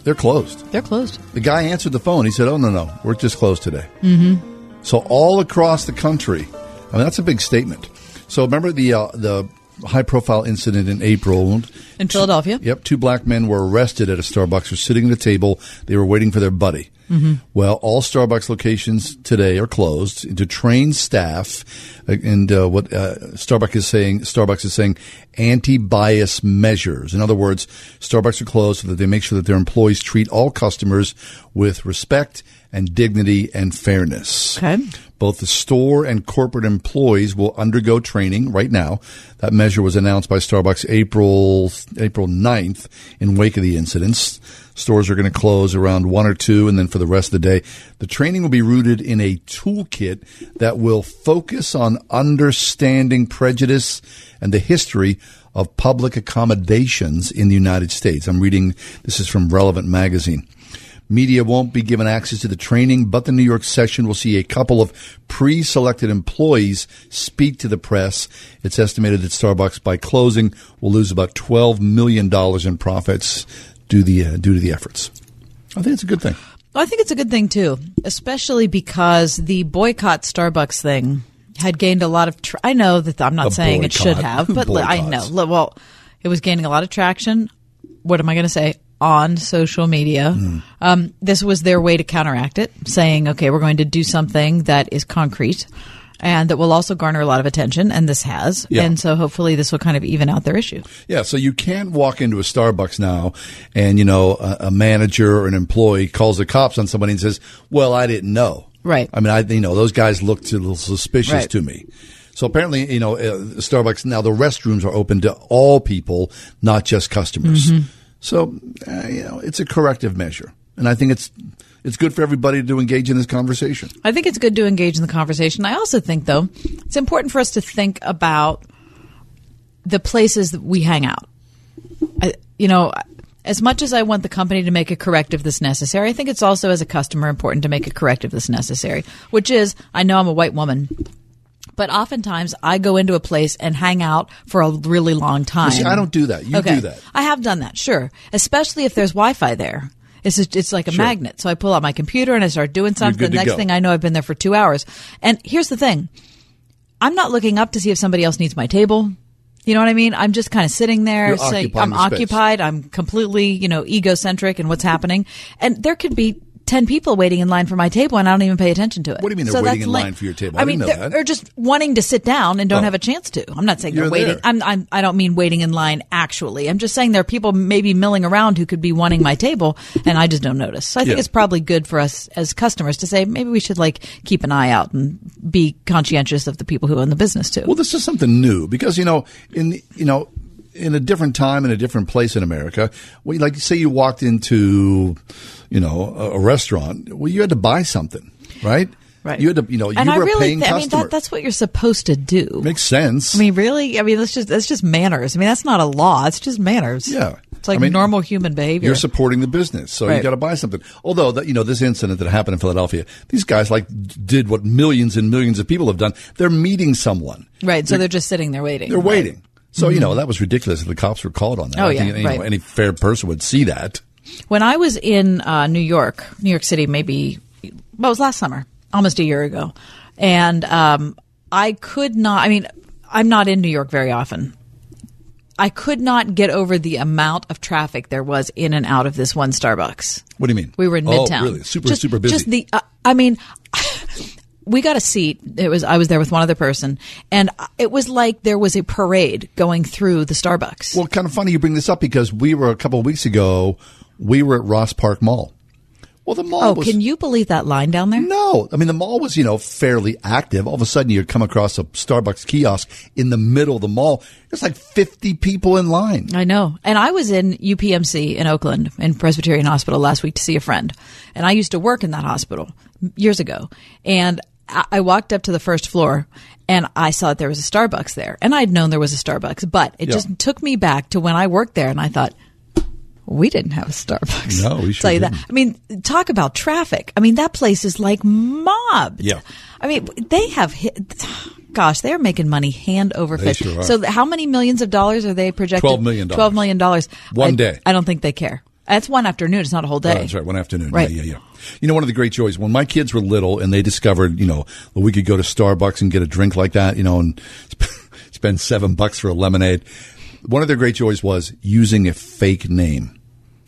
They're closed. They're closed. The guy answered the phone. He said, "Oh no, no, we're just closed today." Mm-hmm. So all across the country, I mean that's a big statement. So remember the uh, the high profile incident in April In Philadelphia. Yep, two black men were arrested at a Starbucks. Were sitting at a table. They were waiting for their buddy. Mhm. Well, all Starbucks locations today are closed to train staff, uh, and uh, what uh, Starbucks is saying, Starbucks is saying anti-bias measures. In other words, Starbucks are closed so that they make sure that their employees treat all customers with respect and dignity and fairness. Okay. Both the store and corporate employees will undergo training right now. That measure was announced by Starbucks April April 9th in wake of the incidents. Stores are going to close around 1 or 2 and then for the rest of the day. The training will be rooted in a toolkit that will focus on understanding prejudice and the history of public accommodations in the United States. I'm reading this is from Relevant magazine. Media won't be given access to the training, but the New York session will see a couple of pre-selected employees speak to the press. It's estimated that Starbucks, by closing, will lose about $12 million in profits due, the, uh, due to the efforts. I think it's a good thing. I think it's a good thing too, especially because the boycott Starbucks thing had gained a lot of. Tra- I know that I'm not A saying it should have, but I know. Well, it was gaining a lot of traction. What am I going to say? On social media, Hmm. um, this was their way to counteract it, saying, "Okay, we're going to do something that is concrete." And that will also garner a lot of attention, and this has. Yeah. And so hopefully this will kind of even out their issue. Yeah, so you can't walk into a Starbucks now and, you know, a, a manager or an employee calls the cops on somebody and says, well, I didn't know. Right. I mean, I, you know, those guys looked a little suspicious Right. to me. So apparently, you know, uh, Starbucks now the restrooms are open to all people, not just customers. Mhm. So, uh, you know, it's a corrective measure, and I think it's it's good for everybody to engage in this conversation. I think it's good to engage in the conversation. I also think, though, it's important for us to think about the places that we hang out. I, you know, as much as I want the company to make a corrective that's necessary, I think it's also as a customer important to make a corrective that's necessary, which is I know I'm a white woman. But oftentimes I go into a place and hang out for a really long time. See, I don't do that. You Okay. do that. I have done that, sure. Especially if there's Wi-Fi there. It's just, it's like a Sure. magnet. So I pull out my computer and I start doing something. The next go. thing I know, I've been there for two hours. And here's the thing: I'm not looking up to see if somebody else needs my table. You know what I mean? I'm just kind of sitting there. Saying, I'm the occupied. I'm completely, you know, egocentric in what's happening. And there could be. 10 people waiting in line for my table and I don't even pay attention to it. What do you mean they're So waiting in line for your table? I I mean, they're- or just wanting to sit down and don't Oh. have a chance to. I'm not saying You're they're waiting. I'm, I'm, I don't mean waiting in line actually. I'm just saying there are people maybe milling around who could be wanting my table and I just don't notice. So I think Yeah. it's probably good for us as customers to say maybe we should like keep an eye out and be conscientious of the people who own the business too. Well, this is something new because you know, in you know, in a different time in a different place in America, well, like say you walked into, you know, a, a restaurant, well, you had to buy something, right? Right. You had to, you know, you I were really, paying th- I mean, that, that's what you're supposed to do. Makes sense. I mean, really? I mean, that's just that's just manners. I mean, that's not a law. It's just manners. Yeah. It's like normal human behavior. You're supporting the business, so you Right. got to buy something. Although, that, you know, this incident that happened in Philadelphia, these guys like did what millions and millions of people have done. They're meeting someone. right. So they're just sitting there waiting. They're Right. waiting. So you know that was ridiculous. If the cops were called on that, Oh, I yeah, think, you know, right. any fair person would see that. When I was in uh, New York, New York City, maybe well, it was last summer, almost a year ago, and um, I could not. I mean, I'm not in New York very often. I could not get over the amount of traffic there was in and out of this one Starbucks. What do you mean? We were in Oh, Midtown. really? Super, Just- super busy. Just the. Uh, I mean, we got a seat. It was I was there with one other person, and it was like there was a parade going through the Starbucks. Well, kind of funny you bring this up because we were a couple of weeks ago. We were at Ross Park Mall. Well, the mall oh, was can you believe that line down there? No, I mean the mall was you know fairly active. All of a sudden, you come across a Starbucks kiosk in the middle of the mall. There's like 50 people in line. I know. And I was in UPMC in Oakland in Presbyterian Hospital last week to see a friend. And I used to work in that hospital years ago. And I walked up to the first floor and I saw that there was a Starbucks there. And I'd known there was a Starbucks, but it Yeah. just took me back to when I worked there and I thought, we didn't have a Starbucks. No, we sure tell you that. I mean, talk about traffic. I mean, that place is like mobbed. Yeah. I mean, they have hit, gosh, they're making money hand over fist. sure. So, how many millions of dollars are they projected? $12 million. Twelve million dollars. One I- day. I don't think they care. That's one afternoon. It's not a whole day. Oh, that's right, one afternoon. Right. Yeah, yeah, yeah. You know, one of the great joys when my kids were little and they discovered, you know, we could go to Starbucks and get a drink like that, you know, and spend seven bucks for a lemonade. One of their great joys was using a fake name.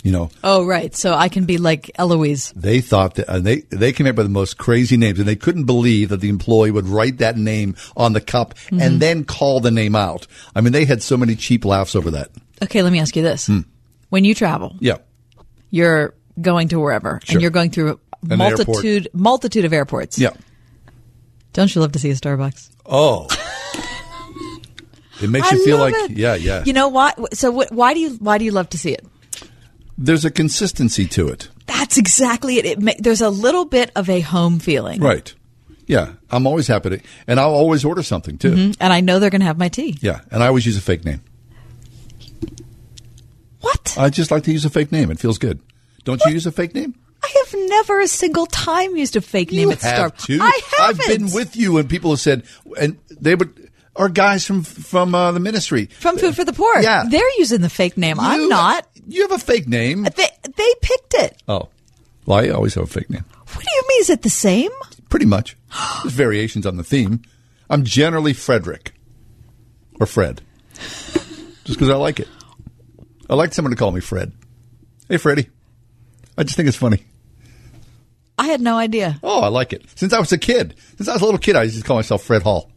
You know, Oh, right. So I can be like Eloise. they thought that uh, they they came up with the most crazy names, and they couldn't believe that the employee would write that name on the cup Mhm. and then call the name out. I mean, they had so many cheap laughs over that. Okay, let me ask you this: Hmm. When you travel, Yeah, you're going to wherever, Sure. and you're going through a multitude multitude of airports. yeah. Don't you love to see a Starbucks? Oh, it makes I you feel like it. yeah, yeah. You know what? So why do you why do you love to see it? There's a consistency to it. That's exactly it. it ma- there's a little bit of a home feeling, Right. Yeah, I'm always happy to, and I'll always order something too. Mhm. and I know they're going to have my tea. Yeah, and I always use a fake name. What? I just like to use a fake name. It feels good. Don't you use a fake name? I have never a single time used a fake name at have Starbucks. to. I haven't. I've been with you, and people have said, and they would are guys from from uh, the ministry from Food for the Poor. Yeah. they're using the fake name. I'm not. You have a fake name. They they picked it. Oh, well, I always have a fake name. What do you mean? Is it the same? Pretty much. There's variations on the theme. I'm generally Frederick or Fred, just because I like it. I like someone to call me Fred. Hey, Freddie. I just think it's funny. I had no idea. Oh, I like it. Since I was a kid, since I was a little kid, I used to call myself Fred Hall.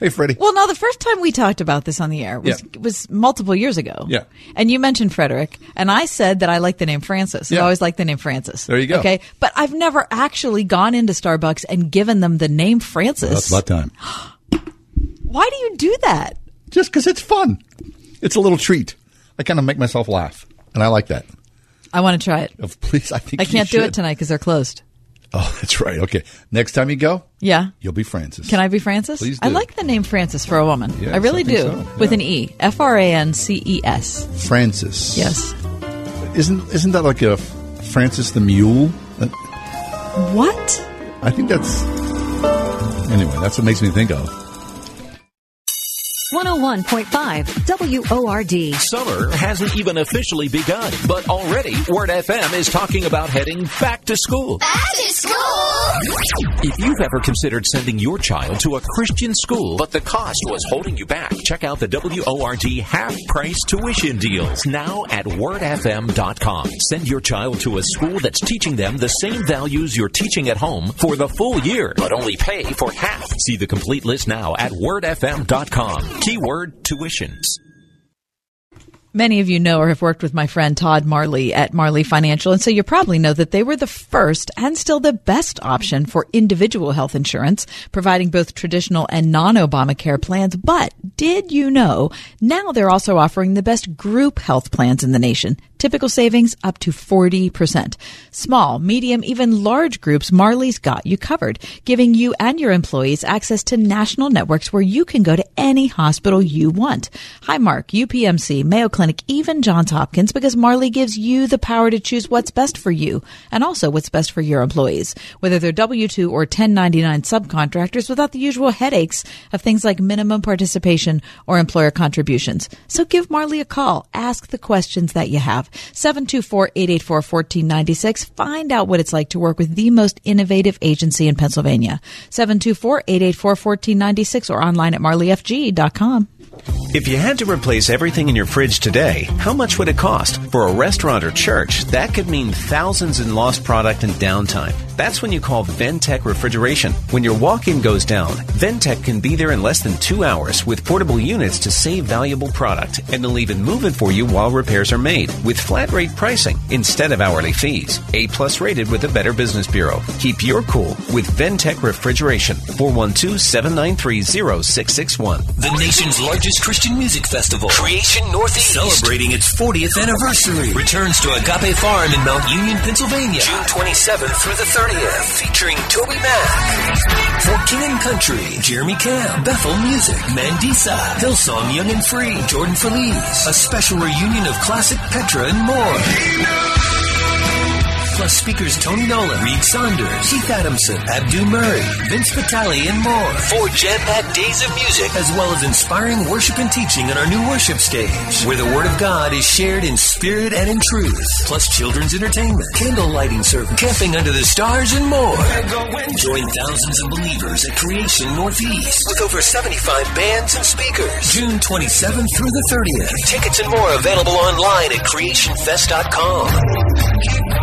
Hey, Freddie. Well, no, the first time we talked about this on the air was Yeah. was multiple years ago. Yeah. And you mentioned Frederick, and I said that I like the name Francis. I always like the name Francis. There you go. Okay, but I've never actually gone into Starbucks and given them the name Francis. That's about time. Why do you do that? Just because it's fun. It's a little treat. I kind of make myself laugh, and I like that. I want to try it. Oh, please, I think I can't do it tonight because they're closed. Oh, that's right. Okay, next time you go, Yeah. you'll be Francis. Can I be Francis? Please I like the name Francis for a woman. Yes, I really I do. so, With an E. F R A N C E S. Francis. Yes. Isn't isn't that like a Francis the Mule? What? I think that's anyway. That's what makes me think of. 101.5 WORD. Summer hasn't even officially begun, but already Word FM is talking about heading back to school. Back to school! If you've ever considered sending your child to a Christian school, but the cost was holding you back, check out the WORD half price tuition deals now at wordfm.com. Send your child to a school that's teaching them the same values you're teaching at home for the full year, but only pay for half. See the complete list now at wordfm.com. Keyword tuitions. Many of you know or have worked with my friend Todd Marley at Marley Financial, and so you probably know that they were the first and still the best option for individual health insurance, providing both traditional and non-Obamacare plans. But did you know now they're also offering the best group health plans in the nation? Typical savings up to 40%. Small, medium, even large groups, Marley's got you covered, giving you and your employees access to national networks where you can go to any hospital you want. Highmark, UPMC, Mayo Clinic, even Johns Hopkins, because Marley gives you the power to choose what's best for you and also what's best for your employees, whether they're W-2 or 1099 subcontractors without the usual headaches of things like minimum participation or employer contributions. So give Marley a call. Ask the questions that you have. 724-884-1496. Find out what it's like to work with the most innovative agency in Pennsylvania. 724-884-1496 or online at marleyfg.com. If you had to replace everything in your fridge today, how much would it cost? For a restaurant or church, that could mean thousands in lost product and downtime. That's when you call Ventec Refrigeration. When your walk-in goes down, Ventec can be there in less than two hours with portable units to save valuable product, and they'll even move it for you while repairs are made with flat rate pricing instead of hourly fees. A plus rated with the Better Business Bureau. Keep your cool with Ventec Refrigeration. 412-793-0661. The nation's largest Christian music festival, Creation Northeast, celebrating its 40th anniversary, returns to Agape Farm in Mount Union, Pennsylvania, June 27th through the 30th, featuring Toby Mac, For King and Country, Jeremy Camp, Bethel Music, Mandisa, Hillsong Young and Free, Jordan Feliz, a special reunion of classic Petra and more. Plus speakers Tony Nolan, Reed Saunders, Keith Adamson, Abdu Murray, Vince Vitale, and more. Four jam-packed days of music, as well as inspiring worship and teaching on our new worship stage, where the Word of God is shared in spirit and in truth. Plus children's entertainment, candle lighting service, camping under the stars, and more. Join thousands of believers at Creation Northeast with over 75 bands and speakers. June 27th through the 30th. Tickets and more available online at creationfest.com.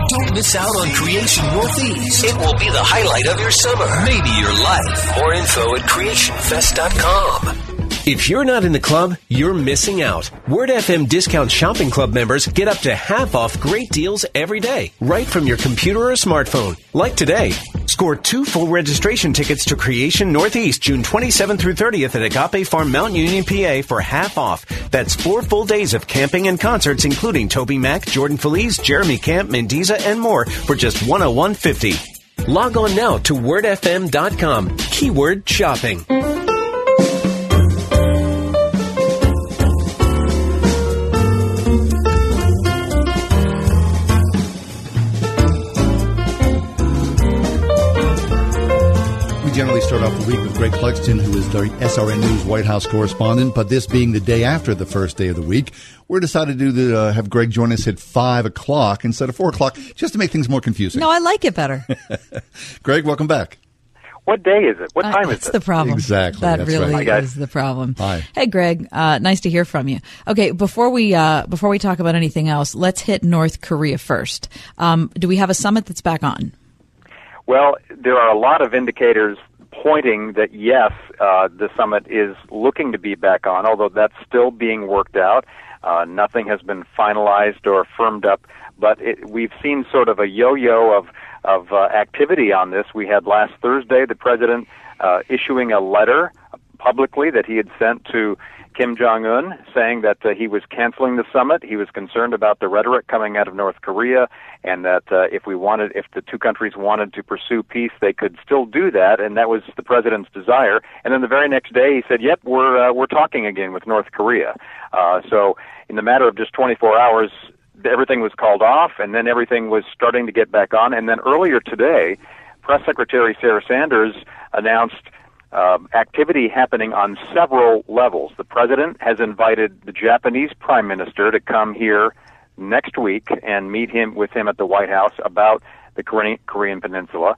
Don't miss out on Creation Northeast. It will be the highlight of your summer, maybe your life. More info at creationfest.com. If you're not in the club, you're missing out. Word FM Discount Shopping Club members get up to half off great deals every day, right from your computer or smartphone. Like today. Score two full registration tickets to Creation Northeast, June 27th through 30th at Agape Farm, Mount Union, PA for half off. That's four full days of camping and concerts, including Toby Mac, Jordan Feliz, Jeremy Camp, Mandisa, and more for just 101.50. Log on now to wordfm.com. Keyword shopping. We generally start off the week with Greg Clugston, who is the SRN News White House correspondent. But this being the day after the first day of the week, we're decided to do the, uh, have Greg join us at five o'clock instead of four o'clock, just to make things more confusing. No, I like it better. Greg, welcome back. What day is it? What Uh, time is it? that's the problem. Exactly, That that's really right. Is the problem. Hi. Hey, Greg. Uh, nice to hear from you. Okay, before we uh, before we talk about anything else, let's hit North Korea first. Um, do we have a summit that's back on? Well, there are a lot of indicators pointing that yes, uh, the summit is looking to be back on, although that's still being worked out. Uh, nothing has been finalized or firmed up, but it, we've seen sort of a yo-yo of of uh, activity on this. We had last Thursday the president uh, issuing a letter publicly that he had sent to Kim Jong Un, saying that uh, he was canceling the summit. He was concerned about the rhetoric coming out of North Korea, and that uh, if we wanted, if the two countries wanted to pursue peace, they could still do that, and that was the president's desire. And then the very next day, he said, "Yep, we're uh, we're talking again with North Korea." Uh, so, in the matter of just 24 hours, everything was called off, and then everything was starting to get back on. And then earlier today, Press Secretary Sarah Sanders announced um, activity happening on several levels. The president has invited the Japanese prime minister to come here next week and meet him with him at the White House about the Korean, Korean Peninsula.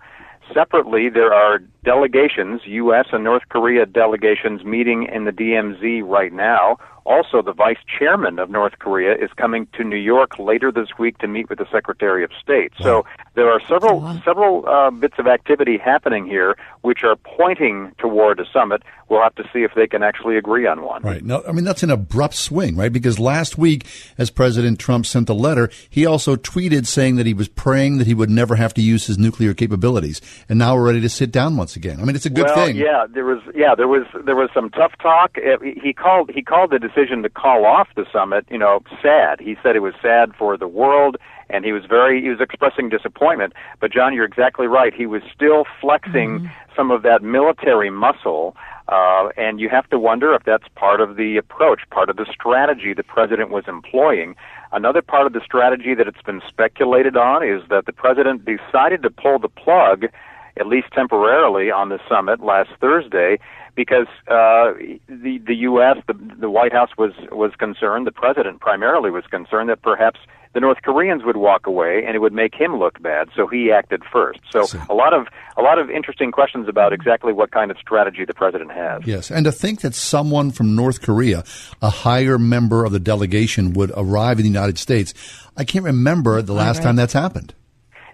Separately, there are delegations, U.S. and North Korea delegations, meeting in the DMZ right now. Also, the vice chairman of North Korea is coming to New York later this week to meet with the Secretary of State. So there are several several uh, bits of activity happening here, which are pointing toward a summit. We'll have to see if they can actually agree on one. Right. No, I mean, that's an abrupt swing, right? Because last week, as President Trump sent the letter, he also tweeted saying that he was praying that he would never have to use his nuclear capabilities. And now we're ready to sit down once again. I mean, it's a good well, thing. yeah, there was yeah there was there was some tough talk. He called he called the decision to call off the summit, you know, sad. He said it was sad for the world, and he was very he was expressing disappointment. But John, you're exactly right. He was still flexing mm-hmm. some of that military muscle. Uh, and you have to wonder if that's part of the approach, part of the strategy the president was employing. Another part of the strategy that it's been speculated on is that the president decided to pull the plug, at least temporarily, on the summit last Thursday because uh, the the U.S. the the White House was was concerned, the president primarily was concerned that perhaps the North Koreans would walk away and it would make him look bad, so he acted first. So a lot of a lot of interesting questions about exactly what kind of strategy the president has. Yes, and to think that someone from North Korea, a higher member of the delegation, would arrive in the United States, I can't remember the last right. time that's happened.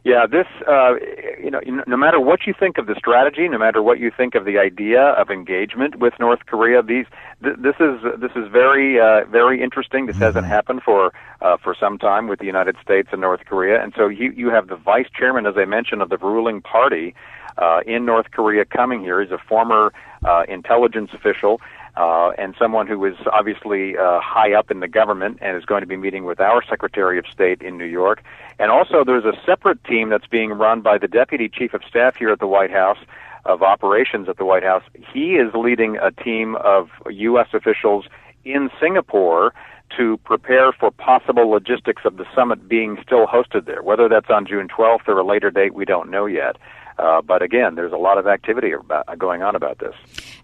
Yeah, this, uh, you know, no matter what you think of the strategy, no matter what you think of the idea of engagement with North Korea, these, th- this is this is very uh, very interesting. This mm-hmm. hasn't happened for uh, for some time with the United States and North Korea, and so you you have the vice chairman, as I mentioned, of the ruling party uh, in North Korea coming here. He's a former uh, intelligence official uh, and someone who is obviously uh, high up in the government and is going to be meeting with our Secretary of State in New York. And also, there's a separate team that's being run by the Deputy Chief of Staff here at the White House of operations at the White House. He is leading a team of U.S. officials in Singapore to prepare for possible logistics of the summit being still hosted there. Whether that's on June 12th or a later date, we don't know yet. Uh, but again, there's a lot of activity about, going on about this.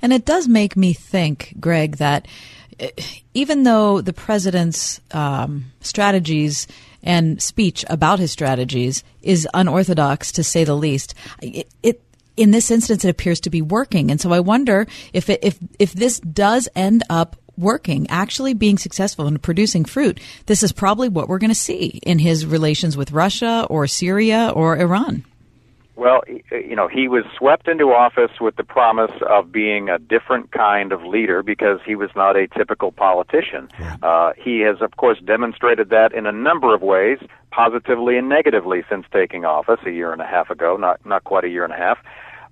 And it does make me think, Greg, that uh, even though the president's um, strategies and speech about his strategies is unorthodox to say the least, it, it in this instance it appears to be working. And so I wonder if it, if if this does end up working, actually being successful and producing fruit, this is probably what we're going to see in his relations with Russia or Syria or Iran. Well, you know, he was swept into office with the promise of being a different kind of leader because he was not a typical politician. Uh, he has, of course, demonstrated that in a number of ways, positively and negatively, since taking office a year and a half ago, not not quite a year and a half.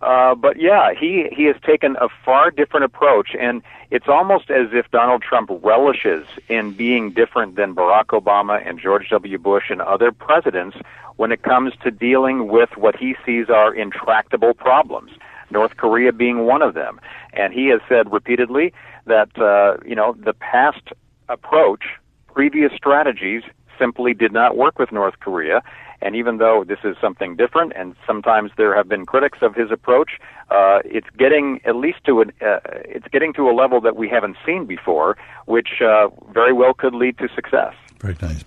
Uh, but yeah, he he has taken a far different approach, and it's almost as if Donald Trump relishes in being different than Barack Obama and George W. Bush and other presidents when it comes to dealing with what he sees are intractable problems, North Korea being one of them. And he has said repeatedly that, uh, you know, the past approach, previous strategies simply did not work with North Korea. And even though this is something different, and sometimes there have been critics of his approach, uh, it's getting at least to an uh, it's getting to a level that we haven't seen before, which uh, very well could lead to success. Very nice.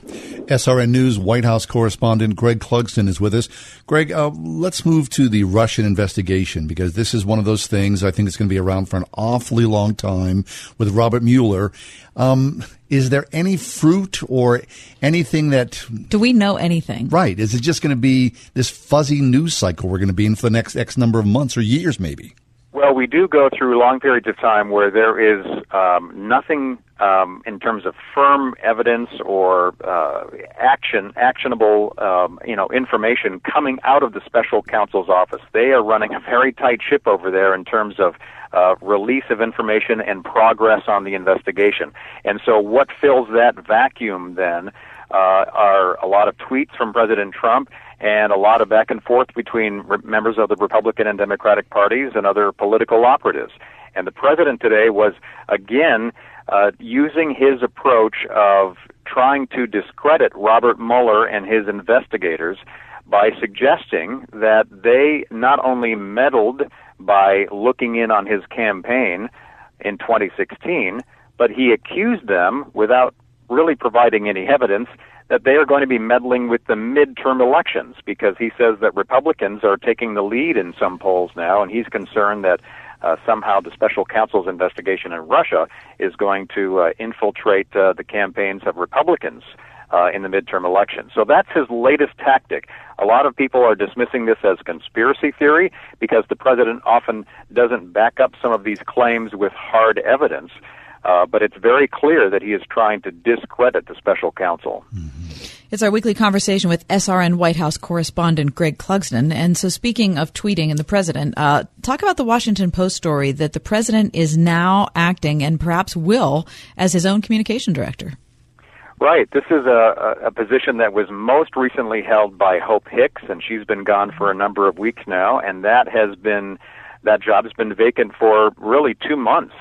SRN News White House correspondent Greg Clugston is with us. Greg, uh, let's move to the Russian investigation because this is one of those things I think it's going to be around for an awfully long time with Robert Mueller. Um, is there any fruit or anything that. Do we know anything? Right. Is it just going to be this fuzzy news cycle we're going to be in for the next X number of months or years, maybe? Well, we do go through long periods of time where there is um, nothing um, in terms of firm evidence or uh, action, actionable, um, you know, information coming out of the special counsel's office. They are running a very tight ship over there in terms of uh, release of information and progress on the investigation. And so, what fills that vacuum then uh, are a lot of tweets from President Trump and a lot of back and forth between members of the Republican and Democratic parties and other political operatives. And the president today was again uh, using his approach of trying to discredit Robert Mueller and his investigators by suggesting that they not only meddled by looking in on his campaign in 2016, but he accused them without really providing any evidence that they are going to be meddling with the midterm elections because he says that Republicans are taking the lead in some polls now, and he's concerned that uh, somehow the special counsel's investigation in Russia is going to uh, infiltrate uh, the campaigns of Republicans uh, in the midterm election. So that's his latest tactic. A lot of people are dismissing this as conspiracy theory because the president often doesn't back up some of these claims with hard evidence. Uh, but it's very clear that he is trying to discredit the special counsel. Mm-hmm. It's our weekly conversation with SRN White House correspondent Greg Clugston. And so, speaking of tweeting and the president, uh, talk about the Washington Post story that the president is now acting and perhaps will as his own communication director. Right. This is a, a position that was most recently held by Hope Hicks, and she's been gone for a number of weeks now, and that has been that job has been vacant for really two months.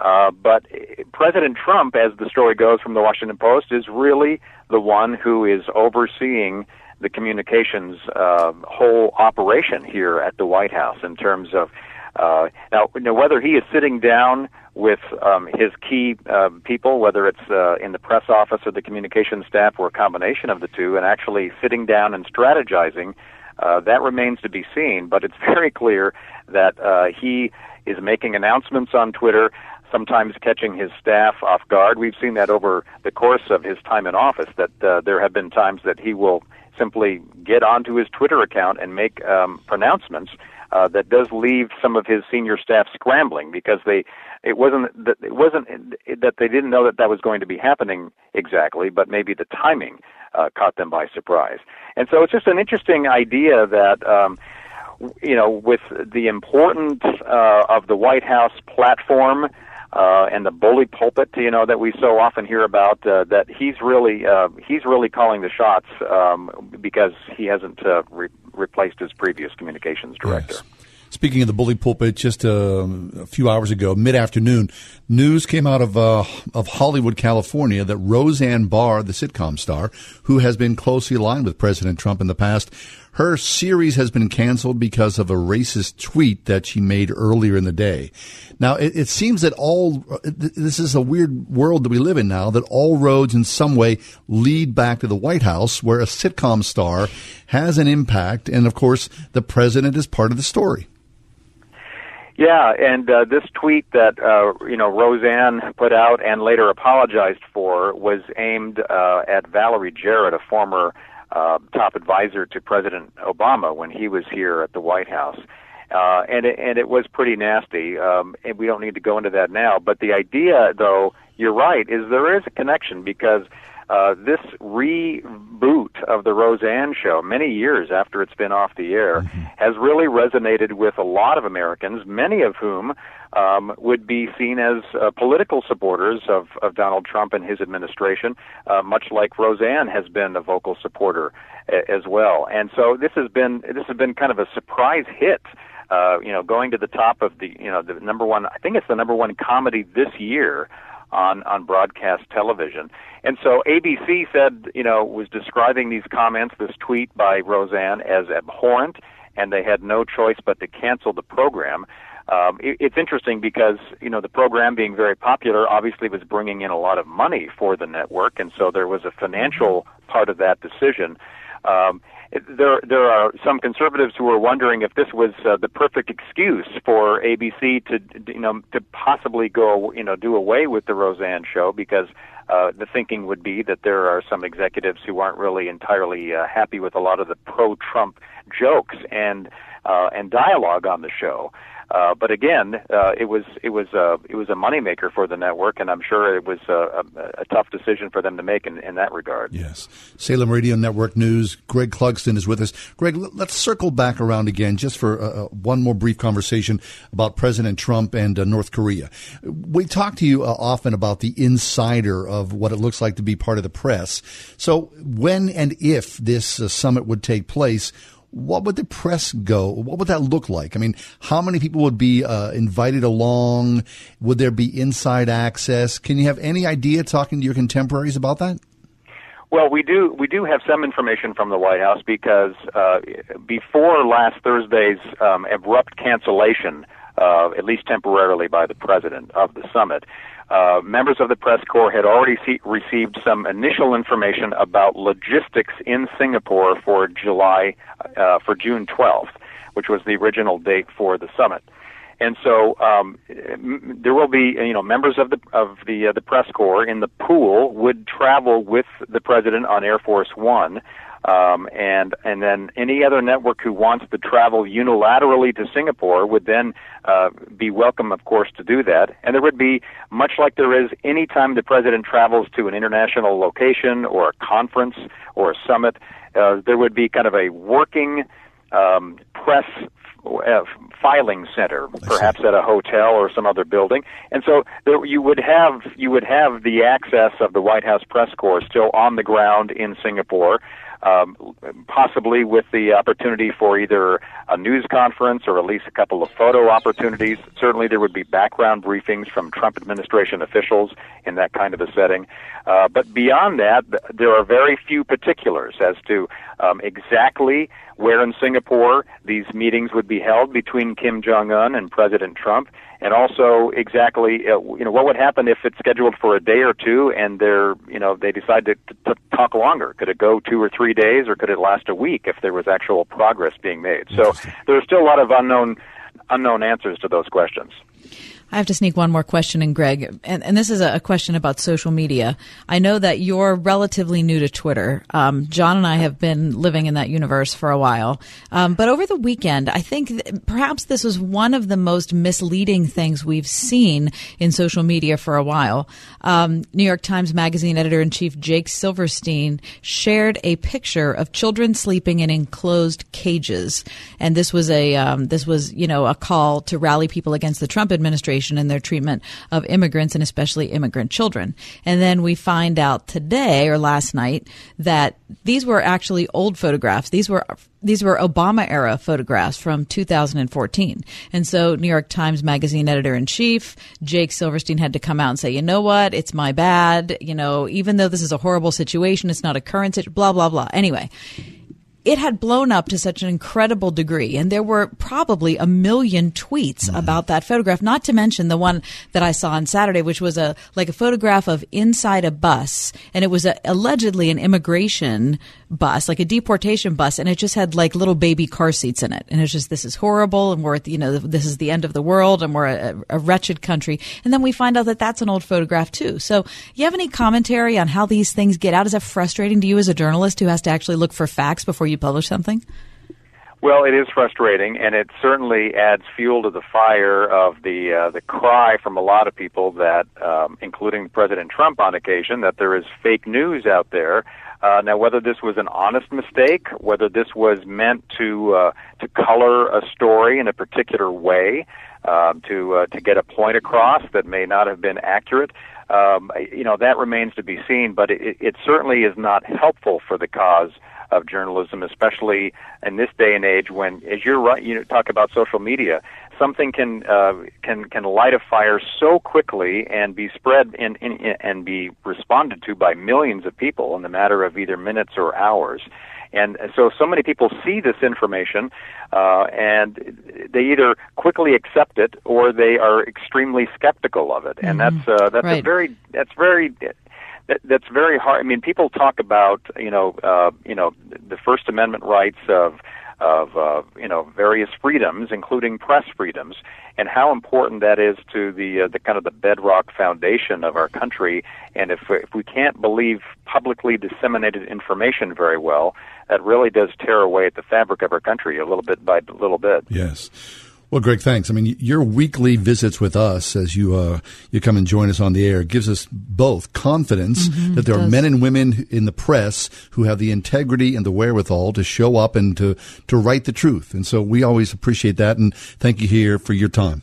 Uh, but President Trump, as the story goes from the Washington Post, is really the one who is overseeing the communications uh, whole operation here at the White House in terms of uh, now, whether he is sitting down with um, his key uh, people, whether it's uh, in the press office or the communications staff or a combination of the two, and actually sitting down and strategizing, uh, that remains to be seen. But it's very clear that uh, he is making announcements on Twitter sometimes catching his staff off guard. We've seen that over the course of his time in office, that uh, there have been times that he will simply get onto his Twitter account and make um, pronouncements uh, that does leave some of his senior staff scrambling because they it wasn't that it wasn't that they didn't know that that was going to be happening exactly, but maybe the timing uh, caught them by surprise. And so it's just an interesting idea that. Um, you know, with the importance uh, of the White House platform, uh, and the bully pulpit, you know, that we so often hear about. Uh, that he's really uh, he's really calling the shots um, because he hasn't uh, re- replaced his previous communications director. Yes. Speaking of the bully pulpit, just uh, a few hours ago, mid afternoon, news came out of uh, of Hollywood, California, that Roseanne Barr, the sitcom star, who has been closely aligned with President Trump in the past, her series has been canceled because of a racist tweet that she made earlier in the day. Now, it, it seems that all this is a weird world that we live in now. That all roads, in some way, lead back to the White House, where a sitcom star has an impact, and of course, the president is part of the story. Yeah, and uh, this tweet that uh, you know Roseanne put out and later apologized for was aimed uh, at Valerie Jarrett, a former uh, top advisor to President Obama when he was here at the White House. Uh, and it, and it was pretty nasty. Um, and we don't need to go into that now. But the idea, though, you're right, is there is a connection because uh, this reboot of the Roseanne show, many years after it's been off the air, mm-hmm. has really resonated with a lot of Americans, many of whom um, would be seen as uh, political supporters of, of Donald Trump and his administration, uh, much like Roseanne has been a vocal supporter a- as well. And so this has been this has been kind of a surprise hit. Uh, you know, going to the top of the, you know, the number one, I think it's the number one comedy this year on on broadcast television. And so ABC said, you know, was describing these comments, this tweet by Roseanne as abhorrent, and they had no choice but to cancel the program. Um, it, it's interesting because you know the program being very popular obviously was bringing in a lot of money for the network, and so there was a financial part of that decision. Um, there there are some conservatives who are wondering if this was uh, the perfect excuse for ABC to you know to possibly go you know do away with the Roseanne show because uh, the thinking would be that there are some executives who aren't really entirely uh, happy with a lot of the pro-Trump jokes and uh, and dialogue on the show. Uh, but again, uh, it was it was uh, it was a moneymaker for the network, and I'm sure it was a, a, a tough decision for them to make in, in that regard. Yes, Salem Radio Network News. Greg Clugston is with us. Greg, let's circle back around again just for uh, uh, one more brief conversation about President Trump and uh, North Korea. We talk to you often about the insider of what it looks like to be part of the press. So when and if this summit would take place what would the press go? What would that look like? I mean, how many people would be uh, invited along? Would there be inside access? Can you have any idea talking to your contemporaries about that? Well, we do we do have some information from the White House because uh, before last Thursday's um, abrupt cancellation, uh, at least temporarily, by the president of the summit, uh, members of the press corps had already see- received some initial information about logistics in Singapore for July, uh, for June 12th, which was the original date for the summit. And so um, there will be, you know, members of the of the uh, the press corps in the pool would travel with the president on Air Force One Um, and and then any other network who wants to travel unilaterally to Singapore would then uh, be welcome, of course, to do that. And there would be much like there is any time the president travels to an international location or a conference or a summit. Uh, there would be kind of a working um, press uh, filing center, perhaps at a hotel or some other building, and so there, you would have you would have the access of the White House press corps still on the ground in Singapore um, possibly with the opportunity for either a news conference or at least a couple of photo opportunities. Certainly, there would be background briefings from Trump administration officials in that kind of a setting. Uh, but beyond that, there are very few particulars as to um, exactly where in Singapore these meetings would be held between Kim Jong Un and President Trump and also exactly uh, you know what would happen if it's scheduled for a day or two and they're you know they decide to, to talk longer. Could it go two or three days or could it last a week if there was actual progress being made? So there's still a lot of unknown unknown answers to those questions I have to sneak one more question in, Greg, and, and this is a, question about social media. I know that you're relatively new to Twitter. Um, John and I have been living in that universe for a while, um, but over the weekend, I think th- perhaps this was one of the most misleading things we've seen in social media for a while. Um, New York Times Magazine editor in chief Jake Silverstein shared a picture of children sleeping in enclosed cages, and this was a um, this was you know a call to rally people against the Trump administration administration and their treatment of immigrants and especially immigrant children. And then we find out today or last night that these were actually old photographs. These were these were Obama era photographs from 2014. And so New York Times Magazine editor in chief, Jake Silverstein had to come out and say, you know what? It's my bad. You know, even though this is a horrible situation, it's not a current situation, blah, blah, blah. Anyway, it had blown up to such an incredible degree and there were probably a million tweets mm-hmm. about that photograph not to mention the one that i saw on saturday which was a like a photograph of inside a bus and it was a, allegedly an immigration bus like a deportation bus and it just had like little baby car seats in it and it's just this is horrible and we're at the, you know this is the end of the world and we're a, a wretched country and then we find out that that's an old photograph too so you have any commentary on how these things get out is that frustrating to you as a journalist who has to actually look for facts before you publish something? Well, it is frustrating, and it certainly adds fuel to the fire of the uh, the cry from a lot of people that, um, including President Trump on occasion, that there is fake news out there. Uh, now, whether this was an honest mistake, whether this was meant to uh, to color a story in a particular way, um, to uh, to get a point across that may not have been accurate, um, you know, that remains to be seen. But it, it certainly is not helpful for the cause of journalism, especially in this day and age when, as you're right, you talk about social media, something can uh, can can light a fire so quickly and be spread and, and and be responded to by millions of people in the matter of either minutes or hours. And so, so many people see this information, uh, and they either quickly accept it or they are extremely skeptical of it. And mm-hmm. that's uh, that's right. a very that's very that, that's very hard. I mean, people talk about you know uh, you know the First Amendment rights of of uh, you know various freedoms, including press freedoms, and how important that is to the uh, the kind of the bedrock foundation of our country. And if if we can't believe publicly disseminated information very well, that really does tear away at the fabric of our country a little bit by little bit. Yes. Well, Greg, thanks. I mean, your weekly visits with us as you uh, you come and join us on the air gives us both confidence mm-hmm, that there are men and women in the press who have the integrity and the wherewithal to show up and to to write the truth. And so we always appreciate that. And thank you here for your time.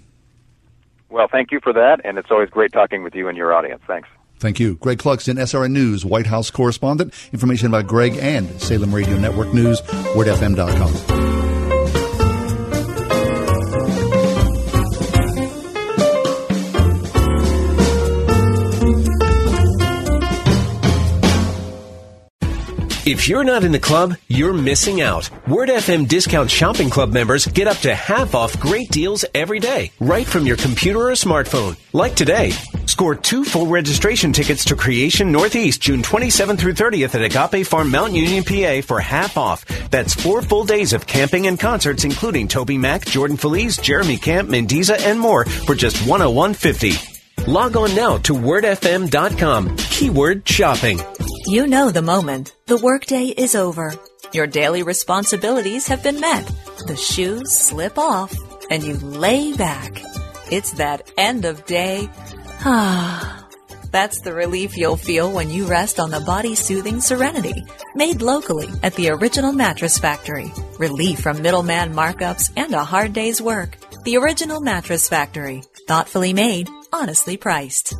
Well, thank you for that, and it's always great talking with you and your audience. Thanks. Thank you. Greg Clugston, SRN News, White House correspondent. Information about Greg and Salem Radio Network News, wordfm.com. If you're not in the club, you're missing out. Word FM Discount Shopping Club members get up to half off great deals every day, right from your computer or smartphone. Like today. Score two full registration tickets to Creation Northeast June 27th through 30th at Agape Farm Mount Union, PA for half off. That's four full days of camping and concerts, including Toby Mac, Jordan Feliz, Jeremy Camp, Mandisa, and more for just 101.50. Log on now to wordfm.com. Keyword shopping. You know the moment. The workday is over. Your daily responsibilities have been met. The shoes slip off and you lay back. It's that end of day. Ah. That's the relief you'll feel when you rest on the body soothing Serenity, made locally at the original mattress factory. Relief from middleman markups and a hard day's work. The original mattress factory. Thoughtfully made, honestly priced.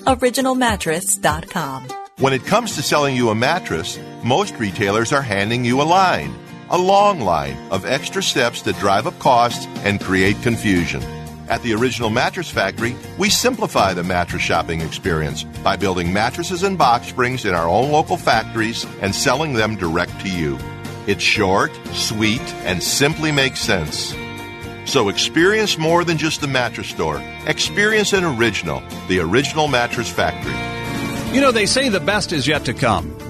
OriginalMattress.com. When it comes to selling you a mattress, most retailers are handing you a line. A long line of extra steps that drive up costs and create confusion. At the Original Mattress Factory, we simplify the mattress shopping experience by building mattresses and box springs in our own local factories and selling them direct to you. It's short, sweet, and simply makes sense. So experience more than just the mattress store. Experience an original, the Original Mattress Factory. You know, they say the best is yet to come.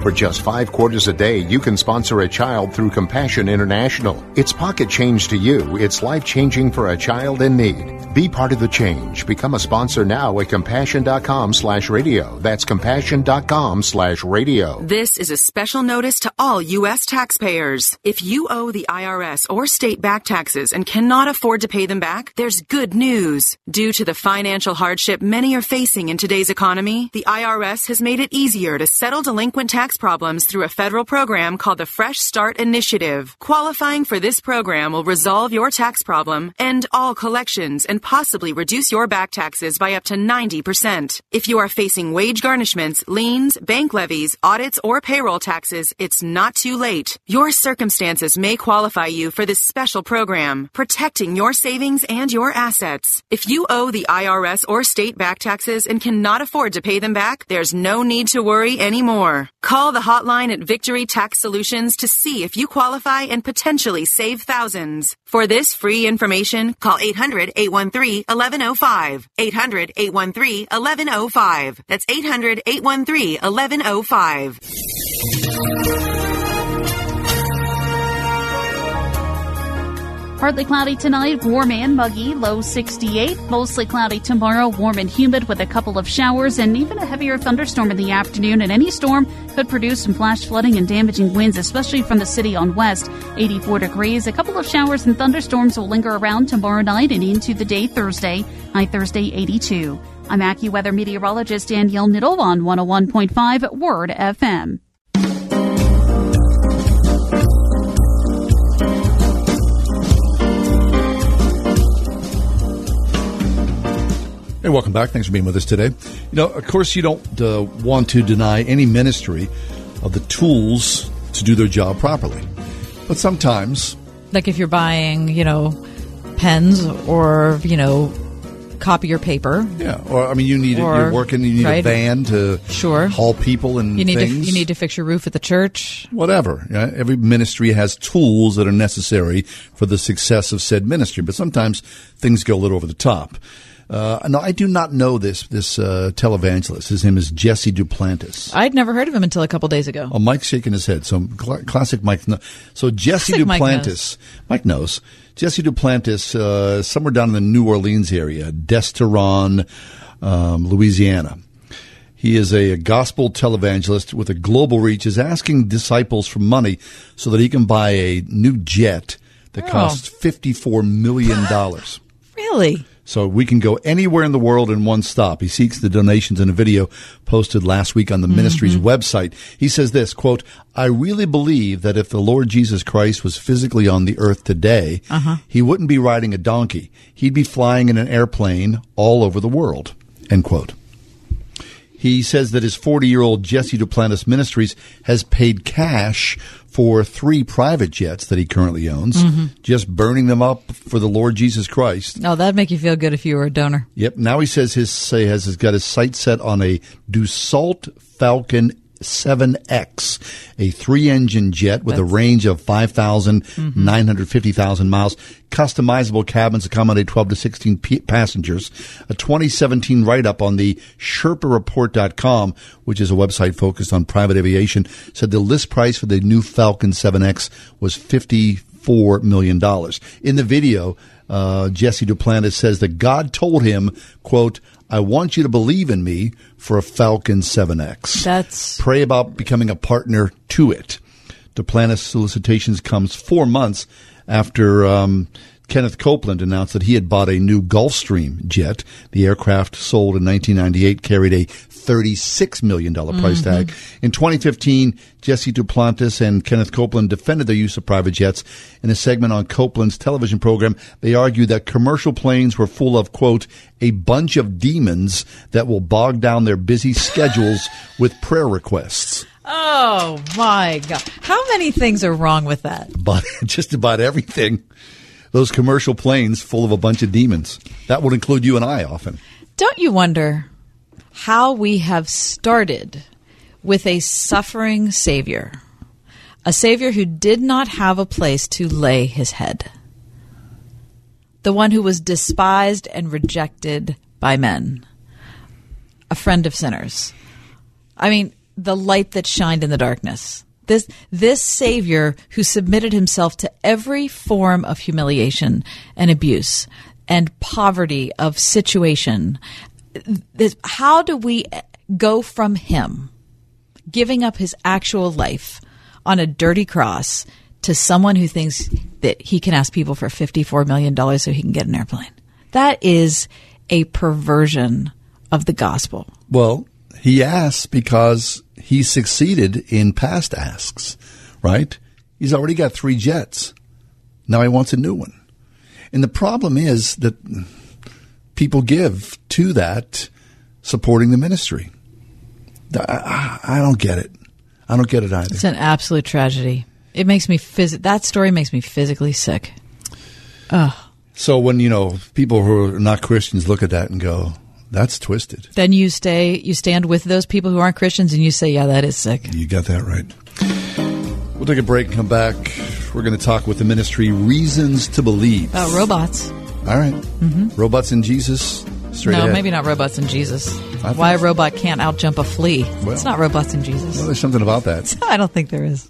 For just five quarters a day, you can sponsor a child through Compassion International. It's pocket change to you. It's life changing for a child in need. Be part of the change. Become a sponsor now at compassion.com slash radio. That's compassion.com slash radio. This is a special notice to all U.S. taxpayers. If you owe the IRS or state back taxes and cannot afford to pay them back, there's good news. Due to the financial hardship many are facing in today's economy, the IRS has made it easier to settle delinquent tax problems through a federal program called the Fresh Start Initiative. Qualifying for this program will resolve your tax problem, end all collections, and possibly reduce your back taxes by up to 90%. If you are facing wage garnishments, liens, bank levies, audits, or payroll taxes, it's not too late. Your circumstances may qualify you for this special program, protecting your savings and your assets. If you owe the IRS or state back taxes and cannot afford to pay them back, there's no need to worry anymore. Call the hotline at Victory Tax Solutions to see if you qualify and potentially save thousands. For this free information, call 800 813 1105. 800 813 1105. That's 800 813 1105. Partly cloudy tonight, warm and muggy, low 68. Mostly cloudy tomorrow, warm and humid with a couple of showers and even a heavier thunderstorm in the afternoon. And any storm could produce some flash flooding and damaging winds, especially from the city on west. 84 degrees. A couple of showers and thunderstorms will linger around tomorrow night and into the day Thursday. High Thursday, 82. I'm AccuWeather meteorologist Danielle Niddle on 101.5 Word FM. Hey, welcome back. Thanks for being with us today. You know, of course, you don't uh, want to deny any ministry of the tools to do their job properly. But sometimes, Like if you're buying, you know, pens or, you know, copier paper. yeah, or I mean, you need Or- you're working, you need a van to Sure. haul people and You need to things. you need to fix your roof at the church. whatever. Yeah, every ministry has tools that are necessary for the success of said ministry, but sometimes things go a little over the top. Uh, no, I do not know this this uh, televangelist. His name is Jesse Duplantis. I'd never heard of him until a couple days ago. Oh, Mike's shaking his head. So cl- classic Mike. So Jesse Classic Mike Duplantis. Mike knows. Jesse Duplantis, uh, somewhere down in the New Orleans area, Destrehan, um, Louisiana. He is a, gospel televangelist with a global reach. Is asking disciples for money so that he can buy a new jet that Oh. costs fifty-four million dollars. Really? So we can go anywhere in the world in one stop. He seeks the donations in a video posted last week on the ministry's website. He says this, quote, I really believe that if the Lord Jesus Christ was physically on the earth today, Uh-huh. he wouldn't be riding a donkey. He'd be flying in an airplane all over the world, end quote. He says that his 40 year old Jesse Duplantis Ministries has paid cash for three private jets that he currently owns, Mhm. just burning them up for the Lord Jesus Christ. Oh, that'd make you feel good if you were a donor. Yep. Now he says his say has, has got his sight set on a Dassault Falcon 7X, a three engine jet with a range of 5,950,000 miles. Customizable cabins accommodate 12 to 16 p- passengers. A 2017 write up on the SherpaReport.com, which is a website focused on private aviation, said the list price for the new Falcon 7X was 54 million dollars. In the video, uh, Jesse Duplantis says that God told him, quote, I want you to believe in me for a Falcon 7X. That's Pray about becoming a partner to it. The plan of solicitations comes four months after um, Kenneth Copeland announced that he had bought a new Gulfstream jet. The aircraft sold in 1998 carried a $36 million price Mhm. tag. In 2015, Jesse Duplantis and Kenneth Copeland defended their use of private jets. In a segment on Copeland's television program, they argued that commercial planes were full of, quote, a bunch of demons that will bog down their busy schedules with prayer requests. Oh my God. How many things are wrong with that? But just about everything, those commercial planes full of a bunch of demons. That would include you and I often. Don't you wonder how we have started with a suffering Savior? A Savior who did not have a place to lay his head. The one who was despised and rejected by men. A friend of sinners. I mean, the light that shined in the darkness. This, this Savior who submitted himself to every form of humiliation and abuse and poverty of situation. This, how do we go from him giving up his actual life on a dirty cross to someone who thinks that he can ask people for $54 million so he can get an airplane? That is a perversion of the gospel. Well, he asks because he succeeded in past asks, right? He's already got three jets. Now he wants a new one. And the problem is that people give to that supporting the ministry. I, I don't get it. I don't get it either. It's an absolute tragedy. It makes me phys- that story makes me physically sick. Ugh. So when, you know, people who are not Christians look at that and go, that's twisted. Then you stay you stand with those people who aren't Christians and you say, Yeah, that is sick. You got that right. We'll take a break and come back. We're going to talk with the ministry Reasons to Believe. About robots. All right. Mhm. Robots and Jesus. Straight no, ahead. maybe not robots and Jesus. I Why a robot can't outjump a flea. Well- it's not robots and Jesus. Well, there's something about that. I don't think there is.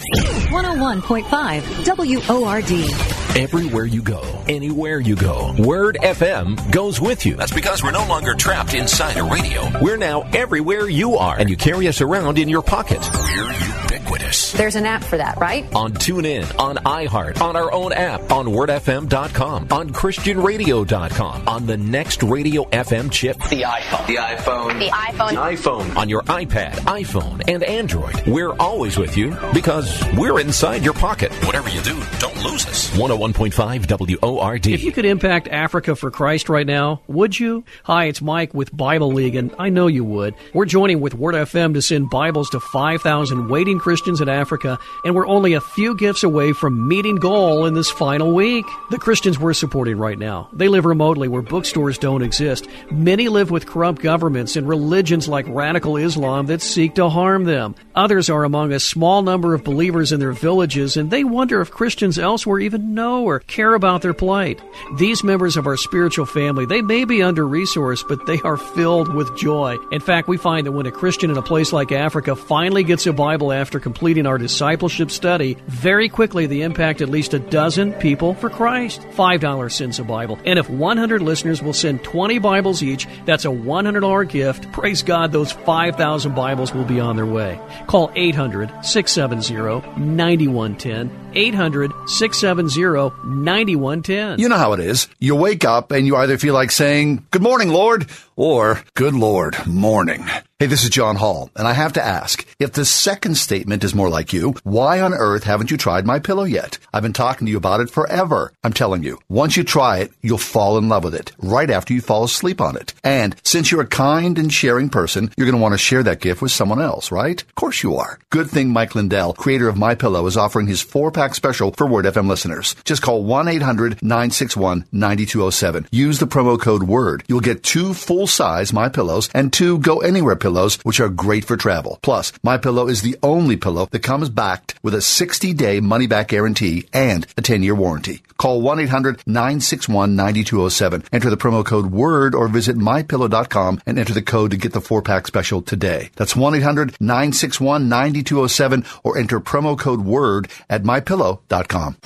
101.5 WORD. Everywhere you go, anywhere you go, Word FM goes with you. That's because we're no longer trapped inside a radio. We're now everywhere you are, and you carry us around in your pocket. We're ubiquitous. There's an app for that, right? On TuneIn, on iHeart, on our own app, on WordFM.com, on ChristianRadio.com, on the next radio FM chip, the iPhone, the iPhone, The iPhone. The iPhone, on your iPad, iPhone, and Android. We're always with you because we're inside your pocket. Whatever you do, don't lose us. Oh 101.5 WORD. If you could impact Africa for Christ right now, would you? Hi, it's Mike with Bible League, and I know you would. We're joining with Word FM to send Bibles to 5,000 waiting Christians in Africa, and we're only a few gifts away from meeting goal in this final week. The Christians we're supporting right now, they live remotely where bookstores don't exist. Many live with corrupt governments and religions like radical Islam that seek to harm them. Others are among a small number of believers in their villages, and they wonder if Christians elsewhere even know or care about their plight. These members of our spiritual family, they may be under resourced, but they are filled with joy. In fact, we find that when a Christian in a place like Africa finally gets a Bible after completing our discipleship study, very quickly they impact at least a dozen people for Christ. $5 sends a Bible. And if 100 listeners will send 20 Bibles each, that's a $100 gift. Praise God, those 5,000 Bibles will be on their way. Call 800 670 9110. 800 670 9110. You know how it is. You wake up and you either feel like saying, Good morning, Lord, or Good Lord, morning. Hey, this is John Hall, and I have to ask, if the second statement is more like you, why on earth haven't you tried my pillow yet? I've been talking to you about it forever. I'm telling you, once you try it, you'll fall in love with it right after you fall asleep on it. And since you're a kind and sharing person, you're going to want to share that gift with someone else, right? Of course you are. Good thing Mike Lindell, creator of My Pillow, is offering his four pack special for Word FM listeners. Just call 1-800-961-9207. Use the promo code WORD. You'll get two full size My Pillows and two Go Anywhere pillows pillows, which are great for travel. Plus, My Pillow is the only pillow that comes backed with a 60-day money-back guarantee and a 10-year warranty. Call 1-800-961-9207. Enter the promo code WORD or visit mypillow.com and enter the code to get the four-pack special today. That's 1-800-961-9207 or enter promo code WORD at mypillow.com.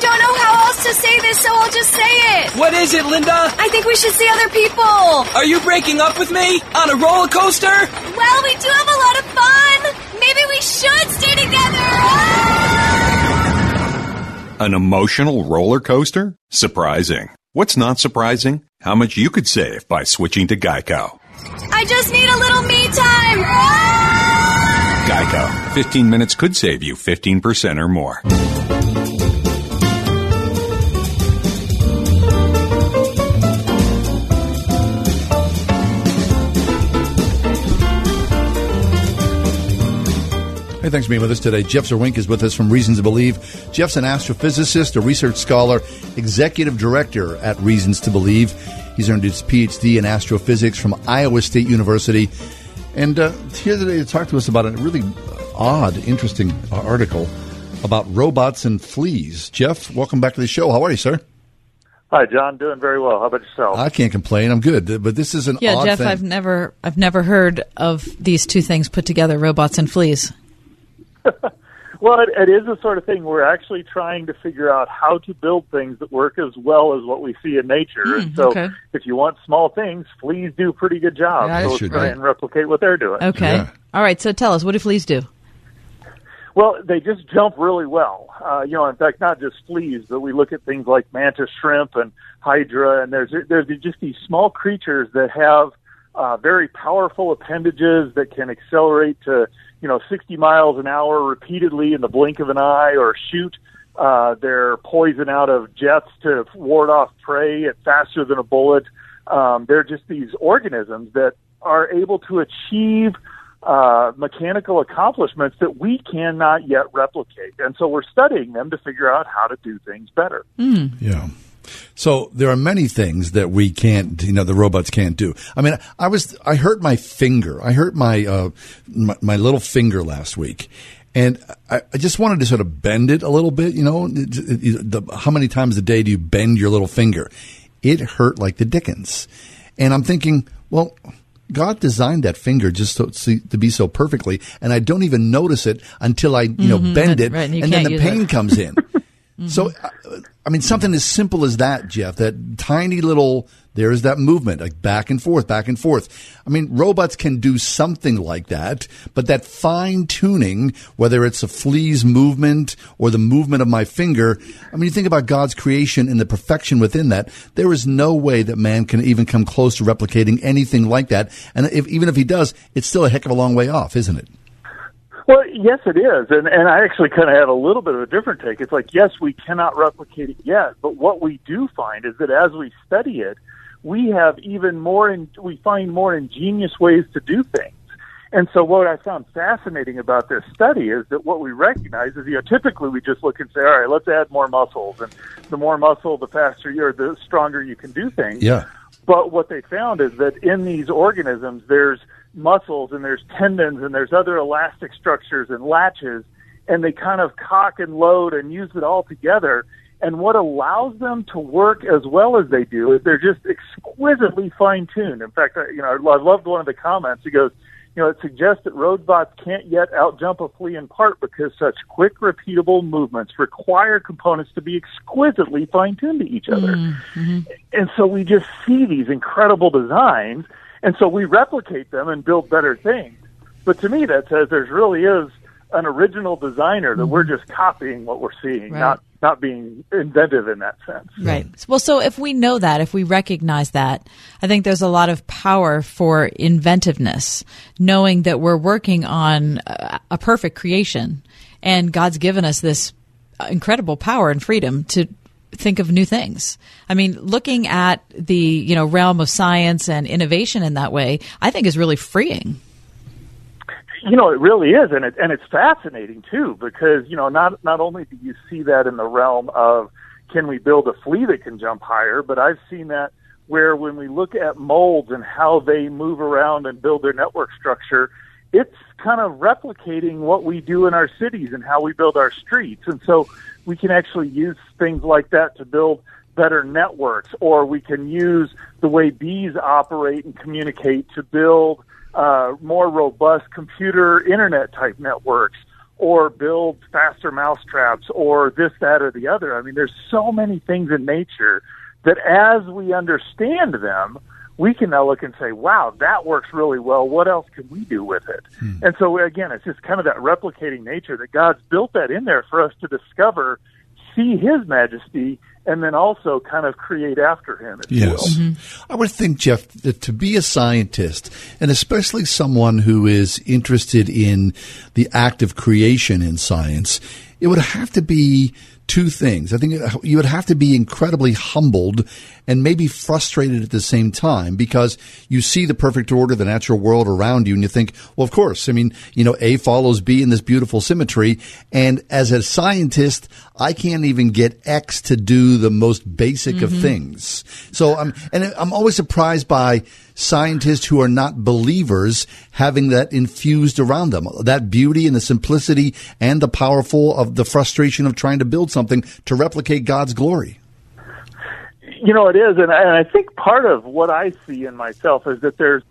Brian! I don't know how else to say this, so I'll just say it. What is it, Linda? I think we should see other people. Are you breaking up with me? On a roller coaster? Well, we do have a lot of fun. Maybe we should stay together. An emotional roller coaster? Surprising. What's not surprising? How much you could save by switching to Geico. I just need a little me time. Ah! Geico. 15 minutes could save you 15% or more. Hey, thanks for being with us today. Jeff Zweerink is with us from Reasons to Believe. Jeff's an astrophysicist, a research scholar, executive director at Reasons to Believe. He's earned his PhD in astrophysics from Iowa State University. And uh, here today to talk to us about a really odd, interesting article about robots and fleas. Jeff, welcome back to the show. How are you, sir? Hi, John. Doing very well. How about yourself? I can't complain. I'm good. But this is an Yeah, odd Jeff, thing. I've never I've never heard of these two things put together, robots and fleas. Well, it, it is the sort of thing we're actually trying to figure out how to build things that work as well as what we see in nature. And so, okay. if you want small things, fleas do a pretty good job. Yeah, so should try be. and replicate what they're doing. Okay. All right, so tell us, what do fleas do? Well, they just jump really well. Uh, you know, in fact, not just fleas, but we look at things like mantis shrimp and hydra, and there's there's just these small creatures that have uh, very powerful appendages that can accelerate to you know 60 miles an hour repeatedly in the blink of an eye, or shoot uh, their poison out of jets to ward off prey at faster than a bullet. Um, they're just these organisms that are able to achieve uh, mechanical accomplishments that we cannot yet replicate. And so we're studying them to figure out how to do things better. Yeah. So there are many things that we can't, you know, the robots can't do. I mean, I was, I hurt my finger. I hurt my, uh, my, my little finger last week. And I, I just wanted to sort of bend it a little bit, you know, the, how many times a day do you bend your little finger? It hurt like the dickens. And I'm thinking, well, God designed that finger just so- to be so perfectly, and I don't even notice it until I, you know, Mhm, bend it, right, and and then the pain it. comes in. So, uh, I mean, something as simple as that, Jeff, that tiny little, there's that movement, like back and forth, back and forth. I mean, robots can do something like that, but that fine tuning, whether it's a flea's movement or the movement of my finger, I mean, you think about God's creation and the perfection within that, there is no way that man can even come close to replicating anything like that. And if, even if he does, it's still a heck of a long way off, isn't it? Well, yes, it is, and and I actually kind of had a little bit of a different take. It's like yes, we cannot replicate it yet, but what we do find is that as we study it, we have even more, in, we find more ingenious ways to do things. And so, what I found fascinating about this study is that what we recognize is, you know, typically we just look and say, all right, let's add more muscles, and the more muscle, the faster you or the stronger you can do things. Yeah. But what they found is that in these organisms, there's muscles and there's tendons and there's other elastic structures and latches, and they kind of cock and load and use it all together. And what allows them to work as well as they do is they're just exquisitely fine tuned. In fact, I- you know, I loved one of the comments. He goes, you know, it suggests that robots can't yet outjump a flea in part because such quick, repeatable movements require components to be exquisitely fine tuned to each other. Mm-hmm. And so we just see these incredible designs, and so we replicate them and build better things. But to me, that says there's really is an original designer that we're mm-hmm. just copying what we're seeing, Right. not not being inventive in that sense. Right. Well, so if we know that, if we recognize that, I think there's a lot of power for inventiveness, knowing that we're working on a perfect creation and God's given us this incredible power and freedom to think of new things. I mean, looking at the, you know, realm of science and innovation in that way, I think is really freeing. You know, it really is, and it and it's fascinating too because you know not not only do you see that in the realm of can we build a flea that can jump higher, but I've seen that where when we look at molds and how they move around and build their network structure, it's kind of replicating what we do in our cities and how we build our streets. And so we can actually use things like that to build better networks, or we can use the way bees operate and communicate to build uh, more robust computer internet type networks or build faster mousetraps or this, that, or the other. I mean, there's so many things in nature that as we understand them, we can now look and say, wow, that works really well. What else can we do with it? Hmm. And so, again, it's just kind of that replicating nature that God's built that in there for us to discover, see His majesty, and then also kind of create after Him. yes. Mm-hmm. I would think, Jeff, that to be a scientist, and especially someone who is interested in the act of creation in science, it would have to be two things. I think you would have to be incredibly humbled and maybe frustrated at the same time because you see the perfect order, the natural world around you, and you think, well, of course. I mean, you know, A follows B in this beautiful symmetry. And as a scientist, I can't even get X to do the most basic mm-hmm. of things. So I'm, and I'm always surprised by scientists who are not believers having that infused around them. That beauty and the simplicity and the powerful of the frustration of trying to build something to replicate God's glory. You know, it is. And, and I think part of what I see in myself is that there's,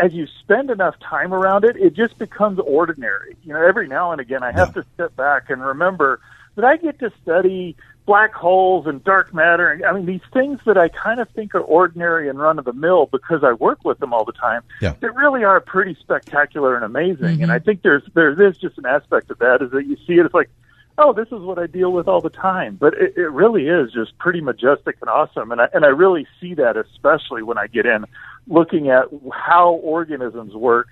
as you spend enough time around it, it just becomes ordinary. You know, every now and again, I have yeah. to step back and remember that I get to study black holes and dark matter. And, I mean, these things that I kind of think are ordinary and run of the mill because I work with them all the time. Yeah. They really are pretty spectacular and amazing. Mm-hmm. And I think there's there is just an aspect of that is that you see it. It's like, oh, this is what I deal with all the time. But it, it really is just pretty majestic and awesome. And I and I really see that especially when I get in looking at how organisms work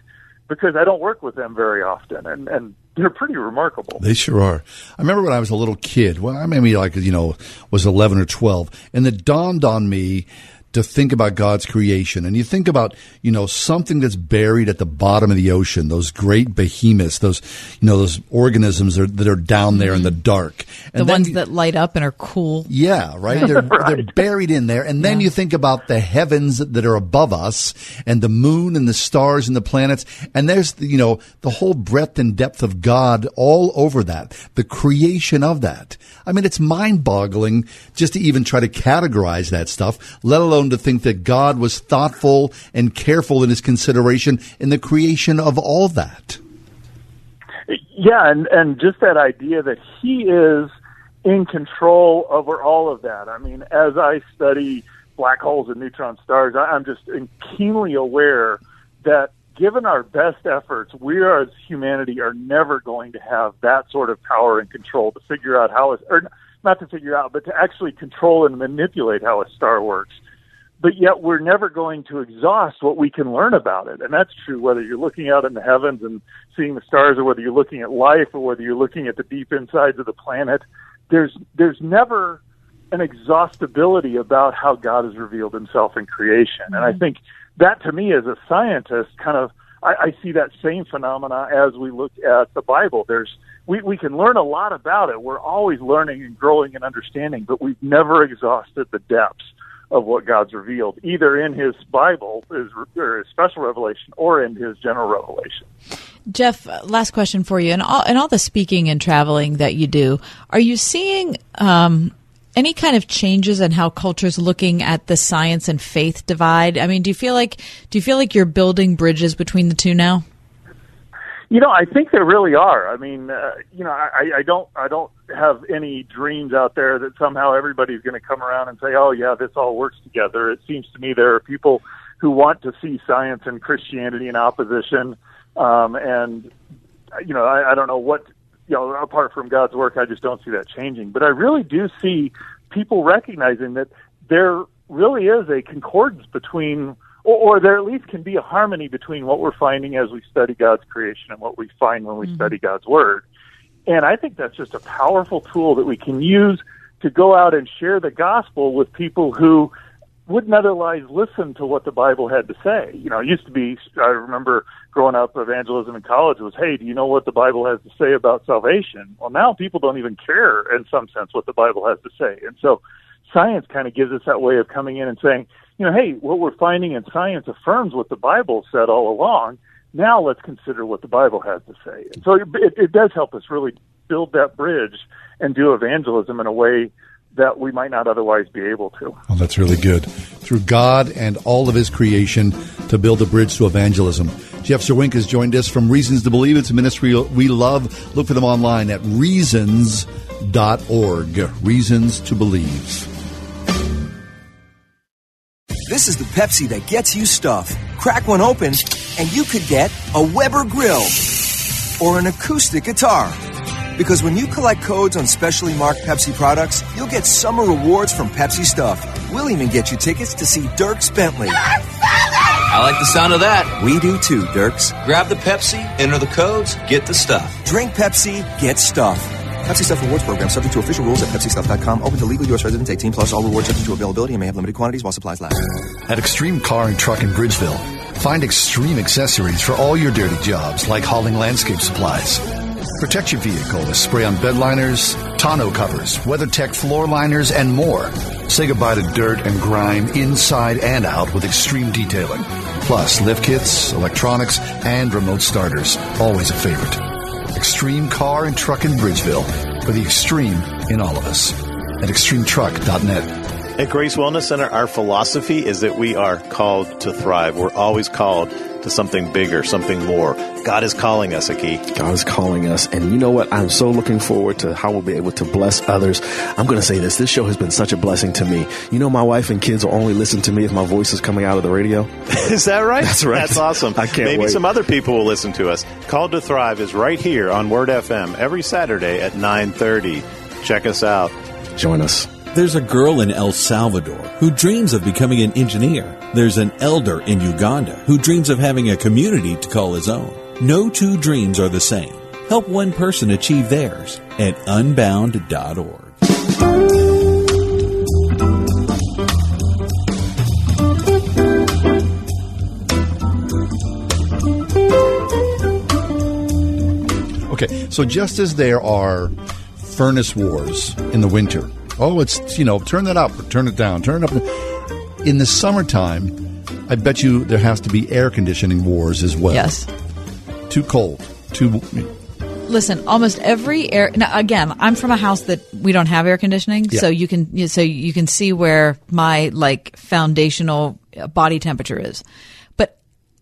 because I don't work with them very often, and and they're pretty remarkable. They sure are. I remember when I was a little kid. Well, I maybe like you know was eleven or twelve, and it dawned on me to think about God's creation. And you think about, you know, something that's buried at the bottom of the ocean, those great behemoths, those, you know, those organisms that are, that are down there in the mm-hmm. dark. And the ones that light up and are cool. Yeah, right? They're, right. they're buried in there. And then yeah. you think about the heavens that are above us and the moon and the stars and the planets. And there's, you know, the whole breadth and depth of God all over that, the creation of that. I mean, it's mind boggling just to even try to categorize that stuff, let alone to think that God was thoughtful and careful in his consideration in the creation of all that. Yeah, and, and just that idea that he is in control over all of that. I mean, as I study black holes and neutron stars, I'm just keenly aware that given our best efforts, we as humanity are never going to have that sort of power and control to figure out how or not to figure out, but to actually control and manipulate how a star works but yet we're never going to exhaust what we can learn about it. And that's true whether you're looking out in the heavens and seeing the stars or whether you're looking at life or whether you're looking at the deep insides of the planet. There's, there's never an exhaustibility about how God has revealed himself in creation. And I mm-hmm. think that to me as a scientist kind of, I, I see that same phenomena as we look at the Bible. There's, we, we can learn a lot about it. We're always learning and growing and understanding, but we've never exhausted the depths of what God's revealed, either in His Bible, His, or His special revelation, or in His general revelation. Jeff, last question for you. And all, and all the speaking and traveling that you do, are you seeing um, any kind of changes in how culture's looking at the science and faith divide? I mean, do you feel like do you feel like you're building bridges between the two now? You know, I think there really are. I mean, uh, you know, I, I don't, I don't have any dreams out there that somehow everybody's going to come around and say, "Oh, yeah, this all works together." It seems to me there are people who want to see science and Christianity in opposition, um, and you know, I, I don't know what, you know, apart from God's work, I just don't see that changing. But I really do see people recognizing that there really is a concordance between or, or there at least can be a harmony between what we're finding as we study God's creation and what we find when we mm-hmm. study God's Word. And I think that's just a powerful tool that we can use to go out and share the gospel with people who wouldn't otherwise listen to what the Bible had to say. You know, it used to be, I remember growing up, evangelism in college was, hey, do you know what the Bible has to say about salvation? Well, now people don't even care, in some sense, what the Bible has to say. And so science kind of gives us that way of coming in and saying, you know, hey, what we're finding in science affirms what the Bible said all along. Now let's consider what the Bible has to say. And so it, it does help us really build that bridge and do evangelism in a way that we might not otherwise be able to. Oh, that's really good. Through God and all of His creation to build a bridge to evangelism. Jeff Zweerink has joined us from Reasons to Believe. It's a ministry we love. Look for them online at reasons.org. Reasons to Believe. This is the Pepsi that gets you stuff. Crack one open, and you could get a Weber grill or an acoustic guitar. Because when you collect codes on specially marked Pepsi products, you'll get summer rewards from Pepsi Stuff. We'll even get you tickets to see Dierks Bentley. I like the sound of that. We do too, Dierks. Grab the Pepsi, enter the codes, get the stuff. Drink Pepsi, get stuff. Pepsi Stuff Rewards Program subject to official rules at PepsiStuff.com. Open to legal U.S. residents 18 plus. All rewards subject to availability and may have limited quantities while supplies last. At Extreme Car and Truck in Bridgeville, find extreme accessories for all your dirty jobs, like hauling landscape supplies. Protect your vehicle with spray-on bed liners, tonneau covers, WeatherTech floor liners, and more. Say goodbye to dirt and grime inside and out with extreme detailing. Plus, lift kits, electronics, and remote starters. Always a favorite. Extreme Car and Truck in Bridgeville for the extreme in all of us. At extremetruck.net. At Grace Wellness Center, our philosophy is that we are called to thrive. We're always called to something bigger, something more. God is calling us, Aki. God is calling us. And you know what? I'm so looking forward to how we'll be able to bless others. I'm going to say this. This show has been such a blessing to me. You know, my wife and kids will only listen to me if my voice is coming out of the radio. is that right? That's right. That's awesome. I can't Maybe wait. some other people will listen to us. Called to Thrive is right here on Word FM every Saturday at 930. Check us out. Join us. There's a girl in El Salvador who dreams of becoming an engineer. There's an elder in Uganda who dreams of having a community to call his own. No two dreams are the same. Help one person achieve theirs at unbound.org. Okay, so just as there are furnace wars in the winter, oh, it's, you know, turn that up, or turn it down, turn it up. In the summertime, I bet you there has to be air conditioning wars as well. Yes. Too cold, too. Listen, almost every air. Now, again, I'm from a house that we don't have air conditioning, Yeah. so you can so you can see where my like foundational body temperature is.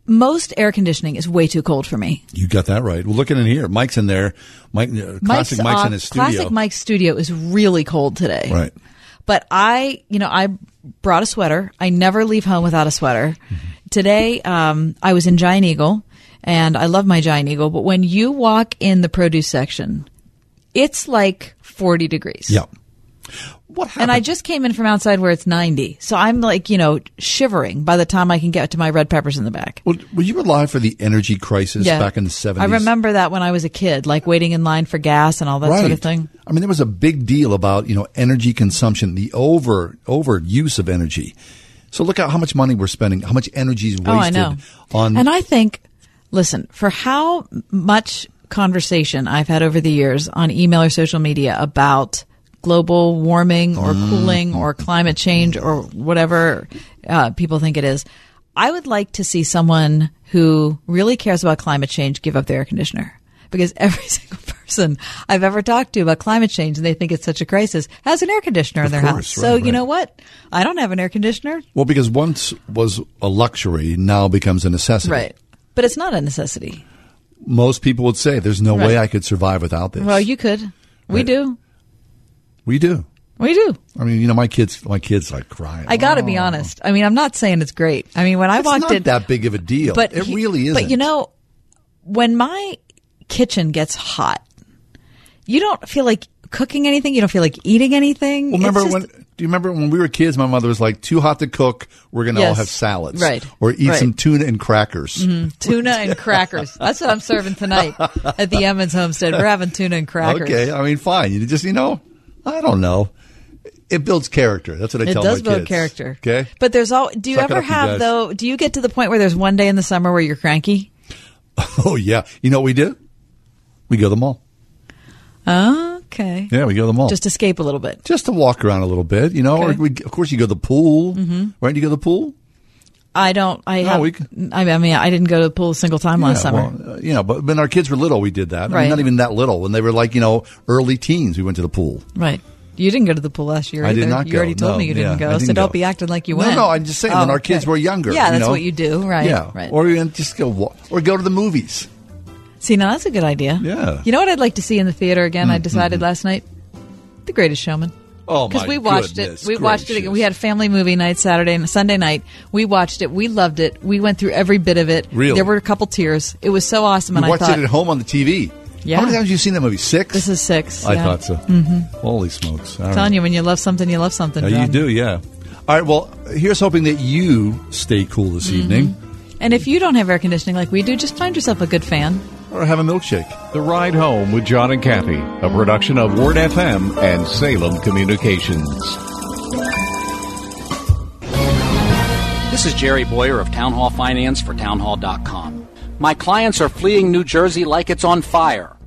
Most air conditioning is way too cold for me. You got that right. Well, look at in here. Mike's in there. Mike, uh, classic Mike's, off- in his studio. Classic Mike's studio is really cold today. Right. But I, you know, I brought a sweater. I never leave home without a sweater. Today, um, I was in Giant Eagle, and I love my Giant Eagle. But when you walk in the produce section, it's like 40 degrees. Yeah. And I just came in from outside where it's 90. So I'm like, you know, shivering by the time I can get to my red peppers in the back. Well, were you alive for the energy crisis back in the 70s? I remember that when I was a kid, like waiting in line for gas and all that sort of thing. I mean, there was a big deal about you know energy consumption, the over over use of energy. So look at how much money we're spending, how much energy is wasted Oh, I know. on. And I think, listen, for how much conversation I've had over the years on email or social media about global warming or Mm. cooling or climate change or whatever uh, people think it is, I would like to see someone who really cares about climate change give up their air conditioner. Because every single person I've ever talked to about climate change and they think it's such a crisis has an air conditioner in their course, house. so right, you know what? I don't have an air conditioner. well, because once was a luxury, now becomes a necessity. Right. But it's not a necessity. Most people would say, "There's no Right. way I could survive without this." Well, you could. We do. We do. We do. I mean, you know, my kids, my kids like crying. I got to be honest. I mean, I'm not saying it's great. I mean, when I walked It's walked not in, that big of a deal. but it he- really isn't. But you know, when my kitchen gets hot, you don't feel like cooking anything. You don't feel like eating anything. Well, remember It's when? Do you remember when we were kids? My mother was like, "Too hot to cook. We're going to all have salads, Right. Or eat Right. some tuna and crackers." Mhm. tuna and crackers? That's what I'm serving tonight at the Emmons homestead. We're having tuna and crackers. Okay, I mean, fine. You just, you know, I don't know. It builds character. That's what I tell people. It tell does build character. Okay. But there's all. Do you Suck ever you have guys. though? Do you get to the point where there's one day in the summer where you're cranky? Oh yeah. You know what we do? We go to the mall. Okay. Yeah, we go to the mall. Just escape a little bit. just to walk around a little bit, you know. Or Okay. we, of course, you go to the pool. Mhm. Right? You go to the pool. I don't. I No, have. we I I mean, I didn't go to the pool a single time last summer. well, uh, you know, but when our kids were little, we did that. I mean, Right. not even that little. When they were like, you know, early teens, we went to the pool. right. You didn't go to the pool last year. I did either. not You go, already told no, me you didn't yeah, I go, so didn't don't be acting like you went. no, no. I'm just saying when Oh, our kids okay. were younger. Yeah, that's know? what you do. Right. Yeah. Right. Or just go or go to the movies. See, now that's a good idea. Yeah. You know what I'd like to see in the theater again? I Mm, decided mhm. last night, The Greatest Showman. Oh Because we watched it. We watched it again. We had a family movie night Saturday and Sunday night. We watched it. We loved it. We went through every bit of it. Really? There were a couple tears. It was so awesome. We and watched I thought, it at home on the TV. Yeah. How many times have you seen that movie? Six. This is six. I yeah. thought so. hmm Holy smokes! I'm right. telling you, when you love something, you love something. Yeah, you do. Yeah. All right. Well, here's hoping that you stay cool this Mm-hmm. evening, And if you don't have air conditioning like we do, just find yourself a good fan. Or have a milkshake. The Ride Home with John and Kathy, a production of Word FM and Salem Communications. This is Jerry Boyer of Town Hall Finance for townhall.com. My clients are fleeing New Jersey like it's on fire.